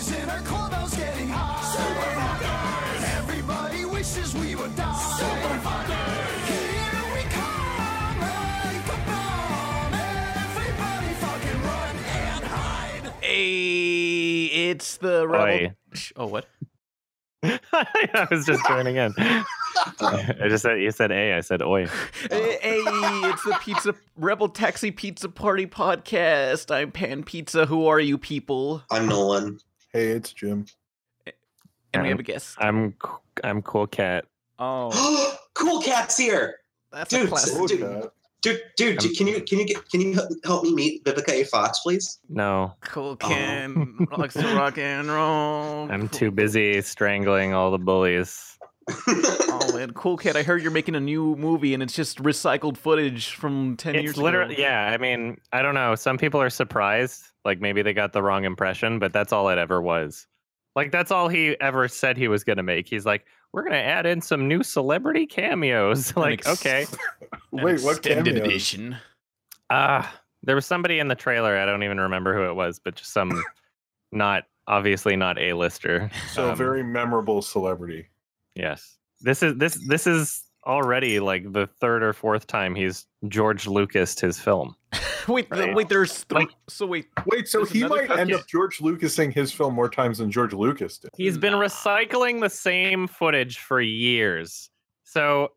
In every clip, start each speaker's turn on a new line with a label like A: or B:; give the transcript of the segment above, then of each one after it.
A: boys in our clubhouse getting high. Super fuckers. Everybody wishes we would die. Super fuckers. Here we come like a bomb. Everybody fucking run and hide.
B: Hey, it's the rebel.
C: Oi.
B: Oh, what?
C: I was just joining in. I just said you said a. I said oi.
B: Hey, hey, it's the pizza rebel taxi pizza party podcast. I'm Pan Pizza. Who are you people?
D: I'm Nolan.
E: Hey, it's Jim.
B: And we have a guest.
C: I'm I'm cool cat.
B: Oh,
D: cool cat's here,
B: that's a
D: dude,
B: classic.
E: Cool
D: dude.
E: cat.
D: dude. Dude,
C: I'm-
D: can you can you get can you help- help me meet Vivica A. Fox, please?
C: No,
B: Cool oh. can likes to rock and roll.
C: I'm
B: Cool-
C: too busy strangling all the bullies.
B: Oh man, cool kid! I heard you're making a new movie, and it's just recycled footage from ten years
C: literally
B: ago.
C: yeah. I mean, I don't know. Some people are surprised, like maybe they got the wrong impression, but that's all it ever was. Like that's all he ever said he was gonna make. He's like, we're gonna add in some new celebrity cameos. Like,
B: ex-
C: okay,
E: Wait, what
B: extended
E: cameos?
B: edition?
C: ah, there was somebody in the trailer. I don't even remember who it was, but just some not obviously not a lister.
E: So very memorable celebrity.
C: Yes. This is this this is already like the third or fourth time he's George Lucas his film.
B: wait,
C: Right.
B: wait. There's th-
C: Like-
B: so wait.
E: Wait, so he
B: another
E: might end up George Lucasing his film more times than George Lucas did.
C: He's been
B: Nah.
C: recycling the same footage for years. So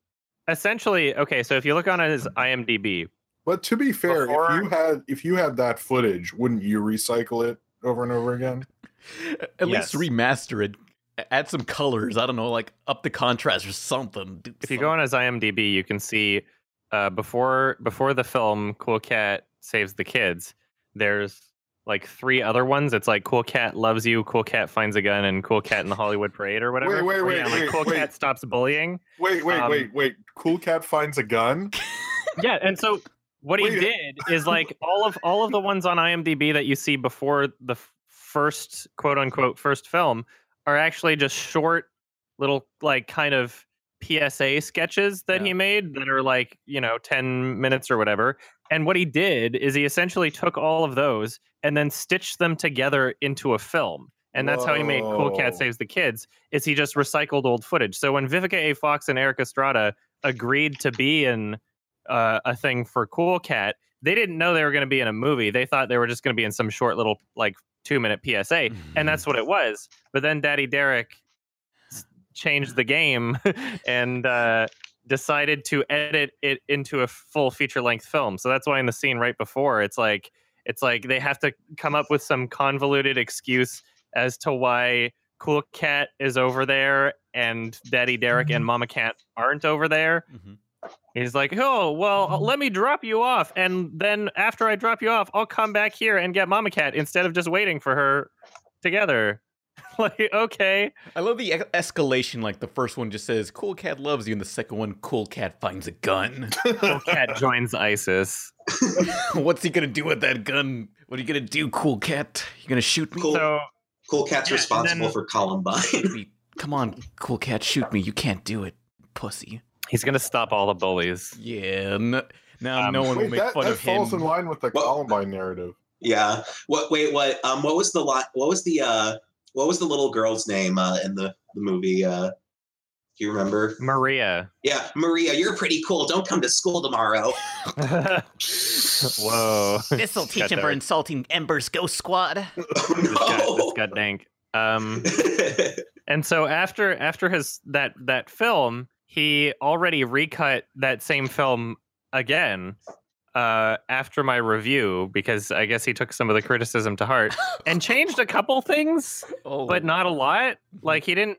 C: essentially, okay, so if you look on his IMDb,
E: But to be fair,
C: Before-
E: if you had if you had that footage, wouldn't you recycle it over and over again?
B: At
C: Yes.
B: least remaster it. Add some colors. I don't know, like up the contrast or something. Do
C: if you go on his IMDb, you can see uh, before before the film Cool Cat Saves the Kids, there's like three other ones. It's like Cool Cat Loves You, Cool Cat Finds a Gun, and Cool Cat in the Hollywood Parade or whatever.
E: Wait, wait, wait,
C: yeah, like
E: wait,
C: Cool
E: wait.
C: Cat Stops Bullying.
E: Wait, wait,
C: Um,
E: wait, wait. Cool Cat finds a gun.
C: yeah and so what he
E: Wait.
C: did is like all of all of the ones on imdb that you see before the f- first quote unquote first film are actually just short little like kind of psa sketches that
B: Yeah.
C: he made that are like you know 10 minutes or whatever and what he did is he essentially took all of those and then stitched them together into a film and that's how he made cool cat saves the kids is he just recycled old footage so when vivica a fox and erik estrada agreed to be in uh, a thing for Cool Cat. They didn't know they were going to be in a movie. They thought they were just going to be in some short little like two minute PSA, and that's what it was. But then Daddy Derek changed the game and uh, decided to edit it into a full feature length film. So that's why in the scene right before, it's like it's like they have to come up with some convoluted excuse as to why Cool Cat is over there and Daddy Derek and Mama Cat aren't over there.
B: Mhm.
C: He's like, oh, well, uh, let me drop you off. And then after I drop you off, I'll come back here and get Mama Cat instead of just waiting for her together. like, okay.
B: I love the e- escalation. Like the first one just says "Cool Cat loves you," and the second one, "Cool Cat finds a gun."
C: Cool Cat joins ISIS.
B: What's he gonna do with that gun? What are you gonna do, Cool Cat? You gonna shoot me?
D: Cool.
C: So,
D: Cool cat's
C: Yeah,
D: responsible
C: then-
D: for Columbine.
B: Come on, Cool Cat, shoot me. You can't do it, pussy.
C: He's going to stop all the bullies.
B: Yeah. n- now
C: Um,
B: no one will make
E: that,
B: fun
E: that
B: of him.
E: That falls in line with the
D: Well-
E: Columbine narrative.
D: yeah. What? Wait. What? Um. What was the lot? What was the uh? What was the little girl's name uh, in the the movie? Uh, do you remember?
C: Maria.
D: Yeah, Maria. You're pretty cool. Don't come to school tomorrow.
C: Whoa.
B: This'll
C: teach him for
B: insulting Ember's Ghost Squad.
D: Oh,
C: this, this
D: no.
C: got dank. Um, and so after after his that that film, he already recut that same film again uh, after my review because I guess he took some of the criticism to heart and changed a couple things,
B: Oh,
C: but not a lot. Like he didn't.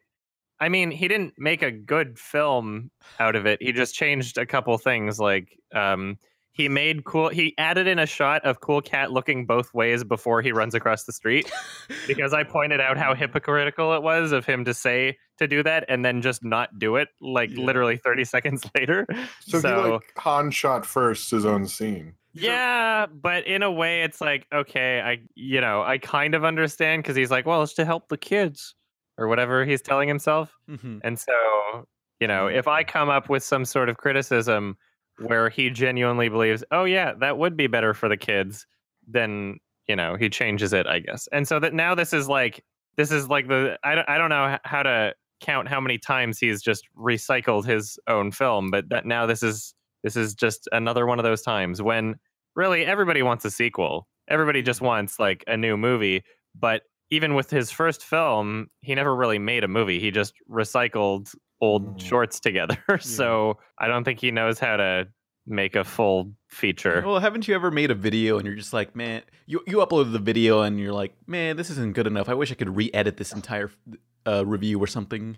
C: I mean, he didn't make a good film out of it. He just changed a couple things. Like um, he made cool. He added in a shot of Cool Cat looking both ways before he runs across the street because I pointed out how hypocritical it was of him to say to do that and then just not do it like
B: Yeah.
C: literally 30 seconds later.
E: So,
C: So,
E: he like Han shot first his own scene.
C: yeah, but in a way it's like okay, I you know, I kind of understand cuz he's like, well, it's to help the kids or whatever he's telling himself.
B: Mhm.
C: And so, you know, if I come up with some sort of criticism where he genuinely believes, oh yeah, that would be better for the kids, then you know he changes it, I guess. And so that now this is like this is like the I don't, I don't know how to count how many times he's just recycled his own film, but that now this is this is just another one of those times when really everybody wants a sequel. Everybody just wants like a new movie, but even with his first film, he never really made a movie. He just recycled old
E: Mm.
C: shorts together. so I don't think he knows how to make a full feature.
B: Well, haven't you ever made a video and you're just like, man, you you uploaded the video and you're like, man, this isn't good enough. I wish I could re-edit this entire uh, review or something.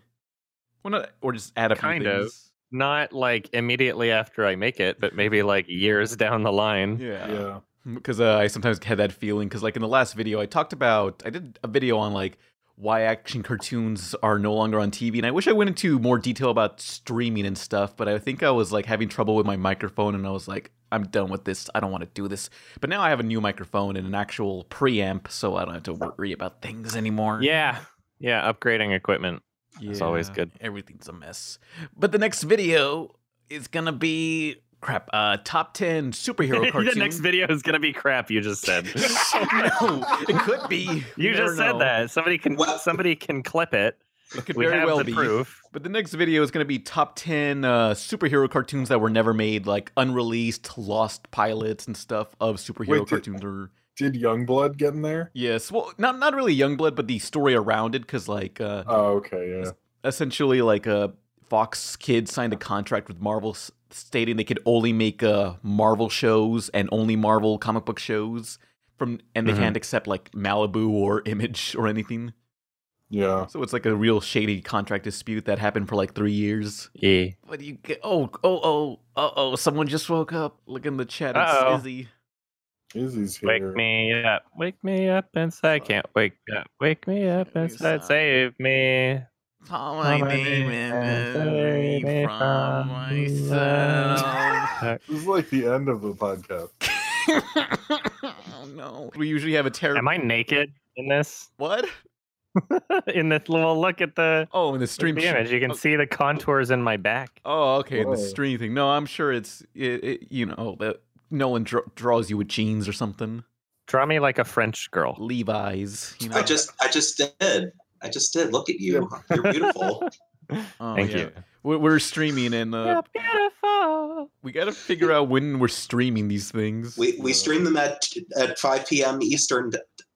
B: Well, not, or just add a few
C: Kind of. Not like immediately after I make it, but maybe like years down the line.
B: Yeah.
E: Yeah.
B: because uh, I sometimes had that feeling. Because like in the last video, I talked about I did a video on like why action cartoons are no longer on TV, and I wish I went into more detail about streaming and stuff. But I think I was like having trouble with my microphone, and I was like, I'm done with this. I don't want to do this. But now I have a new microphone and an actual preamp, so I don't have to worry about things anymore.
C: Yeah. Yeah. Upgrading equipment. is always good.
B: Everything's a mess. But the next video is gonna be crap. Uh, top ten superhero cartoons.
C: the next video is gonna be crap. You just said.
B: no, it could be.
C: You
B: never
C: just said
B: know.
C: that. Somebody can
D: What?
C: somebody can clip it.
B: It could
C: We
B: very
C: have
B: well
C: the
B: be.
C: proof.
B: But the next video is going to be top 10 uh, superhero cartoons that were never made, like unreleased, lost pilots and stuff of superhero
E: Wait, did-
B: cartoons. Or
E: Did Youngblood get in there?
B: yes, well, not not really Youngblood, but the story around it, because like uh,
E: Oh, okay, yeah.
B: essentially, like uh, Fox Kids signed a contract with Marvel, stating they could only make uh, Marvel shows and only Marvel comic book shows. From and they
C: Mhm.
B: can't accept like Malibu or Image or anything.
E: Yeah.
B: So it's like a real shady contract dispute that happened for like three years.
C: Yeah.
B: What do you get? Oh, oh, oh, oh, oh! Someone just woke up. Look in the chat. It's
C: Uh-oh.
B: Izzy.
E: Izzy's here.
C: Wake me up. Wake me up inside. I can't wake up. Wake me up
B: Wake me
C: inside.
B: up.
C: Save me.
B: Call my
C: my
B: name
C: name
B: and
C: and
B: save
C: save
B: me
C: me
B: from
C: from
B: myself.
E: This is like the end of the podcast.
B: oh no! We usually have a terrible.
C: Am I naked in this?
B: What?
C: in this little look at the,
B: Oh, in the stream.
C: the image, you can oh. see the contours in my back.
B: Oh, okay, in the
E: Whoa.
B: stream thing. No, I'm sure it's it, it, you know that Nolan dr- draws you with jeans or something.
C: Draw me like a French girl.
B: Levi's. You know.
D: I just I just did. I just did. Look at you. You're beautiful.
B: Oh,
C: Thank
B: yeah.
C: you.
B: We're, we're streaming and uh,
C: You're beautiful.
B: we got to figure out when we're streaming these things.
D: We we stream them at at 5 p.m. Eastern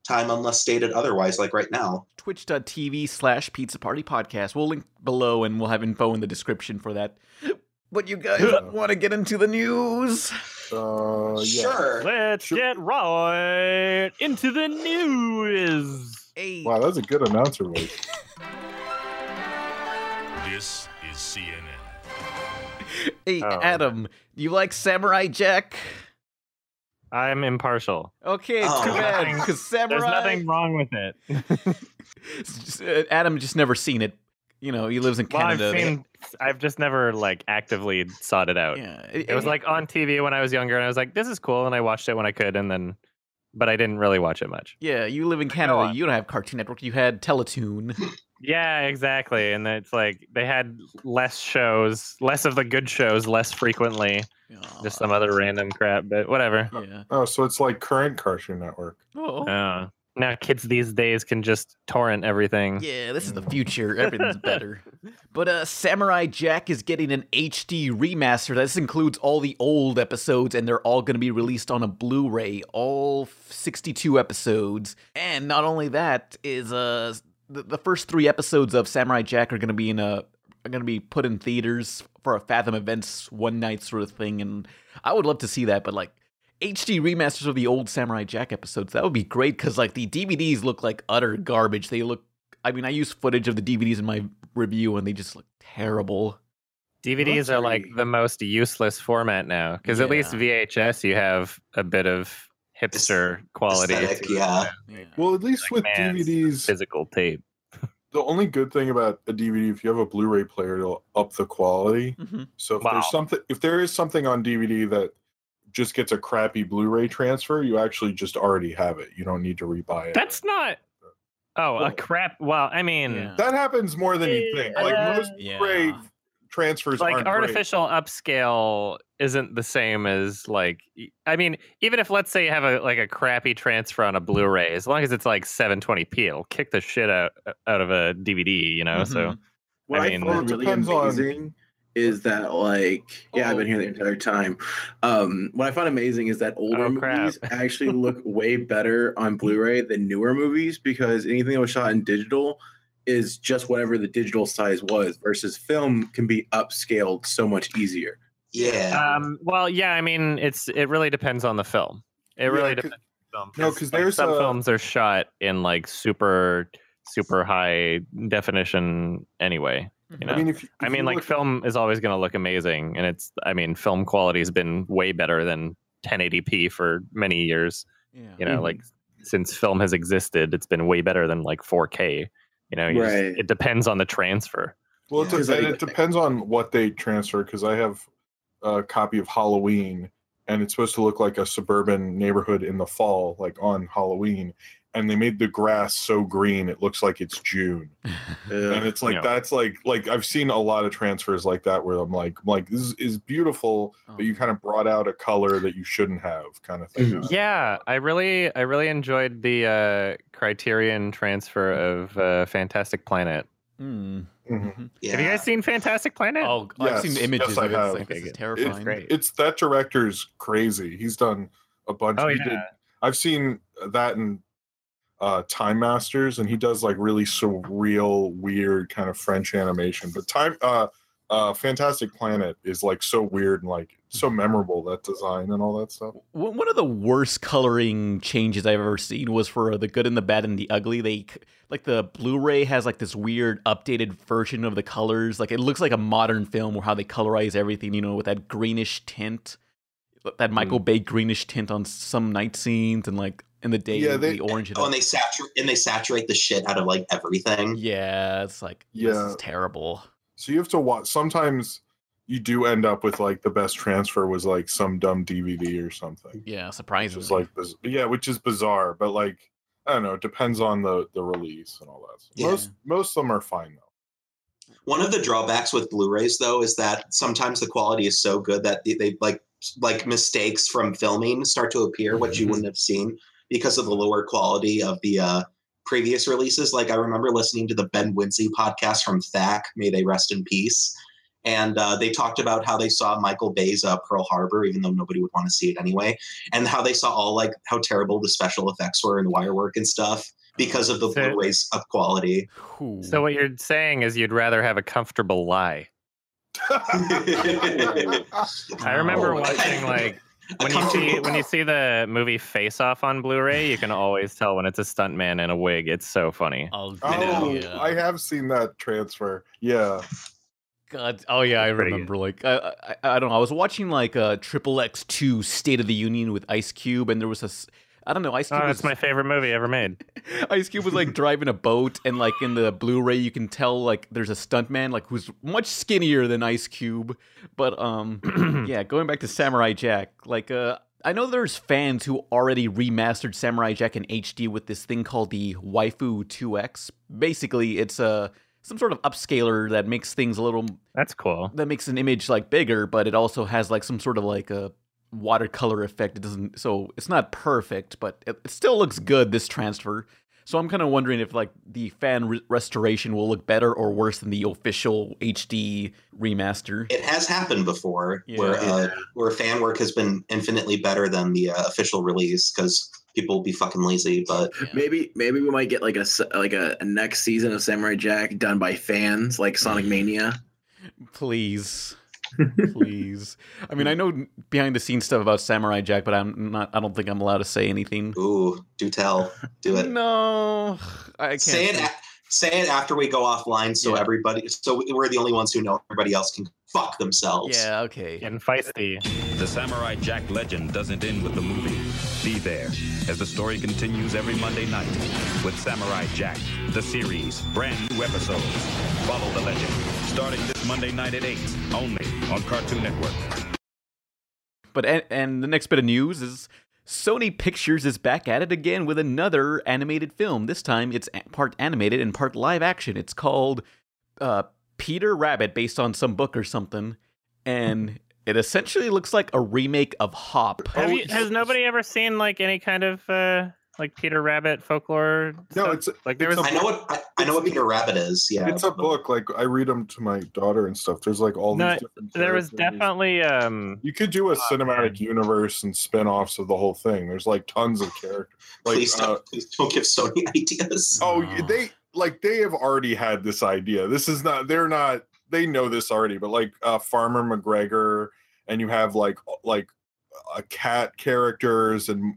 D: time unless stated otherwise, like right now.
B: twitch.tv slash pizza party podcast we'll link below and we'll have info in the description for that but you guys
E: Yeah.
B: want to get into the news
E: Uh, yeah.
D: Sure.
C: Let's
E: Sure.
C: get right into the news.
B: Hey
E: Wow, that's a good announcer voice.
F: This is CNN.
B: hey
C: Oh.
B: adam you like samurai jack
C: I'm impartial.
B: okay
D: Oh.
B: too bad because
C: There's nothing wrong with it.
B: Just- uh, adam just never seen it you know he lives in
C: well, I've
B: canada
C: seen. I've just never like actively sought it out.
B: yeah
C: It was like on TV when I was younger, and I was like, "This is cool," and I watched it when I could, and then, but I didn't really watch it much.
B: yeah you live in canada you don't have cartoon network you had teletoon
C: Yeah, exactly. And it's like they had less shows, less of the good shows, less frequently. Just some other random crap, but whatever.
B: yeah
E: Oh, so it's like current Cartoon Network.
B: oh
C: Uh, now kids these days can just torrent everything.
B: Yeah, this is the future. Everything's better. But uh Samurai Jack is getting an HD remaster. This includes all the old episodes and they're all going to be released on a Blu-ray, all 62 episodes. And not only that is uh the, the first 3 episodes of Samurai Jack are going to be in a are going to be put in theaters for a Fathom Events one night sort of thing and I would love to see that, but like HD remasters of the old Samurai Jack episodes. That would be great because like the DVDs look like utter garbage. They look. I mean, I use footage of the DVDs in my review, and they just look terrible.
C: DVDs are like the most useless format now because at least VHS you have a bit of hipster quality.
D: aesthetic, yeah.
B: Yeah.
E: Well, at least
C: Like,
E: with DVDs,
C: Physical tape.
E: the only good thing about a DVD, if you have a Blu-ray player, it'll up the quality.
B: Mhm.
E: So if
C: Wow.
E: there's something, if there is something on DVD that just gets a crappy Blu-ray transfer, you actually just already have it. You don't need to rebuy it.
C: That's not. Oh, a crap. Well, I mean,
B: Yeah.
E: that happens more than you think. Like
C: Yeah.
E: most
B: Yeah.
E: Blu-ray transfers
C: like
E: aren't great.
C: artificial upscale isn't the same as like I mean, even if let's say you have a like a crappy transfer on a Blu-ray, as long as it's like 720p, it'll kick the shit out out of a DVD, you know. So
B: Mhm.
G: What
C: I
G: I,
C: mean-
E: Well, it
G: really
E: depends on-
G: amazing is that like yeah, I've been here the entire time. Um, what I find amazing is that older
C: Oh,
G: movies actually look way better on Blu-ray than newer movies because anything that was shot in digital is just whatever the digital size was versus film can be upscaled so much easier.
D: Yeah.
C: um well, yeah, I mean, it's it really depends on the film. It
E: Yeah,
C: depends on the film.
E: No, 'cause
C: like,
E: there's
C: some
E: a-
C: films are shot in like super super high definition anyway. You know?
E: I mean, if,
C: I mean, like
E: look-
C: film is always going to look amazing, and it's. I mean, film quality has been way better than 1080p for many years.
B: Yeah.
C: You know,
G: Mhm.
C: like since film has existed, it's been way better than like 4K. You know, you just- it depends on the transfer.
E: Well, it,
G: Yeah. 'Cause,
E: de- it depends on what they transfer. Because I have a copy of Halloween, and it's supposed to look like a suburban neighborhood in the fall, like on Halloween. And they made the grass so green it looks like it's June, and it's like
C: Yeah.
E: that's like like I've seen a lot of transfers like that where I'm like I'm like this is, is beautiful, but you kind of brought out a color that you shouldn't have, kind of thing.
G: Mhm.
C: Yeah, I really, I really enjoyed the uh, Criterion transfer of uh, Fantastic Planet.
B: Mm.
E: Mhm.
D: yeah.
C: Have you guys seen Fantastic Planet?
B: Oh, I've seen images
E: yes, I
B: of it.
E: have.
B: It's like, this is
C: Okay,
B: terrifying.
C: great.
E: It's that director's crazy. He's done a bunch.
C: Oh,
E: he
C: yeah.
E: did. I've seen that in uh, Time Masters, and he does like really surreal, weird kind of French animation. But Time, uh, uh, Fantastic Planet is like so weird and like so memorable that design and all that stuff.
B: One one of the worst coloring changes I've ever seen was for the good and the bad and the ugly. They like the Blu-ray has like this weird updated version of the colors. Like it looks like a modern film or how they colorize everything, you know, with that greenish tint, that Michael mm. Bay greenish tint on some night scenes and like in the day
E: Yeah, they-
B: the orange.
D: Oh, and they saturate and they saturate the shit out of like everything.
B: yeah, it's like this
E: Yeah.
B: is terrible.
E: So you have to watch. Sometimes you do end up with like the best transfer was like some dumb DVD or something.
B: Yeah,
E: Which
B: surprisingly.
E: is like biz- yeah, which is bizarre, but like I don't know, it depends on the the release and all that.
D: Yeah.
E: Most most of them are fine though.
D: One of the drawbacks with Blu-rays though is that sometimes the quality is so good that they, they like like mistakes from filming start to appear, which you
C: Mhm.
D: wouldn't have seen because of the lower quality of the uh, previous releases. Like I remember listening to the Ben Winsey podcast from Thack, may they rest in peace. And uh, they talked about how they saw Michael Bay's uh, Pearl Harbor, even though nobody would want to see it anyway, and how they saw all like how terrible the special effects were and the wire work and stuff because of the
C: So-
D: Blu-rays of quality.
C: So what you're saying is you'd rather have a comfortable lie. I remember watching like when you see when you see the movie Face Off on Blu-ray, you can always tell when it's a stuntman in a wig. It's so funny.
B: Oh,
E: Oh,
B: yeah.
E: I have seen that transfer. Yeah.
B: God, oh yeah, I remember. Like, I, I, I don't know. I was watching like a Triple X Two State of the Union with Ice Cube, and there was a, s- I don't know, Ice Cube.
C: Oh,
B: was,
C: it's my favorite movie ever made.
B: Ice Cube was like driving a boat, and like in the Blu-ray, you can tell like there's a stuntman like who's much skinnier than Ice Cube. But um, yeah, going back to Samurai Jack, like uh, I know there's fans who already remastered Samurai Jack in HD with this thing called the Waifu 2X. Basically, it's a some sort of upscaler that makes things a little
C: That's cool.
B: that makes an image like bigger, but it also has like some sort of like a watercolor effect. It doesn't, so it's not perfect, but it, it still looks good. This transfer. So I'm kind of wondering if like the fan re- restoration will look better or worse than the official HD remaster.
D: It has happened before where
B: Yeah.
D: uh, where fan work has been infinitely better than the uh, official release because people will be fucking lazy. But
G: Maybe maybe we might get like a like a, a next season of Samurai Jack done by fans like Sonic Mania.
B: Please. Please. I mean, I know behind the scenes stuff about Samurai Jack, but I'm not. I don't think I'm allowed to say anything.
D: ooh, do tell, do it.
B: No, I can't.
D: Say it.
B: say-
D: a- Say it after we go offline, so
B: Yeah.
D: everybody, so we're the only ones who know. Everybody else can fuck themselves.
B: Yeah. Okay.
C: And feisty.
F: The Samurai Jack legend doesn't end with the movie. Be there as the story continues every Monday night with Samurai Jack, the series, brand new episodes. Follow the legend starting this Monday night at 8, only on Cartoon Network.
B: But and, and the next bit of news is Sony Pictures is back at it again with another animated film. This time it's part animated and part live action. It's called uh, Peter Rabbit based on some book or something, and it essentially looks like a remake of Hop.
C: Have
E: Oh,
C: you, has nobody ever seen like any kind of uh like Peter Rabbit folklore?
E: No,
C: stuff?
E: it's
C: like there
E: it's
C: was
E: a
D: I know what I, I know what Peter Rabbit is. Yeah,
E: it's a book. Like I read them to my daughter and stuff. There's like all
C: No,
E: these different.
C: there was definitely um
E: You could do a
C: Oh,
E: cinematic universe and spin-offs of the whole thing. There's like tons of characters. Like,
D: please don't,
E: uh,
D: please don't give Sony ideas.
E: oh,
B: Oh.
E: they like they have already had this idea. This is not. They're not. They know this already. But like uh, Farmer McGregor, and you have like like a cat characters and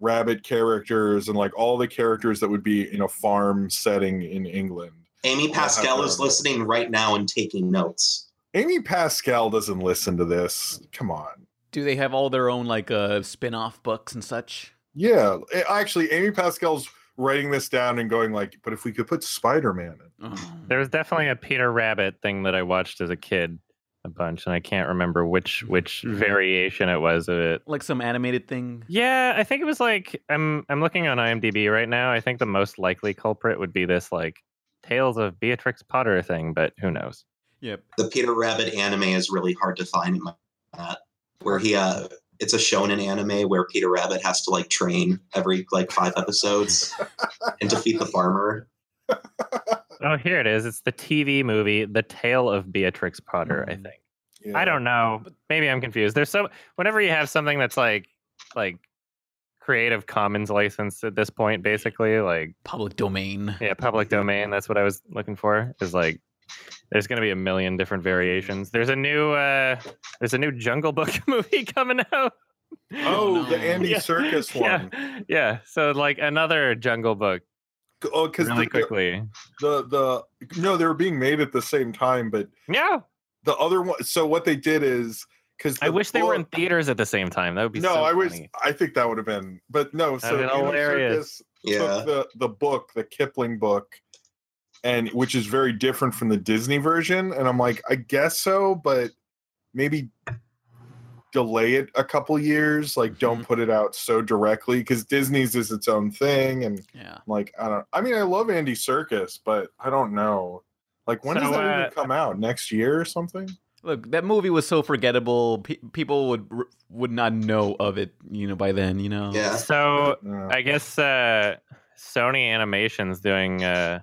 E: rabbit characters and like all the characters that would be in a farm setting in England.
D: Amy Pascal is listening right now and taking notes.
E: Amy Pascal doesn't listen to this. Come on.
B: Do they have all their own like uh spin-off books and such?
E: Yeah, actually, Amy Pascal's writing this down and going like, "But if we could put Spider-Man in."
B: Oh.
C: there was definitely a Peter Rabbit thing that I watched as a kid a bunch and I can't remember which which variation it was of it.
B: like some animated thing.
C: Yeah, I think it was like I'm I'm looking on IMDb right now. I think the most likely culprit would be this like Tales of Beatrix Potter thing, but who knows?
B: Yep.
D: The Peter Rabbit anime is really hard to find in my that where he uh it's a shonen anime where Peter Rabbit has to like train every like five episodes and defeat the farmer.
C: Oh, here it is. It's the TV movie The Tale of Beatrix Potter, I
B: Mm.
C: think.
E: Yeah.
C: I don't know. Maybe I'm confused. There's so whenever you have something that's like like Creative Commons license at this point, basically, like
B: Public domain.
C: yeah, public domain. That's what I was looking for. Is like there's going to be a million different variations. There's a new uh there's a new Jungle Book movie coming out.
E: Oh, the. Andy
C: Yeah.
E: Serkis one.
C: Yeah, yeah. So like another Jungle Book,
E: Oh, because
C: really
E: the,
C: quickly.
E: the the no, they were being made at the same time, but
C: Yeah,
E: the other one. So what they did is because
C: I wish they were in theaters at the same time. That would be
E: No,
C: so
E: I wish. I think that would have been, but no. So
C: That'd been
E: Andy
C: hilarious.
D: Yeah.
E: took the the book, the Kipling book, and which is very different from the Disney version. And I'm like, I guess so, but maybe delay it a couple years. Like, don't put it out so directly because Disney's is its own thing. And
B: Yeah.
E: I'm like, I don't. I mean, I love Andy Serkis, but I don't know. Like, when does
C: So,
E: that
C: uh,
E: even come out? Next year or something?
B: Look, that movie was so forgettable. Pe- people would would not know of it, you know, by then. You know.
D: Yeah.
C: So
E: Yeah.
C: I guess uh, Sony Animation's doing uh,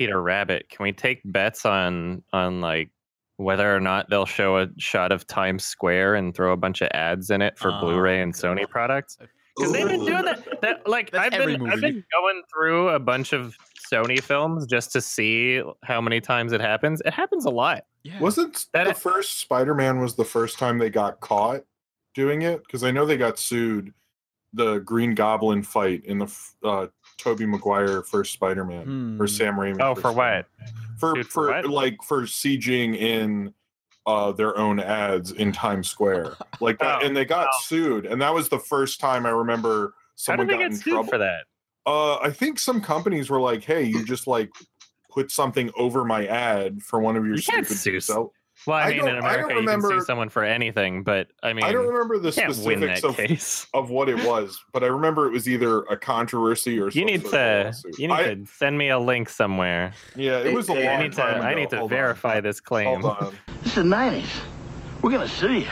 C: Peter Rabbit. Can we take bets on on like whether or not they'll show a shot of Times Square and throw a bunch of ads in it for
B: Oh,
C: Blu-ray and
B: God.
C: Sony products? Because they've been doing that. That like I've
B: every
C: been I've been going through a bunch of Sony films just to see how many times it happens. It happens a lot.
B: Yeah.
E: Wasn't
C: That
E: the
C: is-
E: first Spider-Man was the first time they got caught doing it? Because I know they got sued. The Green Goblin fight in the uh, Tobey Maguire first Spider-Man
B: Hmm.
E: or Sam Raimi.
C: Oh, for what?
E: For
C: Sued for
E: for
C: what?
E: like for sieging in uh, their own ads in Times Square, like that,
C: Oh,
E: and they got
C: wow.
E: sued, and that was the first time I remember
C: How
E: someone
C: did they
E: got
C: get
E: in
C: sued
E: trouble
C: for that?
E: uh, I think some companies were like, "Hey, you just like put something over my ad for one of your
C: You can't
E: stupid
C: sue
E: sell-
C: Well, I,
E: I
C: mean,
E: don't-
C: in
E: I don't
C: America, you can
E: remember-
C: sue someone for anything, but I mean,
E: I don't remember the
C: you can't win
E: specifics of,
C: case.
E: of what it was, but I remember it was either a controversy or
C: You need to you need
E: I-
C: to send me a link somewhere.
E: Yeah, it was a
G: Hey,
E: long
C: I need to
E: time
C: I need to
E: Hold on.
C: verify this claim.
E: Hold on.
H: This is the 90s. We're gonna sue you.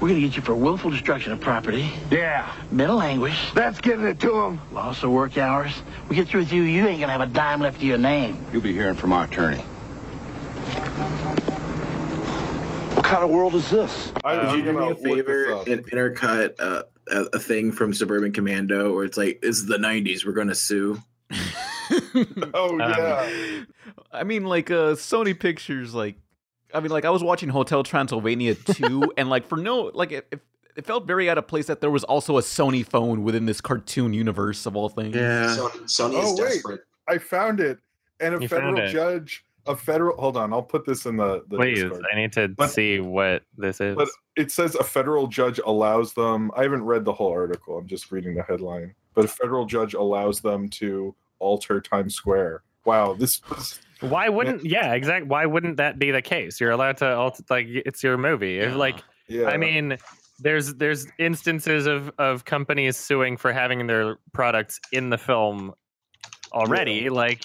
H: We're gonna get you for willful destruction of property,
A: Yeah,
H: mental anguish,
A: that's giving it to him.
H: loss of work hours. We get through with you, you ain't gonna have a dime left to your name.
I: You'll be hearing from our attorney.
A: What kind of world is this?
E: I
G: Would you do me a favor
E: up.
G: and intercut uh, a, a thing from Suburban Commando where it's like, is the '90s. We're going to sue."
E: Oh
C: Um,
E: yeah,
B: I mean, like uh, Sony Pictures, like, I mean, like I was watching Hotel Transylvania 2, and like for no, like it, it, it felt very out of place that there was also a Sony phone within this cartoon universe of all things.
D: Yeah. Sony is
E: Oh, wait.
D: desperate.
E: I found it, and a
C: You found
E: federal
C: it.
E: judge, a federal. Hold on, I'll put this in the. the
C: Please,
E: Discord.
C: I need to
E: But-
C: see what this is.
E: But it says a federal judge allows them. I haven't read the whole article. I'm just reading the headline. But a federal judge allows them to alter Times Square. Wow, this was
C: Why wouldn't? Yeah, exactly. Why wouldn't that be the case? You're allowed to alter like it's your movie.
B: Yeah.
C: Like
E: yeah.
C: I mean, there's there's instances of of companies suing for having their products in the film already. Like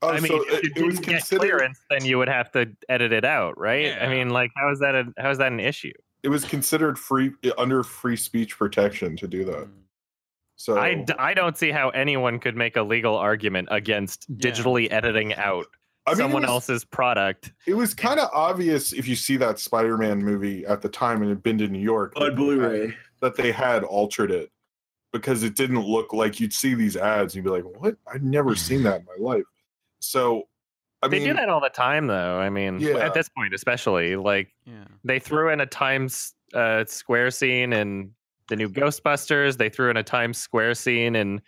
E: Oh,
C: I mean,
E: so
C: if
E: it,
C: you
E: it was
C: didn't get
E: considered.
C: clearance, then you would have to edit it out, right? I mean, like, how is that? A, how is that an issue?
E: It was considered free under free speech protection to do that. Hmm. So
C: I, d- I don't see how anyone could make a legal argument against
B: Yeah.
C: digitally editing out
E: I mean,
C: someone
E: was-
C: else's product.
E: It was kind of obvious if you see that Spider-Man movie at the time and had been to New York
G: On Blu-ray.
E: that they had altered it because it didn't look like you'd see these ads and you'd be like, "What? I've never seen that in my life." So, I
C: they
E: mean,
C: do that all the time, though. I mean,
E: Yeah.
C: at this point, especially, like
B: Yeah.
C: they threw in a Times uh, Square scene in the new Ghostbusters. They threw in a Times Square scene in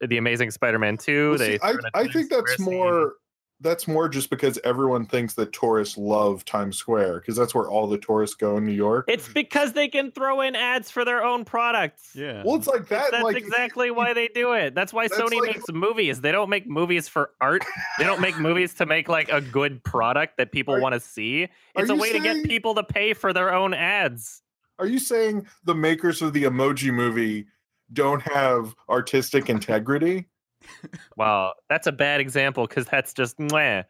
C: the Amazing Spider-Man Two.
E: well,
C: they
E: see,
C: threw
E: I,
C: in a
E: I
C: Times
E: think that's
C: scene-
E: more. That's more just because everyone thinks that tourists love Times Square because that's where all the tourists go in New York.
C: It's because they can throw in ads for their own products.
B: Yeah.
E: well, it's like that.
C: That's
E: like
C: exactly why they do it. That's why
E: That's
C: Sony
E: like-
C: makes movies. They don't make movies for art. They don't make movies to make like a good product that people want to see. It's a
E: you
C: way to get people to pay for their own ads.
E: Are you saying the makers of the Emoji Movie don't have artistic integrity?
C: Well, that's a bad example because that's just meh.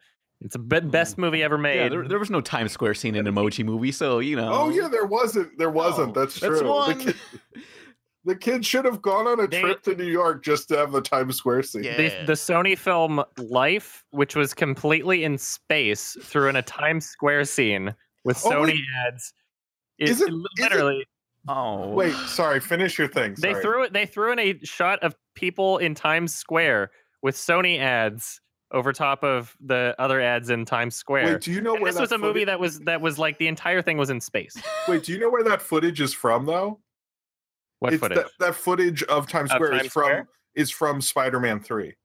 C: It's the hmm. best movie ever made.
B: Yeah, there, there was no Times Square scene in Emoji Movie, so you know.
E: Oh yeah, there wasn't. There wasn't.
B: No,
E: that's true. The
B: one.
E: kid, the kid should have gone on a
C: They-
E: trip to New York just to have the Times Square scene.
B: Yeah.
C: the, the Sony film Life, which was completely in space, threw in a Times Square scene with
E: Oh,
C: Sony
E: wait.
C: ads. It,
E: Is it-
C: it
E: is it-
C: literally,
B: Oh.
E: Wait, sorry. Finish your thing.
C: they threw it. They threw in a shot of people in Times Square with Sony ads over top of the other ads in Times Square.
E: Wait, do you know
C: And
E: where
C: this
E: that
C: was a movie that was that was like the entire thing was in space.
E: Wait, do you know where that footage is from though?
C: What
E: it's
C: footage?
E: That, that footage of Times
C: Of
E: Square is from
C: Square?
E: is from Spider-Man Three.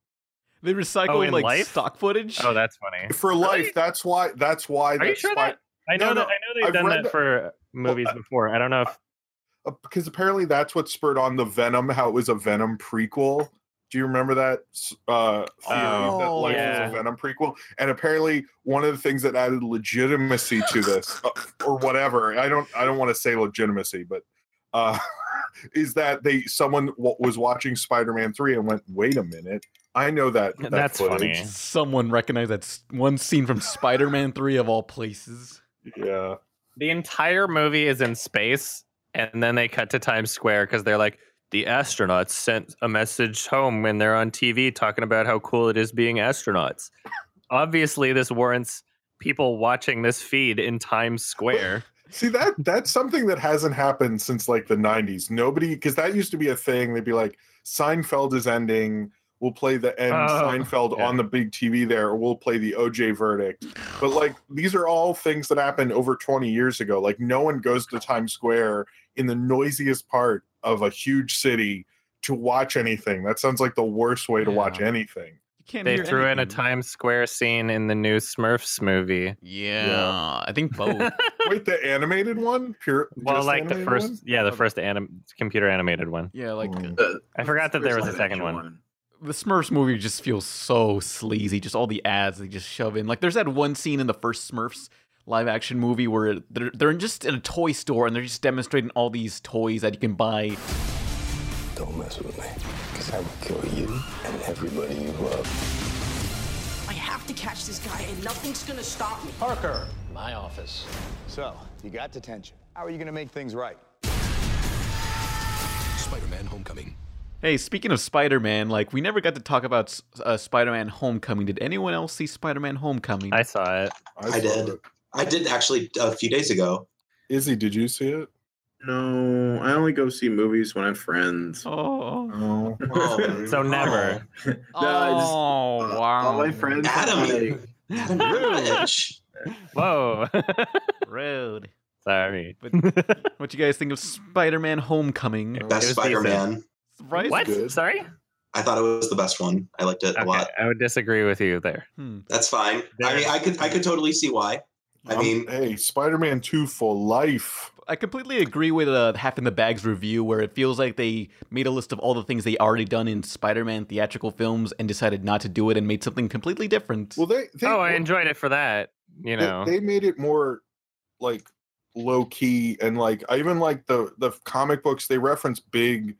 B: They
C: Oh,
B: recycled
C: in
B: like
C: Life?
B: stock footage.
C: oh, that's funny.
E: For life, that's why. That's why.
C: Are you sure
E: Spy-
C: that? I know
E: No,
C: that.
E: no,
C: I know they've
E: I've
C: done that
E: that-
C: for movies
E: uh,
C: before. I don't know if
E: because apparently that's what spurred on the Venom. How it was a Venom prequel. Do you remember that uh, theory that
C: Oh,
E: Life
C: yeah.
E: was a Venom prequel? And apparently, one of the things that added legitimacy to this, uh, or whatever, I don't, I don't want to say legitimacy, but uh, is that they someone w- was watching Spider-Man three and went, "Wait a minute, I know that." that
C: That's
E: footage."
C: funny.
B: Someone recognized that one scene from Spider-Man 3 of all places.
E: Yeah.
C: the entire movie is in space, and then they cut to Times Square because they're like, the astronauts sent a message home when they're on TV talking about how cool it is being astronauts. Obviously, this warrants people watching this feed in Times Square.
E: See that that's something that hasn't happened since like the 90s. Nobody because that used to be a thing. They'd be like, Seinfeld is ending. We'll play the end
C: Oh,
E: Seinfeld
C: yeah.
E: on the big TV there, or we'll play the OJ verdict. But like these are all things that happened over 20 years ago. Like no one goes to Times Square in the noisiest part of a huge city to watch anything. That sounds like the worst way to watch anything.
B: Can't
C: They
B: hear
C: threw in a. Times Square scene in the new Smurfs movie.
B: Yeah, I think both.
E: Wait, the animated one? Pure
C: Well,
E: just
C: like the first,
E: one?
C: yeah, the
E: Okay.
C: first anim- computer animated one.
B: yeah, like
E: Mm.
G: The-
C: I forgot that there was a second
G: live
C: one.
B: the Smurfs movie just feels so sleazy. Just all the ads they just shove in. Like there's that one scene in the first Smurfs live action movie where they're they're just in a toy store and they're just demonstrating all these toys that you can buy.
I: Don't mess with me, because I will kill you and everybody you love.
J: I have to catch this guy, and nothing's gonna stop me.
I: Parker, my office. So, you got detention. How are you going to make things right? Spider Man Homecoming.
B: Hey, speaking of Spider-Man, like we never got to talk about uh, Spider-Man Homecoming. Did anyone else see Spider-Man Homecoming?
C: I saw it.
E: I,
D: I
E: saw
D: did.
E: it.
D: I did actually a few days ago.
E: Izzy, did you see it?
G: No, I only go see movies when I have friends.
B: oh,
E: Oh.
D: Oh,
C: So never.
G: No, I just-
B: oh, wow.
G: All my friends.
D: Adam,
G: like,
D: Adam, rich.
C: Whoa.
B: Road.
C: Sorry.
B: What you guys think of Spider-Man Homecoming?
D: Best Spider-Man.
B: Right?
C: what?
E: good.
C: Sorry?
D: I thought it was the best one. I liked it a lot.
C: I would disagree with you there.
B: Hmm.
D: That's fine. I mean, I could I could totally see why. I
E: Um,
D: mean,
E: hey, Spider-Man 2 for life.
B: I completely agree with uh, Half in the Bags review, where it feels like they made a list of all the things they already done in Spider-Man theatrical films and decided not to do it and made something completely different.
E: Well, they, they
C: oh, I enjoyed it for that. You
E: they-
C: know.
E: they, made it more like low key and like I even like the the comic books they reference big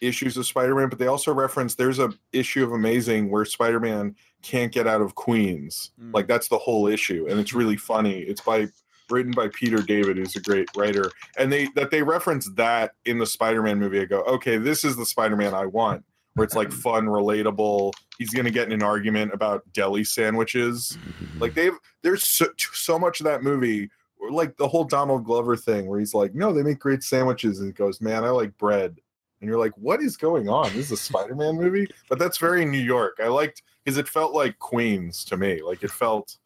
E: issues of Spider-Man, but they also reference there's a issue of Amazing where Spider-Man can't get out of Queens.
B: Mm.
E: Like that's the whole issue, and it's really funny. It's by written by Peter David, who's a great writer, and they that they reference that in the Spider-Man movie. I go, okay, this is the Spider-Man I want, where it's like fun, relatable. He's gonna get in an argument about deli sandwiches. Like they've there's so, so much of that movie, like the whole Donald Glover thing, where he's like, no, they make great sandwiches, and he goes, man, I like bread. And you're like, what is going on? This is a Spider-Man movie, but that's very New York. I liked because it felt like Queens to me. Like it felt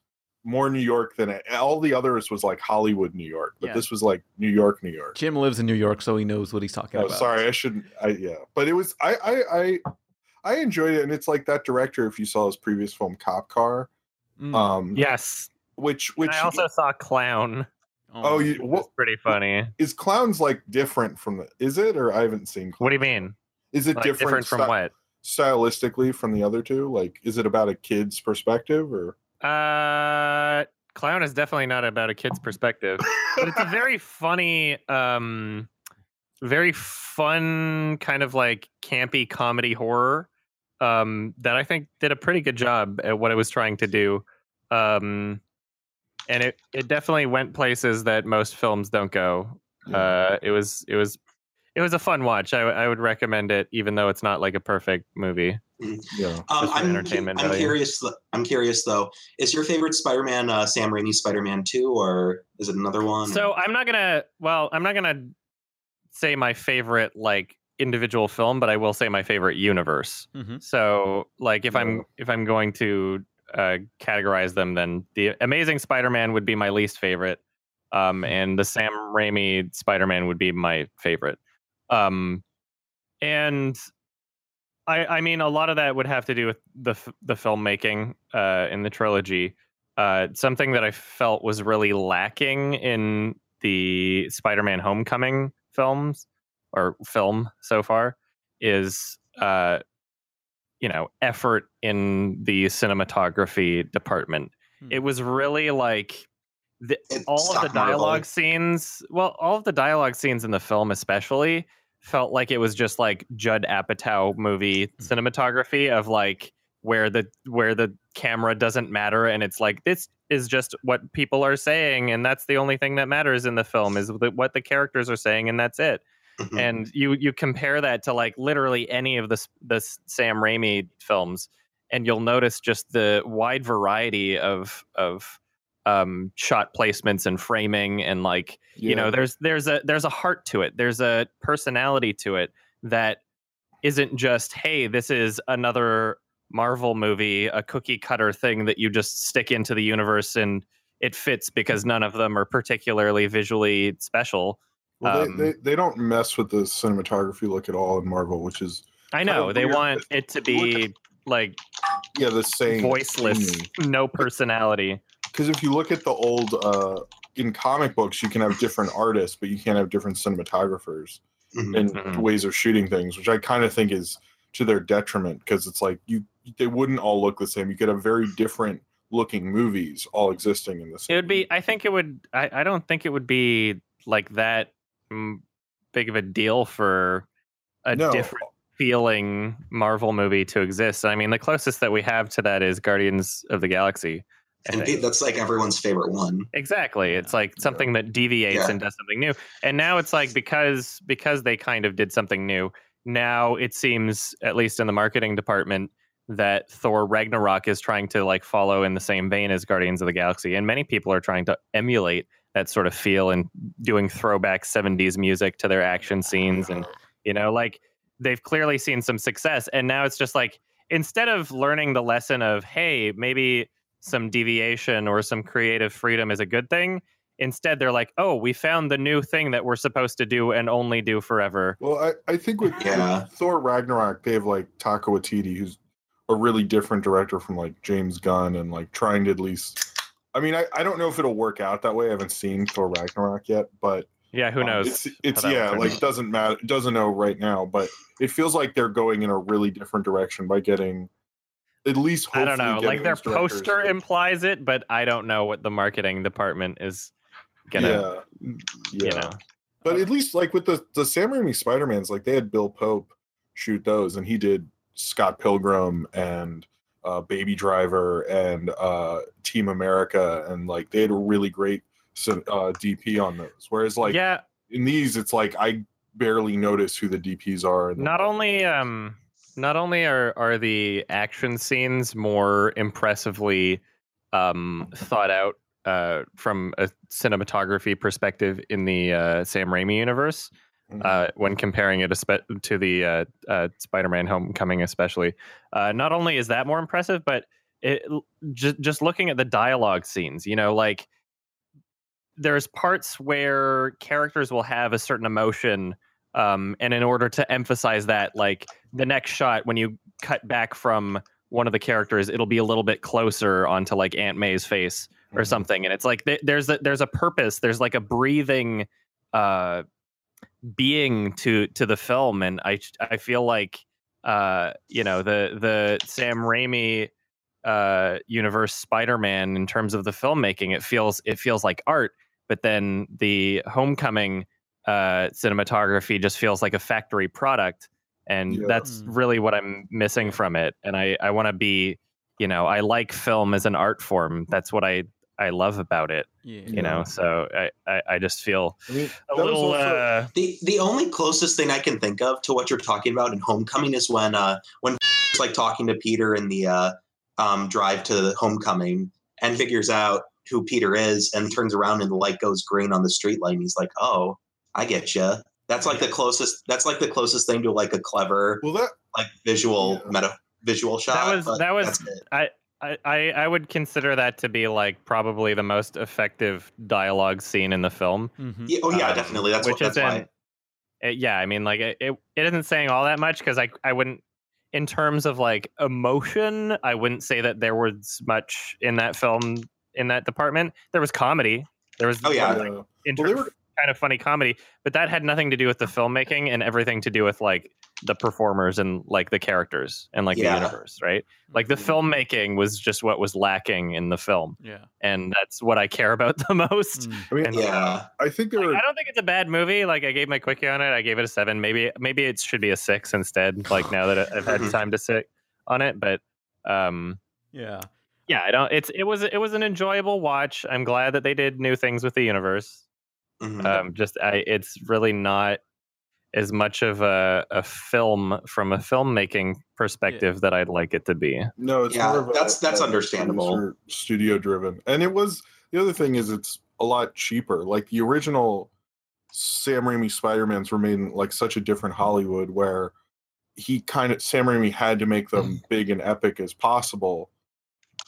E: more New York than all the others was like Hollywood, New York, but
B: Yeah.
E: this was like New York, New York.
B: Jim lives in New York, so he knows what he's talking
E: Oh,
B: about.
E: sorry, I shouldn't. I yeah, but it was I I I I enjoyed it, and it's like that director. If you saw his previous film, Cop Car,
B: Mm.
E: um,
C: Yes.
E: which which
C: I also saw Clown.
E: oh, you, what
C: pretty funny.
E: is clowns like different from the? Is it or I haven't seen?
C: What do you mean?
E: Is it
C: Like,
E: different,
C: different from
E: sty-
C: what?
E: Stylistically from the other two? Like, is it about a kid's perspective or?
C: Uh, Clown is definitely not about a kid's perspective, but it's a very funny, um, very fun kind of like campy comedy horror um, that I think did a pretty good job at what it was trying to do. Um, and it, it definitely went places that most films don't go. Uh, it was it was it was a fun watch. I would recommend it, even though it's not like a perfect movie.
E: Yeah.
D: Um, I'm,
C: entertainment
D: I'm
C: value.
D: curious. I'm curious though. Is your favorite Spider-Man uh, Sam Raimi Spider-Man Two, or is it another one?
C: So I'm not gonna. Well, I'm not gonna say my favorite like individual film, but I will say my favorite universe.
B: Mhm.
C: So like if I'm if I'm going to uh, categorize them, then the Amazing Spider-Man would be my least favorite, um, and the Sam Raimi Spider-Man would be my favorite. Um, and I I mean a lot of that would have to do with the f- the filmmaking uh, in the trilogy. Uh, something that I felt was really lacking in the Spider-Man Homecoming films or film so far is uh, you know effort in the cinematography department.
B: Hmm.
C: It was really like the, all of the
D: stock Marvel.
C: dialogue scenes. Well, all of the dialogue scenes in the film, especially, felt like it was just like Judd Apatow movie cinematography of like where the where the camera doesn't matter and it's like this is just what people are saying and that's the only thing that matters in the film is what the characters are saying and that's it
D: Mhm.
C: and you you compare that to like literally any of the the Sam Raimi films, and you'll notice just the wide variety of of um, shot placements and framing, and like you know, there's there's a there's a heart to it, there's a personality to it that isn't just hey, this is another Marvel movie, a cookie cutter thing that you just stick into the universe and it fits because none of them are particularly visually special.
E: Well,
C: Um,
E: they, they they don't mess with the cinematography look at all in Marvel, which is
C: I know they
E: weird.
C: want it to be like
E: yeah the same
C: voiceless, no personality.
E: Because if you look at the old uh, in comic books, you can have different artists, but you can't have different cinematographers
D: Mhm.
E: and
C: Mhm.
E: ways of shooting things, which I kind of think is to their detriment because it's like you they wouldn't all look the same. You could have very different looking movies all existing in the same.
C: It would be. I think it would. I, I don't think it would be like that big of a deal for a
E: No.
C: different feeling Marvel movie to exist. I mean, the closest that we have to that is Guardians of the Galaxy.
D: And that's like everyone's favorite one.
C: Exactly. It's like something that deviates
D: Yeah.
C: and does something new. And now it's like because because they kind of did something new, now it seems at least in the marketing department that Thor Ragnarok is trying to like follow in the same vein as Guardians of the Galaxy and many people are trying to emulate that sort of feel and doing throwback 70s music to their action scenes and you know like they've clearly seen some success and now it's just like instead of learning the lesson of hey maybe some deviation or some creative freedom is a good thing instead they're like oh we found the new thing that we're supposed to do and only do forever
E: Well, I, I think with,
D: Yeah.
E: Thor Ragnarok, they have like Taika Waititi, who's a really different director from like James Gunn, and like trying to at least. I mean, I, I don't know if it'll work out that way. I haven't seen Thor Ragnarok yet, but
C: yeah who
E: um,
C: knows
E: It's, it's
C: how that will
E: yeah, like
C: out.
E: doesn't matter. Doesn't know right now, but it feels like they're going in a really different direction by getting at least.
C: i don't know like their poster implies it but i don't know what the marketing department is gonna
E: yeah, yeah.
C: you know
E: But at least like with the the Sam Raimi Spider Mans, like they had Bill Pope, shoot those, and he did Scott Pilgrim and uh, Baby Driver and uh, Team America, and like they had a really great uh, DP on those. Whereas like
C: yeah,
E: in these, it's like I barely notice who the DPs are. and
C: not only um not only are are the action scenes more impressively um thought out uh from a cinematography perspective in the uh Sam Raimi universe
E: Mhm.
C: uh when comparing it to the uh, uh Spider-Man Homecoming especially uh not only is that more impressive but it just just looking at the dialogue scenes you know like there's parts where characters will have a certain emotion um, and in order to emphasize that like the next shot when you cut back from one of the characters it'll be a little bit closer onto like aunt may's face or
E: Mhm.
C: something. And it's like th- there's a, there's a purpose there's like a breathing uh being to to the film. And i i feel like uh you know the the sam raimi uh universe spider-man in terms of the filmmaking it feels it feels like art. But then the homecoming uh cinematography just feels like a factory product and
E: Yeah.
C: that's
B: Mm.
C: really what i'm missing from it and i i want to be you know i like film as an art form that's what i i love about it
B: Yeah.
C: you know so i i, I just feel
E: I mean,
C: a little
E: also-
C: uh
D: The the only closest thing I can think of to what you're talking about in Homecoming is when uh when it's like talking to Peter in the uh um drive to the Homecoming and figures out who Peter is and turns around and the light goes green on the street light and he's like, "Oh, I get you." That's like the closest that's like the closest thing to like a clever
E: well, that
D: like visual
E: Yeah.
D: meta visual shot.
C: That was-
D: that was-
C: I, I, I I would consider that to be like probably the most effective dialogue scene in the film.
B: Mhm.
D: Yeah, oh yeah,
C: um,
D: definitely. That's what
C: which
D: that's why.
C: isn't. it- yeah, I mean, like it, it, it isn't saying all that much because I, I wouldn't, in terms of like emotion, I wouldn't say that there was much in that film in that department. There was comedy. There was
D: Oh, yeah.
C: like,
E: uh,
C: inter-
E: Well, they were-
C: kind of funny comedy, but that had nothing to do with the filmmaking and everything to do with like the performers and like the characters and like
D: Yeah.
C: the universe, right? Like the
B: Mhm.
C: filmmaking was just what was lacking in the film,
B: Yeah.
C: and that's what I care about the most.
B: Mm.
E: I mean,
C: And-
D: Yeah.
E: I think there
C: Like,
E: were
C: I don't think it's a bad movie. Like I gave my quickie on it. I gave it a seven. Maybe maybe it should be a six instead. Like now that I've had time to sit on it, but um,
B: Yeah.
C: yeah, I don't. It's it was it was an enjoyable watch. I'm glad that they did new things with the universe.
D: Mhm.
C: Um, just I, it's really not as much of a, a film from a filmmaking perspective that I'd like it to be.
E: No, it's
D: Yeah,
E: more of a,
D: that's- that's understandable.
E: Studio driven, and it was the other thing is it's a lot cheaper. Like the original Sam Raimi Spider Mans were made in like such a different Hollywood where he kind of Sam Raimi had to make them big and epic as possible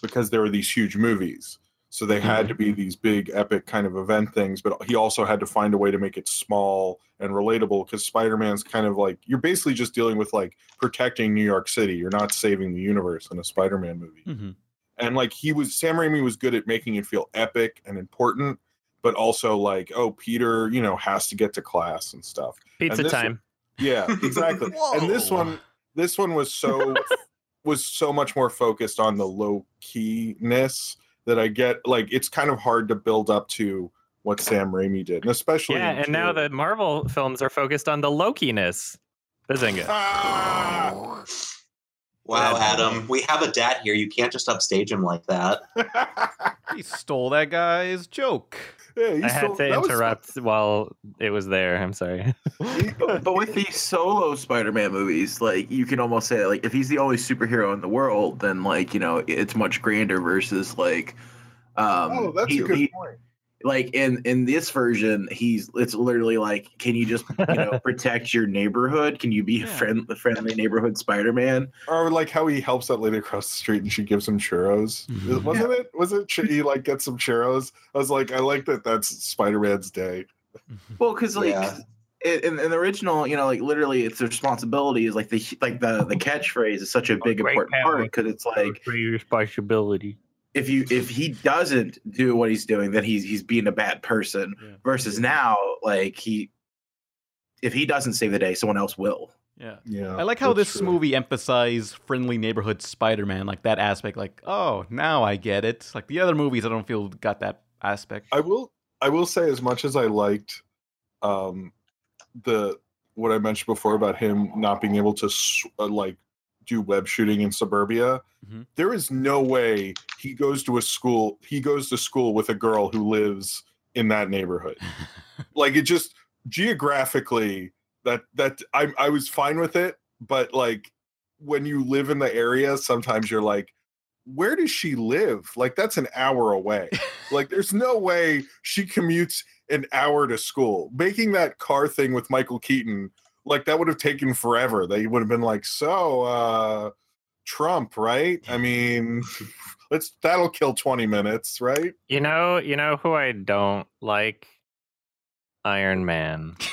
E: because there were these huge movies. So they had to be these big epic kind of event things, but he also had to find a way to make it small and relatable because Spider-Man's kind of like you're basically just dealing with like protecting New York City. You're not saving the universe in a Spider-Man movie.
B: hmm
E: And like he was Sam Raimi was good at making it feel epic and important, but also like, oh, Peter, you know, has to get to class and stuff.
C: Pizza
E: this-
C: time.
E: Yeah, exactly. and this one this one was so was so much more focused on the low keyness that I get like it's kind of hard to build up to what Sam Raimi did. And especially
C: Yeah, and now the Marvel films are focused on the Loki-ness. Bazinga.
E: Ah!
D: Wow, Adam, we have a dad here. You can't just upstage him like that.
B: He stole that guy's joke.
E: yeah, he
C: I had to
E: that was-
C: interrupt while it was there. I'm sorry.
G: but, but with these solo Spider-Man movies, like you can almost say, like if he's the only superhero in the world, then like you know it's much grander versus like, um,
E: oh, that's
G: he-
E: a good
G: he-
E: point.
G: Like in in this version, he's it's literally like, can you just you know protect your neighborhood? Can you be a friend, a friendly neighborhood Spider-Man?
E: Or like how he helps that lady across the street and she gives him churros.
B: Mhm.
E: Wasn't it? Was it ch- he like gets some churros? I was like, I like that. That's Spider Man's day.
G: Well, because like.
D: Yeah.
G: In, in in the original, you know, like literally, it's the responsibility is like the like the the catchphrase is such a big important
C: power.
G: part because it's like
C: responsibility.
G: If you if he doesn't do what he's doing, then he's he's being a bad person.
B: Yeah.
G: Versus now, like he, if he doesn't save the day, someone else will.
B: Yeah.
E: Yeah,
B: I like how this
E: true.
B: movie emphasized friendly neighborhood Spider-Man, like that aspect. Like, oh, now I get it. Like the other movies, I don't feel got that aspect.
E: I will I will say as much as I liked um the what I mentioned before about him not being able to s- uh, like do web shooting in suburbia.
B: Mhm.
E: There is no way he goes to a school. He goes to school with a girl who lives in that neighborhood. like it just geographically that that I I was fine with it, but like when you live in the area, sometimes you're like, where does she live? Like that's an hour away. like there's no way she commutes an hour to school. Making that car thing with Michael Keaton, like that would have taken forever. They would have been like, so uh Trump, right? I mean, let's that'll kill 20 minutes, right?
C: You know, you know who I don't like? Iron Man.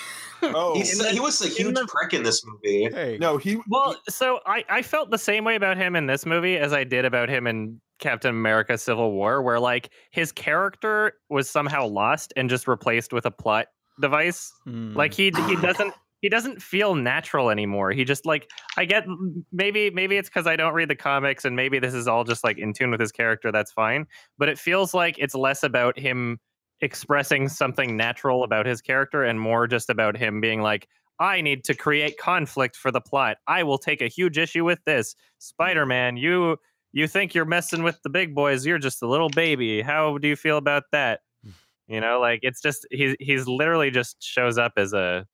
E: Oh,
D: He's, he was a huge prick in this movie.
B: Hey,
E: no, he
C: Well, so I, I felt the same way about him in this movie as I did about him in Captain America Civil War, where like his character was somehow lost and just replaced with a plot device.
B: Hmm.
C: Like he he doesn't he doesn't feel natural anymore. He just like I get maybe maybe it's because I don't read the comics and maybe this is all just like in tune with his character. That's fine, but it feels like it's less about him expressing something natural about his character and more just about him being like I need to create conflict for the plot. I will take a huge issue with this. Spider-Man, you you think you're messing with the big boys, you're just a little baby. How do you feel about that? Hmm. You know, like it's just he's he's literally just shows up as a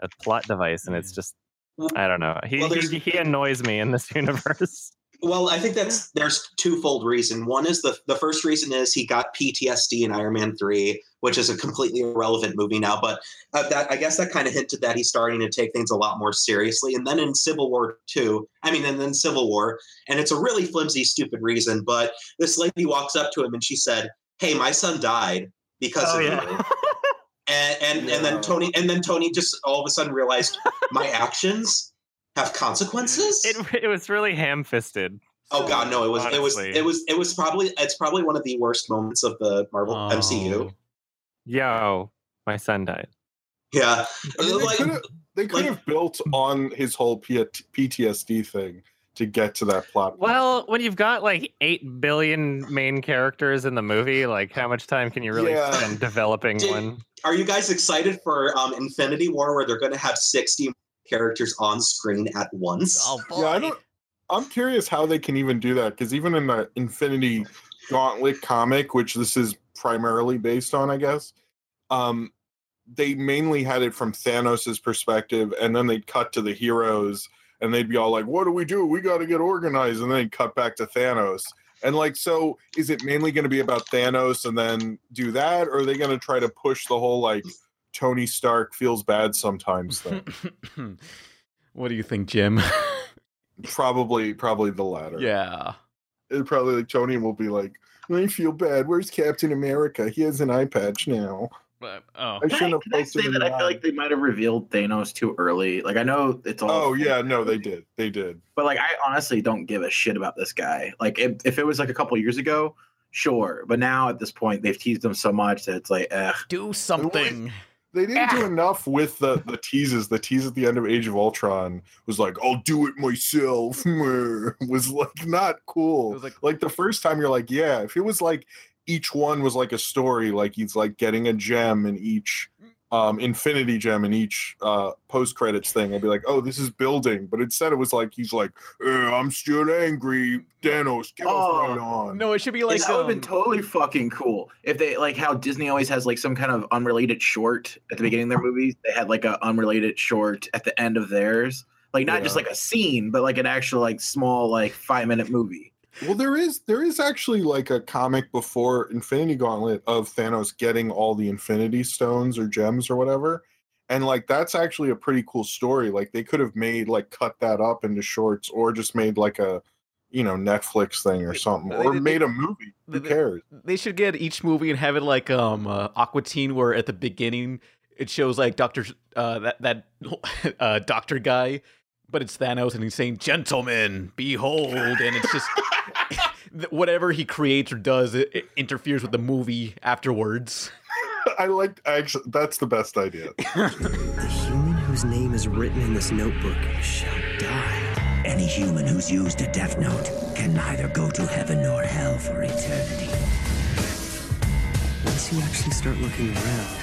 C: a plot device and it's just I don't know. He
D: Well,
C: he, he annoys me in this universe.
D: Well, I think that's there's twofold reason. One is the the first reason is he got PTSD in Iron Man three, which is a completely irrelevant movie now. But uh, that I guess that kind of hinted that he's starting to take things a lot more seriously. And then in Civil War two, I mean, and then Civil War, and it's a really flimsy, stupid reason. But this lady walks up to him and she said, "Hey, my son died because
C: Oh,
D: of
C: yeah.
D: you." And and, and then Tony and then Tony just all of a sudden realized my actions have consequences.
C: It it was really ham-fisted.
D: Oh god, no! It was it was it was it was probably it's probably one of the worst moments of the Marvel
B: Oh.
D: MCU.
C: Yo, my son died.
D: Yeah,
E: I mean, they
D: Like-
E: could have they could
D: like-
E: have built on his whole P- PTSD thing to get to that plot. point.
C: Well, when you've got like eight billion main characters in the movie, like how much time can you really
E: Yeah.
C: spend developing
D: Did-
C: one?
D: are you guys excited for um, Infinity War, where they're going to have sixty characters on screen at once?
B: Oh boy.
E: yeah, I don't. I'm curious how they can even do that because even in the Infinity Gauntlet comic, which this is primarily based on, I guess, um, they mainly had it from Thanos' perspective, and then they'd cut to the heroes, and they'd be all like, "What do we do? We got to get organized," and then cut back to Thanos. And like, so is it mainly going to be about Thanos and then do that, or are they going to try to push the whole like Tony Stark feels bad sometimes thing?
B: what do you think, Jim?
E: probably, probably the latter.
B: yeah.
E: it probably like Tony will be like, I feel bad. Where's Captain America? He has an eye patch now.
B: But, oh.
E: I
G: Can I,
E: shouldn't have
G: can I
E: posted
G: say
E: him
G: that I feel
E: live.
G: like they might have revealed Thanos too early? Like I know it's all.
E: Oh yeah, no, they did. They did.
G: But like I honestly don't give a shit about this guy. Like if, if it was like a couple years ago, sure. But now at this point, they've teased him so much that it's like, eh.
B: Do something.
E: They didn't do enough with the the teases. The tease at the end of Age of Ultron was like, "I'll do it myself." was like not cool.
B: It was like-
E: like the first time you're like, yeah. If it was like each one was like a story, like he's like getting a gem in each um infinity gem in each uh post credits thing. I'd be like oh this is building but instead it was like he's like eh, i'm still angry. Thanos get off
G: Oh,
E: right on.
B: No, it should be like
G: that would have been
B: um,
G: totally fucking cool if they like how Disney always has like some kind of unrelated short at the beginning of their movies. They had like a unrelated short at the end of theirs, like not just like a scene, but like an actual like small like five minute movie.
E: Well, there is there is actually like a comic before Infinity Gauntlet of Thanos getting all the Infinity Stones or gems or whatever, and like that's actually a pretty cool story. Like they could have made like cut that up into shorts or just made like a you know Netflix thing or something
B: they
E: or
B: did-
E: made a movie. Who
B: they-
E: cares?
B: they should get each movie and have it like um uh, Aqua Teen, where at the beginning it shows like Doctor uh that that uh doctor guy, but it's Thanos and he's saying "Gentlemen, behold," and it's just whatever he creates or does, it, it interferes with the movie afterwards.
E: I like actually that's the best idea.
K: The human whose name is written in this notebook shall die. Any human who's used a death note can neither go to heaven nor hell for eternity. Once you actually start looking around,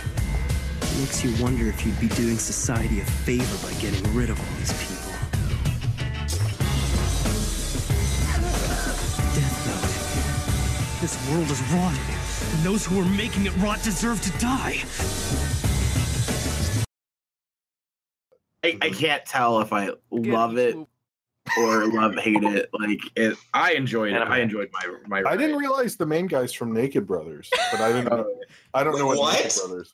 K: it Makes you wonder if you'd be doing society a favor by getting rid of all these people. This world is rotting, and those who are making it rot deserve to die.
G: I, I can't tell if I love it or love hate it. Like it, I enjoyed it. I enjoyed my my.
E: I didn't realize the main guys from Naked Brothers, but I didn't. know, I don't know what,
D: What?
E: Naked Brothers.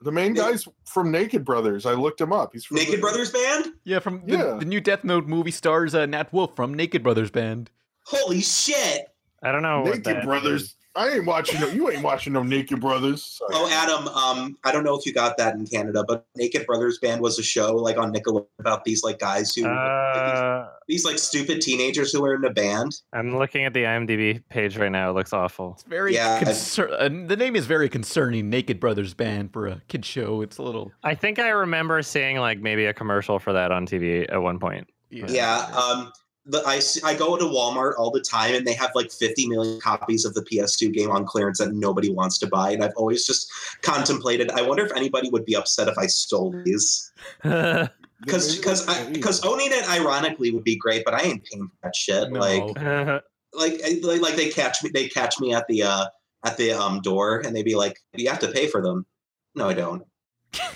E: The main guys from Naked Brothers. I looked him up. He's from
D: Naked Brothers Band?
B: Yeah, from the,
E: Yeah.
B: the new Death Note movie stars uh, Nat Wolff from Naked Brothers Band.
D: Holy shit!
C: I don't know. what
E: Naked
C: that
E: Brothers.
C: is.
E: I ain't watching. No, you ain't watching no Naked Brothers. Sorry.
D: Oh, Adam, um, I don't know if you got that in Canada, but Naked Brothers Band was a show like on Nickelodeon about these like guys who
C: Uh,
D: these like stupid teenagers who were in a band.
C: I'm looking at the IMDb page right now. It looks awful.
B: It's very
D: Yeah, I-
B: concer- uh, the name is very concerning. Naked Brothers Band for a kid show. It's a little
C: I think I remember seeing like maybe a commercial for that on TV at one point.
D: Yeah. Um, the, I, s- I go to Walmart all the time and they have like 50 million copies of the PS2 game on clearance that nobody wants to buy. And I've always just contemplated, I wonder if anybody would be upset if I stole these. Because because because owning it ironically would be great, but I ain't paying for that shit. Like like like like they catch me they catch me at the uh at the um door and they'd be like, You have to pay for them. No, I don't.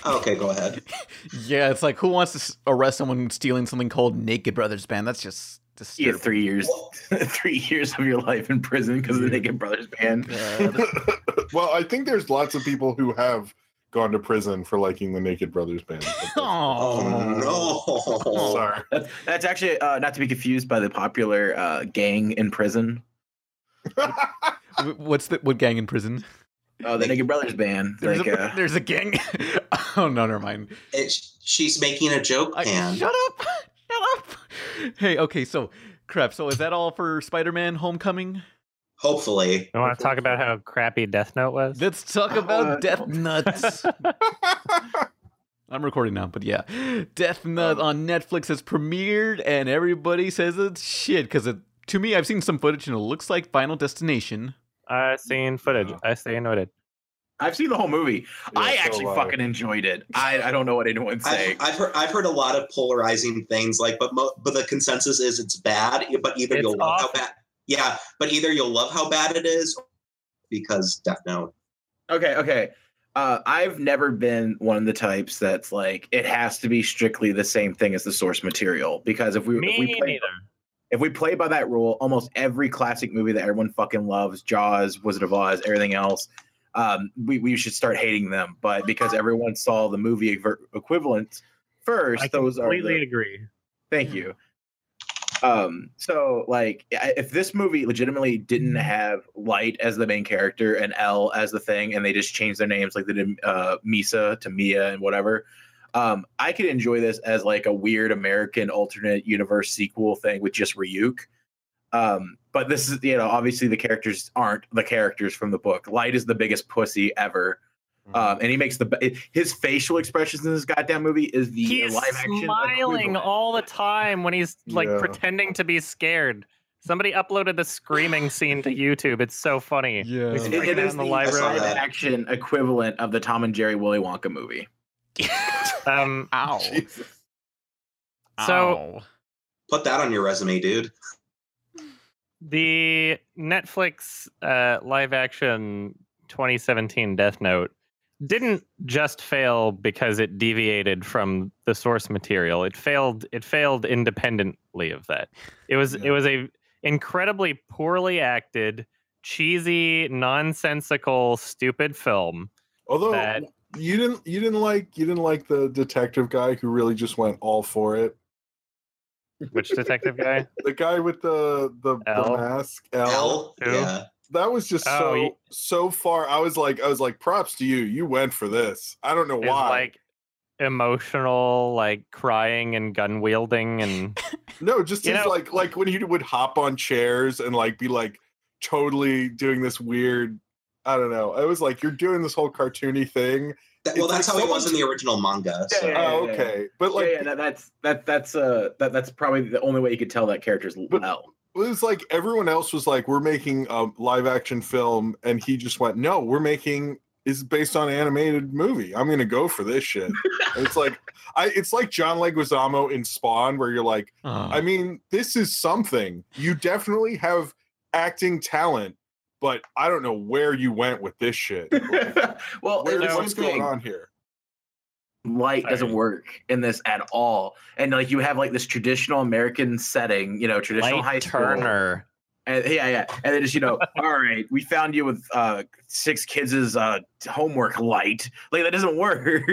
D: okay, go ahead.
B: yeah. It's like who wants to arrest someone stealing something called Naked Brothers Band? That's just
G: You
B: disturbing.
G: get three years, three years of your life in prison because of the Naked Brothers band.
E: well, I think there's lots of people who have gone to prison for liking the Naked Brothers band.
D: Oh no.
E: Sorry.
G: That's, that's actually uh, not to be confused by the popular uh, gang in prison.
B: What's the what gang in prison?
G: Oh, the Naked Brothers band.
B: There's,
G: Like,
B: a,
G: uh,
B: there's a gang. oh no, never mind.
D: It, she's making a joke,
B: I- shut up! Shut up! Hey, okay, so crap. So is that all for Spider-Man: Homecoming?
D: Hopefully.
C: You want to talk about how crappy Death Note was?
B: Let's talk about
G: Uh,
B: Death Nuts. I'm recording now, but yeah, Death Nut on Netflix has premiered, and everybody says it's shit because it. To me, I've seen some footage, and it looks like Final Destination.
C: I've seen footage. I say noted.
G: I've seen the whole movie. I
E: so
G: actually
E: have I.
G: fucking enjoyed it. I, I don't know what anyone's saying.
D: I've, I've heard I've heard a lot of polarizing things, like, but mo- but the consensus is it's bad. But either
C: It's
D: you'll love how bad, yeah. But either you'll love how bad it is, because Death Note.
G: Okay, okay. Uh, I've never been one of the types that's like it has to be strictly the same thing as the source material because if we
C: Me
G: if we play,
C: neither.
G: if we play by that rule, almost every classic movie that everyone fucking loves, Jaws, Wizard of Oz, everything else, um, we we should start hating them. But because everyone saw the movie ever- equivalents first,
C: I
G: those are
C: completely
G: the,
C: agree.
G: Thank you. Um, so like if this movie legitimately didn't have Light as the main character and L as the thing, and they just changed their names like they did uh Misa to Mia and whatever, um, I could enjoy this as like a weird American alternate universe sequel thing with just Ryuk. Um, but this is you know, obviously the characters aren't the characters from the book. Light is the biggest pussy ever. Um, and he makes the his facial expressions in this goddamn movie is the
C: He's
G: live action
C: smiling
G: equivalent.
C: all the time when he's like
E: Yeah.
C: pretending to be scared. Somebody uploaded the screaming scene to YouTube. It's so funny.
B: Yeah.
C: He's
G: It- it
C: out
G: is
C: in the
G: the
C: library.
G: live action equivalent of the Tom and Jerry Willy Wonka movie.
C: Um,
B: Ow.
C: So-
B: Ow.
D: Put that on your resume, dude.
C: The Netflix uh, live action 2017 Death Note didn't just fail because it deviated from the source material. It failed. It failed independently of that. It was. It was a incredibly poorly acted, cheesy, nonsensical, stupid film.
E: Although
C: That-
E: you didn't, you didn't like, you didn't like the detective guy who really just went all for it.
C: Which detective guy?
E: The guy with the the, the mask, L.
D: L,
C: Who?
D: yeah.
E: That was just
C: Oh,
E: so
C: ye-
E: so far. I was like, I was like, props to you. You went for this. I don't know
C: Is
E: why.
C: like emotional, like crying and gun wielding and
E: no, just
C: you
E: his
C: know-
E: like like when he would hop on chairs and like be like totally doing this weird. I don't know. I was like, you're doing this whole cartoony thing.
D: That- well, that's
E: like
D: how
E: it
D: was in the original manga. So.
G: Yeah,
E: oh,
G: yeah, yeah.
E: okay. But like,
G: yeah, yeah, that, that's that that's uh that, that's probably the only way you could tell that character's
E: But-
G: L.
E: it was like everyone else was like, we're making a live action film, and he just went, no, we're making is based on an animated movie. I'm gonna go for this shit. And it's like I it's like John Leguizamo in Spawn, where you're like, I mean, this is something. You definitely have acting talent, but I don't know where you went with this shit. Like,
G: well,
E: where, what's going
G: thing.
E: on here?
G: light doesn't work in this at all. And like you have like this traditional American setting, you know, traditional
C: Light
G: high school.
C: Turner.
G: And, yeah, yeah. And then just, you know, all right, we found you with uh six kids' uh homework light. Like that doesn't work.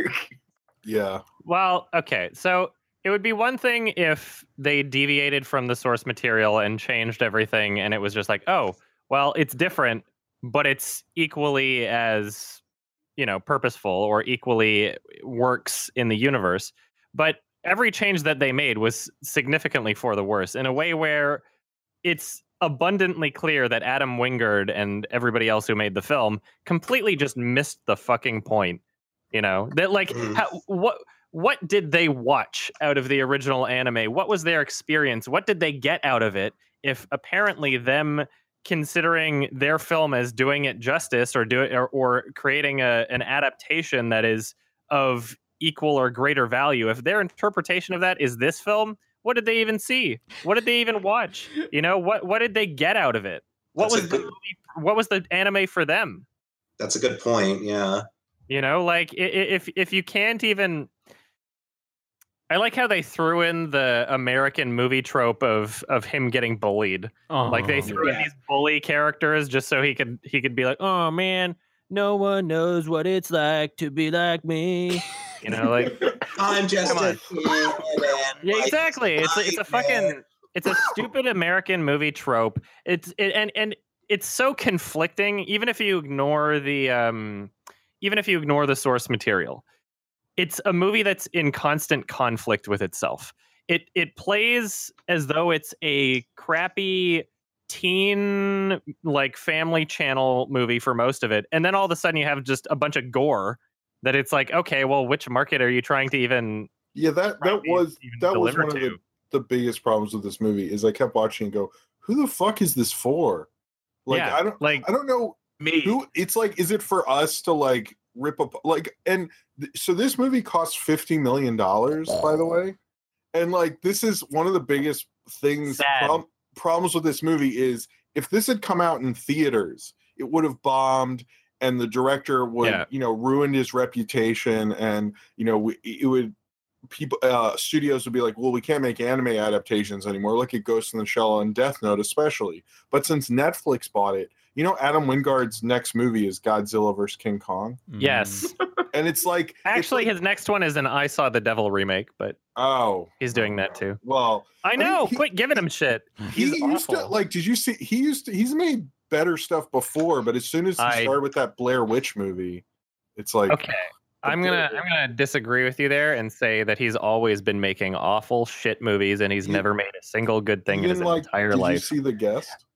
E: Yeah.
C: Well, okay. So it would be one thing if they deviated from the source material and changed everything and it was just like, oh, well, it's different, but it's equally as, you know, purposeful or equally works in the universe. But every change that they made was significantly for the worse in a way where it's abundantly clear that Adam Wingard and everybody else who made the film completely just missed the fucking point. You know, that like mm. how, what what did they watch out of the original anime? What was their experience? What did they get out of it? If apparently them considering their film as doing it justice or do it or, or creating a, an adaptation that is of equal or greater value, if their interpretation of that is this film, what did they even see? What did they even watch? You know, what what did they get out of it? What
D: That's
C: was the
D: good-
C: movie, what was the anime for them?
D: That's a good point. Yeah.
C: You know, like if if you can't even I like how they threw in the American movie trope of of him getting bullied. like they
B: Oh,
C: threw in these bully characters just so he could he could be like, "Oh man, no one knows what it's like to be like me." You know, like
D: I'm just
C: Come
D: a
C: on. yeah, exactly. It's a, it's a fucking it's a stupid American movie trope. It's it, and and it's so conflicting. Even if you ignore the um, even if you ignore the source material, it's a movie that's in constant conflict with itself. It it plays as though it's a crappy teen like family channel movie for most of it, and then all of a sudden you have just a bunch of gore. That it's like, okay, well, which market are you trying to even
E: Yeah, that that was that was
C: deliver
E: one of the, the biggest problems with this movie is I kept watching and go, who the fuck is this for? Like
C: Yeah,
E: I don't
C: like
E: I don't know
G: Me.
E: who it's like is it for us to like rip up like and th- so this movie cost 50 million dollars by the way and like this is one of the biggest things prob- problems with this movie is if this had come out in theaters it would have bombed and the director would
C: Yeah.
E: you know ruined his reputation and you know we- it would people uh studios would be like well we can't make anime adaptations anymore. Look at ghost in the shell and death note especially. But since netflix bought it you know adam wingard's next movie is godzilla vs king kong mm.
C: yes.
E: and it's like it's
C: Actually,
E: like-
C: his next one is an I Saw the Devil remake, but
E: oh
C: he's doing that too.
E: well
C: I
E: mean,
C: know.
E: he-
C: quit giving him shit.
E: he
C: He's
E: used to
C: awful.
E: like did you see he used to he's made better stuff before but as soon as he
C: I-
E: started with that blair witch movie it's like
C: Okay. I'm gonna I'm gonna disagree with you there and say that he's always been making awful shit movies and he's
E: You-
C: never made a single good thing in his
E: didn't like
C: entire
E: did you see the guest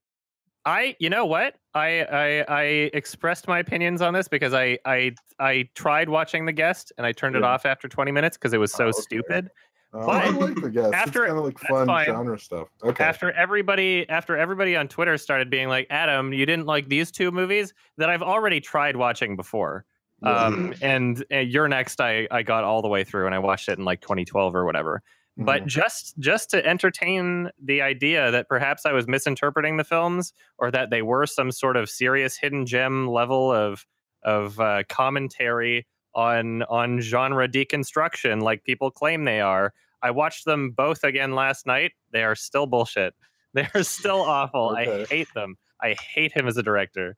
C: I you know what? I, I I expressed my opinions on this because I I I tried watching the guest and I turned it off after 20 minutes because it was so
E: Oh, okay.
C: stupid.
E: Oh, I like the guest.
C: after-
E: it's kind of like fun genre stuff. Okay.
C: after everybody after everybody on Twitter started being like, Adam, you didn't like these two movies that I've already tried watching before. Um, and uh, You're Next, I I got all the way through and I watched it in like 2012 or whatever. But
E: Mhm.
C: just just to entertain the idea that perhaps I was misinterpreting the films or that they were some sort of serious hidden gem level of of uh, commentary on on genre deconstruction, like people claim they are. I watched them both again last night. They are still bullshit. They are still awful. I hate them. I hate him as a director.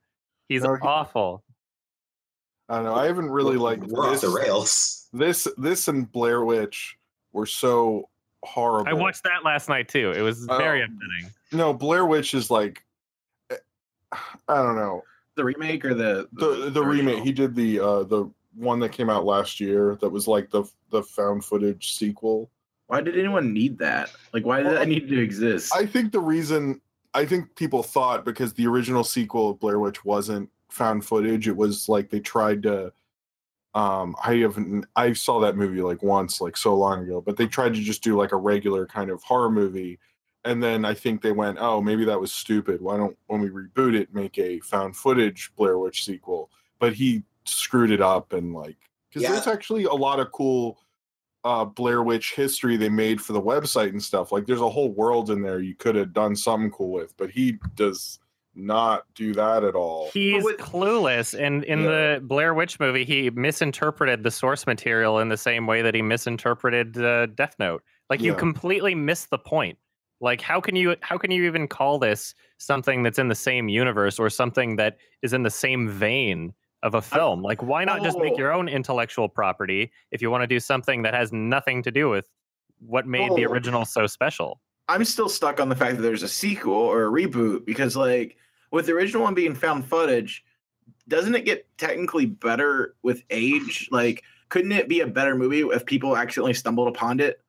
C: He's
E: No, he-
C: awful.
E: I don't know. I haven't really like
D: We're off
E: this.
D: the rails.
E: This this and Blair Witch were so horrible.
C: I watched that last night too. It was very
E: Oh.
C: upsetting.
E: No, Blair Witch is like eh, I don't know.
G: The remake or the
E: The the remake. He did the uh the one that came out last year that was like the the found footage sequel.
G: Why did anyone need that? Like, why did
E: Well,
G: that need to exist?
E: I think the reason I think people thought because the original sequel of Blair Witch wasn't found footage, it was like they tried to um I haven't I saw that movie like once like so long ago, but they tried to just do like a regular kind of horror movie and then I think they went, "Oh, maybe that was stupid. Why don't when we reboot it make a found footage Blair Witch sequel?" But he screwed it up and like because
D: Yeah.
E: there's actually a lot of cool uh Blair Witch history they made for the website and stuff. Like there's a whole world in there you could have done something cool with, but he does not do that at all.
C: He's clueless, and in the Blair Witch movie, he misinterpreted the source material in the same way that he misinterpreted uh, Death Note. Like you completely missed the point. Like how can you how can you even call this something that's in the same universe or something that is in the same vein of a film? Like why not just make
G: Oh.
C: your own intellectual property if you want to do something that has nothing to do with what made the
G: Oh.
C: original so special?
G: I'm still stuck on the fact that there's a sequel or a reboot because, like, with the original one being found footage, doesn't it get technically better with age? Like, couldn't it be a better movie if people accidentally stumbled upon it?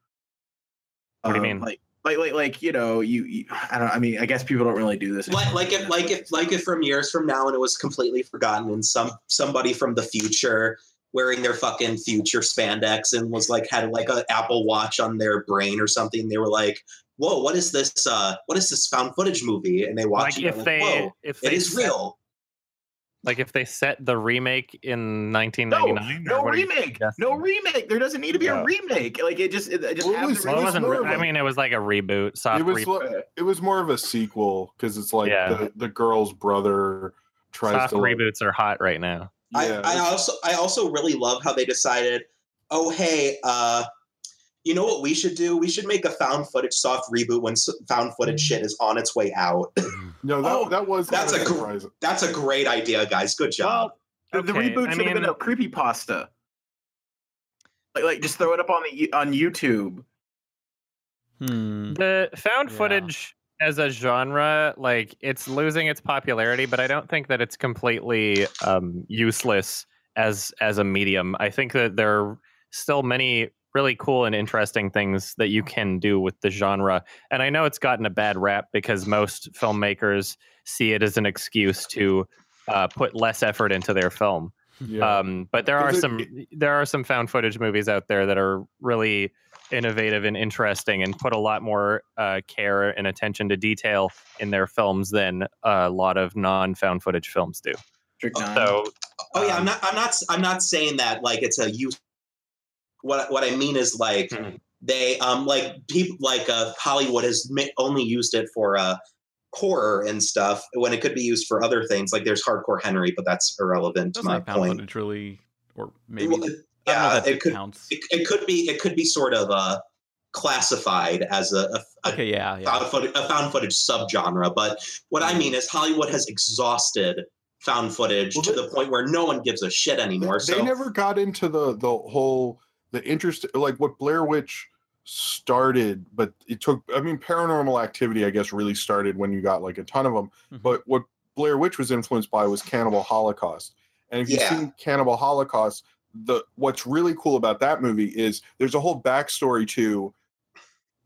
C: What do you
G: Um,
C: mean?
G: Like, like, like, like, you know, you, you, I don't. I mean, I guess people don't really do this.
D: like like if like if like if from years from now and it was completely forgotten and some somebody from the future wearing their fucking future spandex and was like had like a apple watch on their brain or something they were like whoa what is this uh what is this found footage movie and they watch
C: Like
D: it
C: if
D: and
C: they
D: like, whoa
C: if they
D: is
C: set-
D: real
C: Like if they set the remake in 1999.
G: no
C: or what are you
G: remake, no remake. There doesn't need to be
C: Yeah.
G: a remake. Like, it just, it, it just
E: Well, it was-
G: the
C: Well, it
E: was
C: wasn't.
E: more
C: re-
E: of
C: mean, it was like a reboot, soft
E: it was
C: reboot,
E: li- it was more of a sequel because it's like
C: Yeah.
E: the, the girl's brother tries
C: soft
E: to like,
C: reboots are hot right now.
E: yeah,
D: I, I also I also really love how they decided, oh hey, uh, you know what we should do? We should make a found footage soft reboot when found footage shit is on its way out.
E: no that,
G: Oh,
E: that was
D: that's a
E: of
D: gr- That's a great idea, guys. Good job.
G: The, the
C: Okay,
G: reboot
C: I
G: should have been a creepy pasta. Like, like, just throw it up on the on YouTube.
B: Hmm.
C: The found
B: Yeah.
C: footage as a genre, like it's losing its popularity, but I don't think that it's completely um, useless as as a medium. I think that there are still many really cool and interesting things that you can do with the genre. And I know it's gotten a bad rap because most filmmakers see it as an excuse to uh, put less effort into their film.
E: Yeah.
C: Um, but there are
E: it-
C: some there are some found footage movies out there that are really innovative and interesting and put a lot more uh, care and attention to detail in their films than a lot of non found footage films do. So
D: Oh yeah, I'm
C: Um,
D: not. I'm not. I'm not saying that like it's a use. What What I mean is like
C: Mhm.
D: they um like people like uh Hollywood has ma- only used it for uh horror and stuff when it could be used for other things. Like there's Hardcore Henry, but that's irrelevant to my
B: like found
D: point.
B: footage really, or maybe
D: Well,
B: I
D: yeah, it could. It, it could be. It could be sort of uh classified as a, a, a
B: Okay, yeah, yeah.
D: found footage, a found footage subgenre. But what I mean is Hollywood has exhausted found footage
E: Well,
D: to
E: they-
D: the point where no one gives a shit anymore.
E: they
D: so
E: never got into the the whole the interest like what Blair Witch started, but it took. I mean, Paranormal Activity, I guess, really started when you got like a ton of them.
B: Mhm.
E: But what Blair Witch was influenced by was Cannibal Holocaust. And if you've
D: Yeah.
E: seen Cannibal Holocaust, the what's really cool about that movie is there's a whole backstory to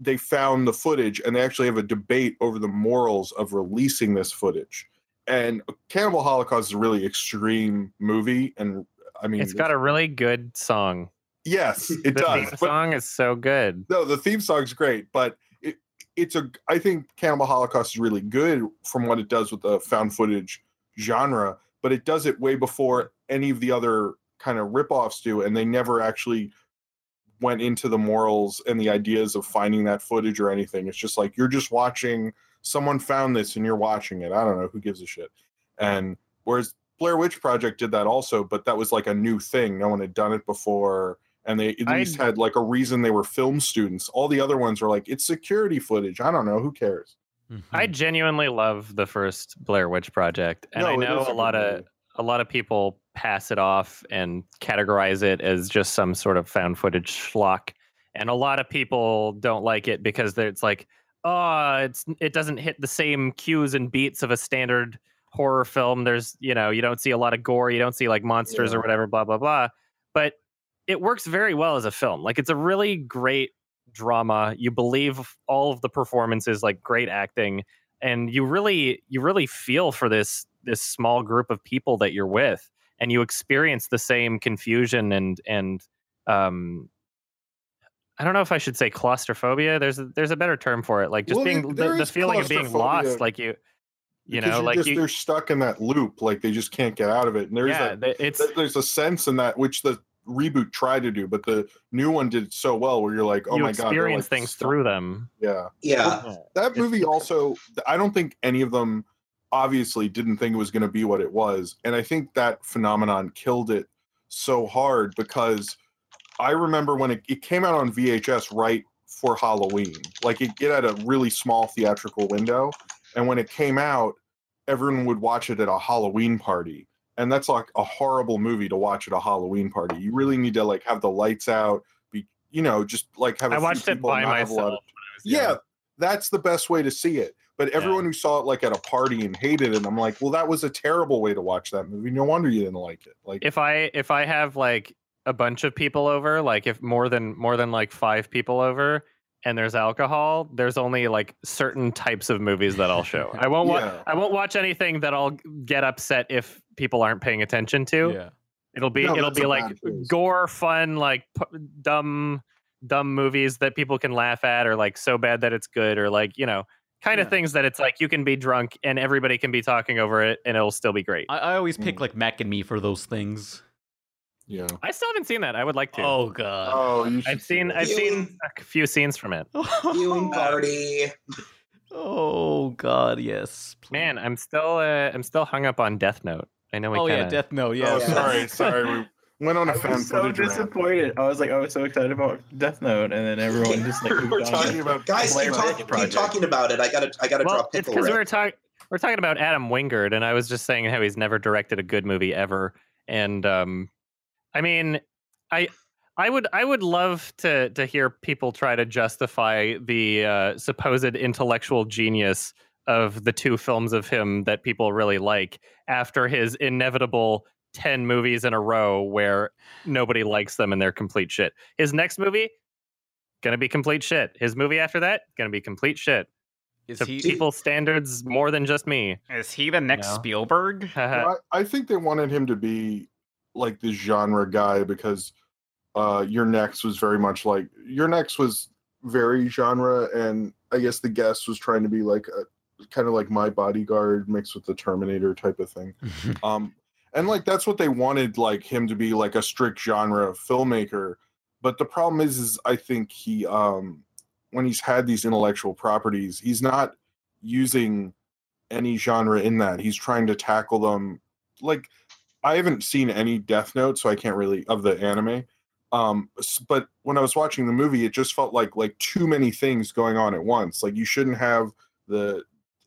E: they found the footage and they actually have a debate over the morals of releasing this footage. And Cannibal Holocaust is a really extreme movie, and I mean,
C: it's got a really good song.
E: Yes, it
C: The
E: does. But
C: song is so good.
E: no, the theme song's great, but it, it's a. I think Cannibal Holocaust is really good from what it does with the found footage genre, but it does it way before any of the other kind of ripoffs do, and they never actually went into the morals and the ideas of finding that footage or anything. It's just like you're just watching someone found this and you're watching it. I don't know who gives a shit. And whereas Blair Witch Project did that also, but that was like a new thing. No one had done it before. And they at
C: I'd-
E: least had like a reason they were film students. All the other ones were like, it's security footage. I don't know. Who cares?
B: Mhm.
C: I genuinely love the first Blair Witch Project, and I
E: No, it
C: know a
E: a
C: lot
E: good
C: of a lot of people pass it off and categorize it as just some sort of found footage schlock, and a lot of people don't like it because it's like, oh, it's it doesn't hit the same cues and beats of a standard horror film. There's you know you don't see a lot of gore, you don't see like monsters or whatever, blah blah blah, but it works very well as a film. Like it's a really great drama. You believe all of the performances, like great acting, and you really you really feel for this this small group of people that you're with, and you experience the same confusion and and um. I don't know if I should say claustrophobia. There's a, there's a better term for it, like just
E: Well,
C: being the, the feeling of being lost. Like you, You
E: Because
C: know, like
E: just,
C: you,
E: they're stuck in that loop, like they just can't get out of it. And there's
C: yeah,
E: that,
C: it's
E: there's a sense in that which the reboot tried to do, but the new one did so well where you're like, oh
C: you
E: my god,
C: experience
E: like,
C: things
E: stuck.
C: through them.
E: Yeah,
D: Yeah.
E: that movie also. I don't think any of them obviously didn't think it was going to be what it was, and I think that phenomenon killed it so hard because I remember when it, it came out on VHS right for Halloween. Like it, it had a really small theatrical window, and when it came out, everyone would watch it at a Halloween party. And that's like a horrible movie to watch at a Halloween party. You really need to like have the lights out, be you know, just like have. a
C: I watched it by
E: not have a lot of-
C: myself.
E: yeah, that's the best way to see it. But everyone who saw it like at a party and hated it, I'm like, well, that was a terrible way to watch that movie. No wonder you didn't like it. Like,
C: if I if I have like a bunch of people over, like if more than more than like five people over, and there's alcohol, there's only like certain types of movies that I'll show. I won't watch.
E: Yeah.
C: I won't watch anything that I'll get upset if people aren't paying attention to.
B: Yeah.
C: It'll be
E: No,
C: it'll be like gore, fun, like p- dumb, dumb movies that people can laugh at, or like so bad that it's good, or like you know, kind of
B: Yeah.
C: things that it's like you can be drunk and everybody can be talking over it and it'll still be great.
B: I, I always pick like Mac and Me for those things.
E: Yeah.
C: I still haven't seen that. I would like to.
B: Oh god.
E: Oh, you
C: I've seen
E: that.
C: I've
D: You-
C: seen a few scenes from it.
D: Viewing party.
B: oh god, yes.
C: Man, I'm still uh, I'm still hung up on Death Note. I know we
B: oh yeah,
C: kinda,
B: Death Note. Yeah.
E: Oh, sorry, sorry. We went on a
G: I
E: fan
G: was so
E: footage rant.
G: disappointed. I was like, I was so excited about Death Note, and then everyone just like
E: We're
G: moved on.
E: talking about
D: Guys, keep,
G: Blair
D: talk, keep talking about it. I gotta I gotta
C: Well,
D: drop
C: it's
D: pickle
C: because we were talking we're talking about Adam Wingard, and I was just saying how he's never directed a good movie ever. And um, I mean, I I would I would love to to hear people try to justify the uh, supposed intellectual genius of the two films of him that people really like after his inevitable 10 movies in a row where nobody likes them and they're complete shit. His next movie gonna be complete shit. His movie after that gonna be complete shit.
B: Is
C: To
B: he
C: people's standards more than just me.
B: is he the next
C: No.
B: Spielberg?
E: I, I think they wanted him to be like this genre guy because uh You're Next was very much like You're Next was very genre and I guess the guest was trying to be like a kind of like my bodyguard mixed with the Terminator type of thing. um and like that's what they wanted like him to be like a strict genre filmmaker but the problem is is i think he um when he's had these intellectual properties he's not using any genre in that he's trying to tackle them like i haven't seen any death note so i can't really of the anime um but when i was watching the movie it just felt like like too many things going on at once like you shouldn't have the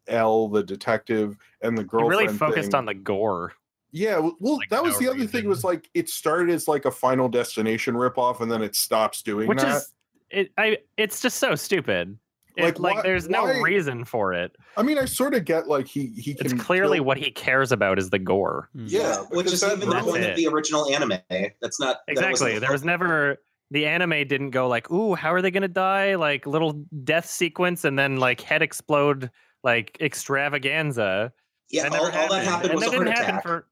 E: L, the detective, and the
C: He
E: girlfriend.
C: really focused
E: thing.
C: on the gore.
E: Yeah, well,
C: like,
E: that was
C: no
E: the other thing. Was like it started as like a Final Destination ripoff, and then it stops doing
C: Which
E: that.
C: is it I it's just so stupid. It-
E: Like,
C: Like,
E: why-
C: there's no
E: why-
C: reason for it.
E: I mean, I sort of get like he he can
C: It's clearly
E: kill-
C: what he cares about is the gore.
E: Yeah,
D: which is
E: that
D: even the point
C: it.
D: of the original anime. That's not
C: Exactly.
D: the
C: There was never the anime didn't go like, "Ooh, how are they going to die?" like little death sequence and then like head explode like extravaganza.
D: Yeah,
C: That
D: all, all that happened
C: and
D: was a
C: that
D: heart
C: didn't happen
D: attack.
C: for